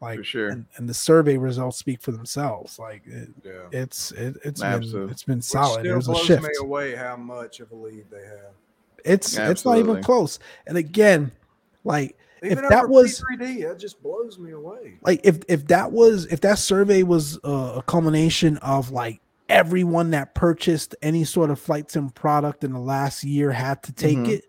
Like, For sure. and, and the survey results speak for themselves. Like, it, yeah. it's it, it's been it's been Which solid. still There's a shift. me away how much of a lead they have. It's it's not even close. And again, like Even if that was P3D, that just blows me away. like if if that was if that survey was uh, a culmination of like everyone that purchased any sort of flight sim product in the last year had to take Mhm. it,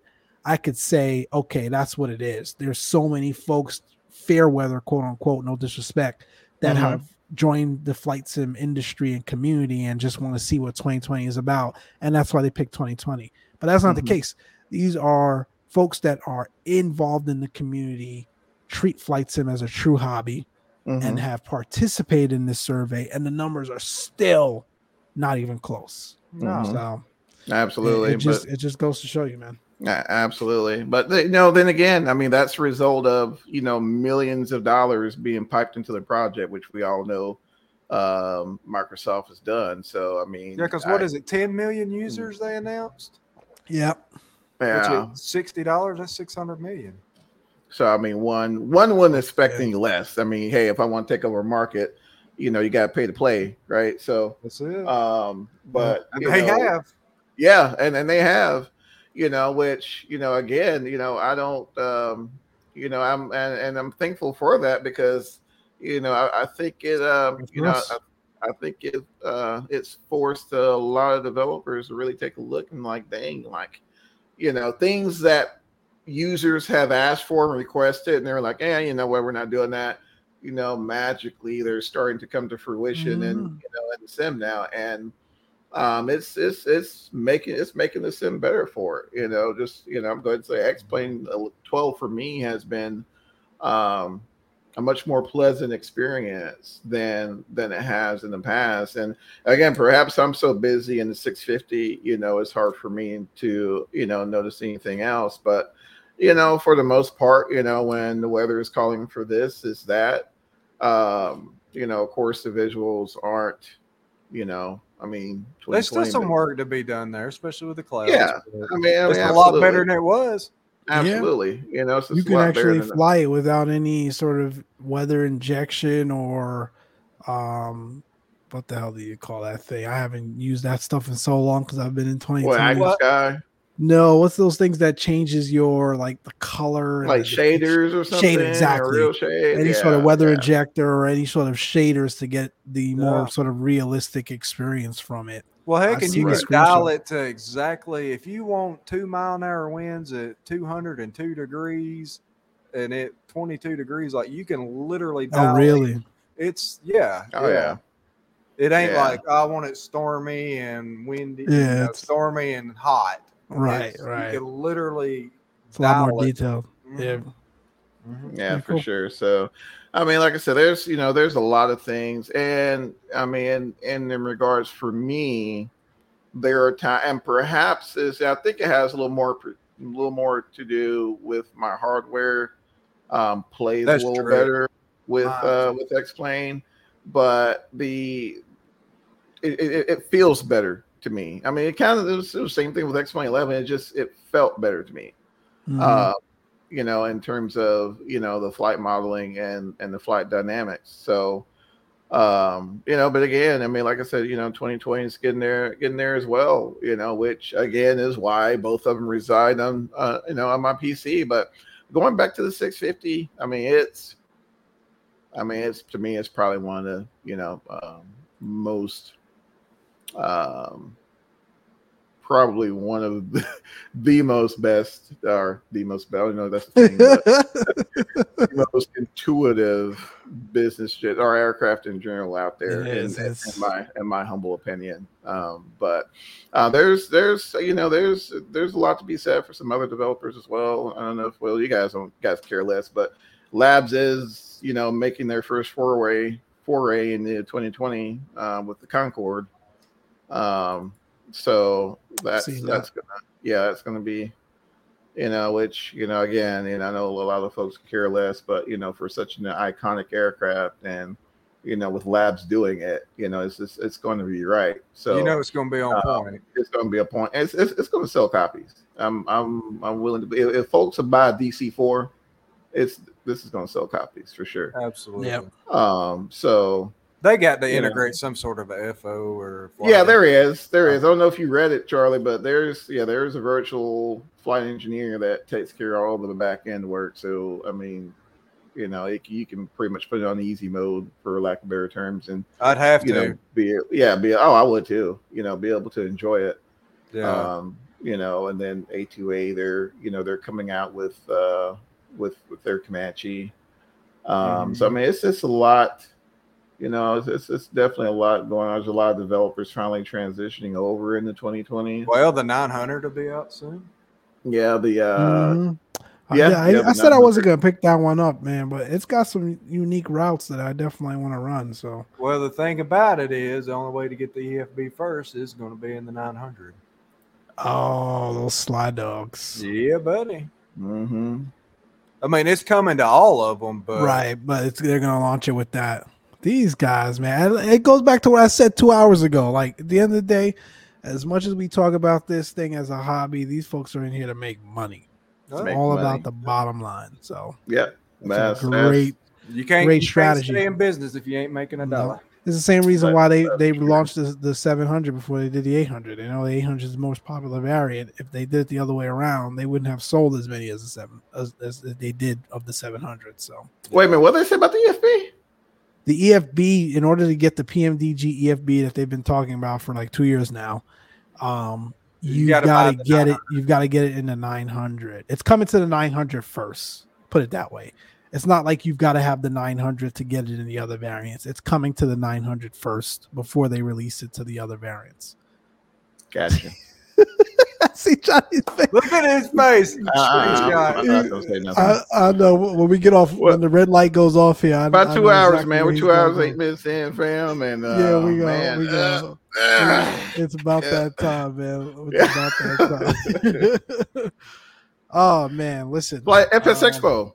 I could say, okay, that's what it is. There's so many folks, fair weather, quote unquote, no disrespect, that Mhm. have joined the flight sim industry and community and just want to see what 2020 is about. And that's why they picked 2020. But that's not Mhm. the case. These are folks that are involved in the community, treat flight sim as a true hobby, Mhm. and have participated in this survey, and the numbers are still not even close. No. So Absolutely. it, it just but- it just goes to show you, man. Yeah, absolutely. But you know, then again, I mean, that's a result of you know millions of dollars being piped into the project, which we all know um, Microsoft has done. So I mean, Yeah, because what I- is it? 10 million users they announced? Yep. Yeah. Which is $60, that's 600 million. So I mean, one one wouldn't expect any less. I mean, hey, if I want to take over a market, you know, you got to pay to play, right? So, That's it. um, but and you they know, have. yeah and and they have you know which you know again you know i don't um you know i'm and, and i'm thankful for that because you know i, I think it um you know. I, I think it uh it's forced a lot of developers to really take a look and like dang like you know things that users have asked for and requested, and they're like, "Yeah, you know what? We're not doing that." You know, magically they're starting to come to fruition, and Mm. you know, in the sim now, and um, it's it's it's making it's making the sim better for it. You know, just you know, I'm going to say X Plane 12 for me has been um, a much more pleasant experience than than it has in the past. And again, perhaps I'm so busy in the 650, you know, it's hard for me to you know notice anything else. But you know, for the most part, you know, when the weather is calling for this, is that. Um, you know, of course, the visuals aren't, you know, I mean, There's still some but- work to be done there, especially with the clouds. Yeah, I mean, I it's mean, a lot better than it was. Absolutely, you know, it's you can actually fly it without any sort of weather injection or um what the hell do you call that thing? I haven't used that stuff in so long because I've been in 2020. What, Active What? Sky? No, what's those things that changes your like the color Like shaders or something? or exactly. ReShade? any sort of weather yeah. injector or any sort of shaders to get the more Yeah. sort of realistic experience from it. Well, heck, I've and you the can dial it to exactly if you want two mile an hour winds at 202 degrees and at 22 degrees, like you can literally Oh, dial it. really? It's yeah, Oh yeah, It ain't Yeah. like oh, I want it stormy and windy, you Yeah, know, stormy and hot. Right, It's- right. You can literally It's a lot more it. detailed. Yeah. Mhm. Mhm. yeah, Pretty for cool. sure. So, I mean, like I said, there's you know, there's a lot of things, and I mean, and in regards for me, there are times, and perhaps is I think it has a little more, a little more to do with my hardware. Um, plays That's a little true. better with Mine uh with X Plane, but the it, it, it feels better to me. I mean, it kind of it was, it was the same thing with X Plane 11. It just it felt better to me Mhm. uh, you know, in terms of you know the flight modeling and and the flight dynamics. So, um, you know, but again, I mean, like I said, you know, 2020 is getting there, getting there as well. You know, which again is why both of them reside on, uh, you know, on my PC. But going back to the 650, I mean, it's, I mean, it's to me, it's probably one of the you know um, most. Um, probably one of the, the most best or the most I don't know that's the thing, but the most intuitive business jet or aircraft in general out there It in, in, my in my humble opinion. Um, but uh, there's there's you know there's there's a lot to be said for some other developers as well. I don't know if well you guys don't guys care less, but Labs is you know making their first foray foray in the 2020 um, with the Concorde. Um, so that's Seen that's gonna yeah that's gonna be you know which you know again you know I know a lot of folks care less, but you know for such an iconic aircraft and you know with Labs doing it, you know it's just, it's going to be right. So you know it's going to be on uh, point. it's going to be a point. It's it's, it's going to sell copies. I'm I'm I'm willing to be if, if folks will buy DC four, it's this is going to sell copies for sure. Absolutely. Yep. Um, so They got to know. integrate some sort of a FO or yeah, there is there is. I don't know if you read it, Charlie, but there's yeah there's a virtual flight engineer that takes care of all of the back end work. So I mean, you know, it, you can pretty much put it on easy mode for lack of better terms, and I'd have to. know, be yeah, be oh I would too. You know, be able to enjoy it. yeah. um, you know, and then A2A, they're you know they're coming out with uh, with with their Comanche. Um, So I mean, it's just a lot. You know, it's, it's it's definitely a lot going on. There's a lot of developers finally transitioning over into 2020. well, the 900 will be out soon. Yeah, the uh, Mhm. Uh, yeah, yeah, I, yeah, I but said I wasn't gonna pick that one up, man, but it's got some unique routes that I definitely want to run. So Well, the thing about it is, the only way to get the EFB first is going to be in the 900. oh, those slide dogs, Yeah, buddy. hmm I mean, it's coming to all of them, but right? But it's, they're gonna launch it with that. These guys, man, it goes back to what I said two hours ago. Like at the end of the day, as much as we talk about this thing as a hobby, these folks are in here to make money. It's Make all money. about the bottom line. So yeah, that's that's, a great. you can't, Great you can't strategy. stay in business if you ain't making a No. dollar. It's the same reason why they they launched the, the 700 before they did the 800. You know, the 800 is the most popular variant. If they did it the other way around, they wouldn't have sold as many as the seven as, as they did of the 700. So Wait a minute, what did they say about the EFB? The EFB, in order to get the PMDG EFB that they've been talking about for like two years now, um, you, gotta got to get it. You've got to get it in the 900. It's coming to the 900 first. Put it that way. It's not like you've got to have the 900 to get it in the other variants. It's coming to the 900 first before they release it to the other variants. Gotcha. See Johnny's face. Look at his face. Uh, uh, I'm not gonna say nothing. I, I know when we get off What? when the red light goes off here. I, About I two hours, exactly man. We're two hours, go. eight minutes in, fam. And uh, Yeah, we go. Man, we go. uh, it's about Yeah. that time, man. It's Yeah. about that time. oh man, listen. like FS um, Expo.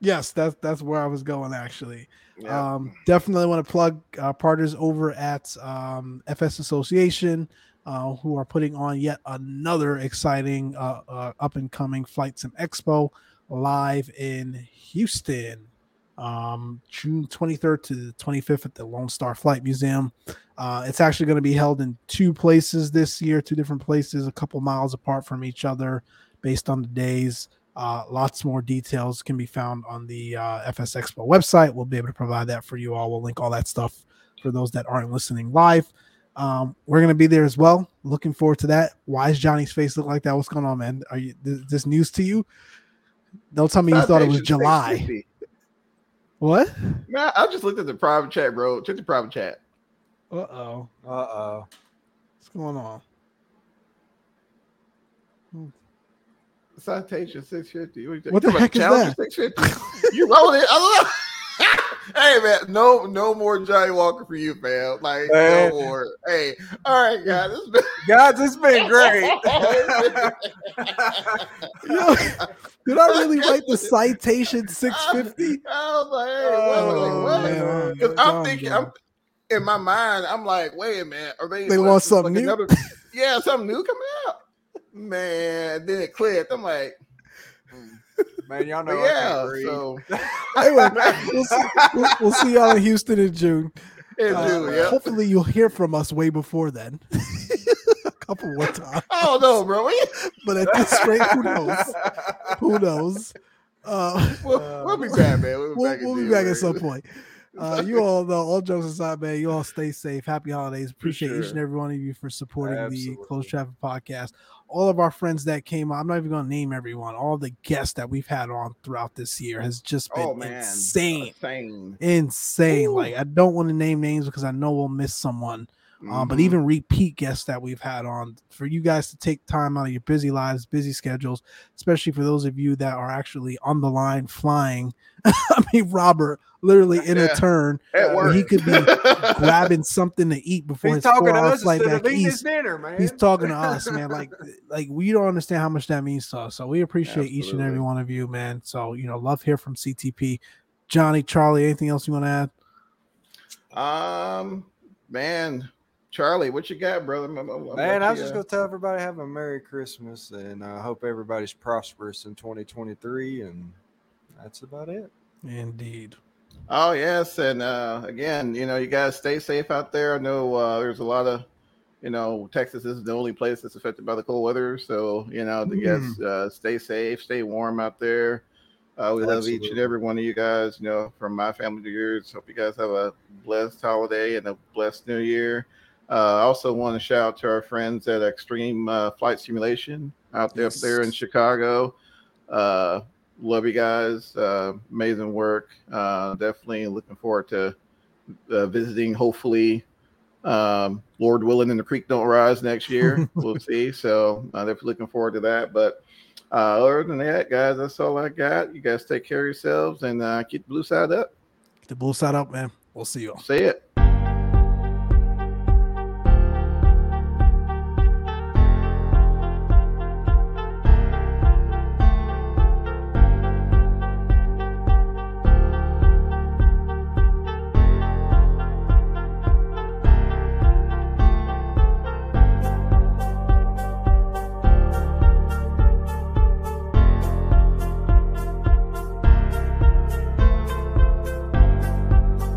Yes, that's that's where I was going actually. Yeah. Um, definitely want to plug our partners over at um, FS Association, uh, who are putting on yet another exciting uh, uh, up and coming Flight Sim Expo live in Houston, um, June 23rd to the 25th at the Lone Star Flight Museum. Uh, it's actually going to be held in two places this year, two different places, a couple miles apart from each other, based on the days. Uh, lots more details can be found on the uh, FS Expo website. We'll be able to provide that for you all. We'll link all that stuff for those that aren't listening live. Um, we're gonna be there as well. Looking forward to that. Why is Johnny's face look like that? What's going on, man? Are you this, this news to you? Don't tell me you thought it was July. What? Man, I just looked at the private chat, bro. Check the private chat. Uh oh. Uh oh. What's going on? Citation 650. you- What the you talking heck is that? 650? you rolling it? I don't know. Hey man, no, no more Johnnie Walker for you, fam. Like Man. no more. Hey, all right, guys. This has been- Guys, it's been great. Yo, did I really write the citation 650? I was like, hey, Oh, wait, what? Because I'm Calm thinking. I'm in my mind, I'm like, wait a minute, are they? They want just something new? Another, yeah, something new coming out. Man, then it clicked. I'm like, Man, y'all know yeah. can't. So Anyway, we'll see, we'll, we'll see y'all in Houston in June. it Uh, do, yeah. Hopefully, you'll hear from us way before then. a couple more times. I don't know, bro. But at this rate, who knows? Who knows? Uh, we'll, we'll be back, man. We'll be we'll, back, we'll be back at some point. Uh, you all know, all jokes aside, man, you all stay safe. Happy holidays. Appreciate each and every one of you for supporting the Close Traffic Podcast. All of our friends that came on, I'm not even going to name everyone. All the guests that we've had on throughout this year has just been Oh insane. insane. Insane. Ooh. Like, I don't want to name names because I know we'll miss someone. Um, but Mhm. even repeat guests that we've had on for you guys to take time out of your busy lives, busy schedules, especially for those of you that are actually on the line flying. I mean, Robert literally in Yeah. a turn at where he could be grabbing something to eat before He's his talking to four-hour us flight instead of back eating his east. dinner, man. He's talking to us, man. Like, like we don't understand how much that means to us. So we appreciate each and every one of you, man. So you know, love here from CTP. Johnny, Charlie, anything else you want to add? Um, man, Charlie, what you got, brother? I'm- I'm- I'm Man, I was just gonna tell everybody have a Merry Christmas and I hope everybody's prosperous in 2023, and that's about it. Indeed. Oh yes, and uh, again, you know, you guys stay safe out there. I know uh, there's a lot of, you know, Texas is the only place that's affected by the cold weather, so you know, the guys uh, stay safe, stay warm out there. Uh, we love each and every one of you guys. You know, from my family to yours. Hope you guys have a blessed holiday and a blessed New Year. Uh, I also want to shout out to our friends at Extreme uh, Flight Simulation out there up there in Chicago. Uh, love you guys. Uh, amazing work. Uh, definitely looking forward to uh, visiting. Hopefully, um, Lord willing, and the creek don't rise next year. we'll see. So uh, definitely looking forward to that. But uh, other than that, guys, that's all I got. You guys take care of yourselves and uh, keep the blue side up. Get the blue side up, man. We'll see you all. Say it.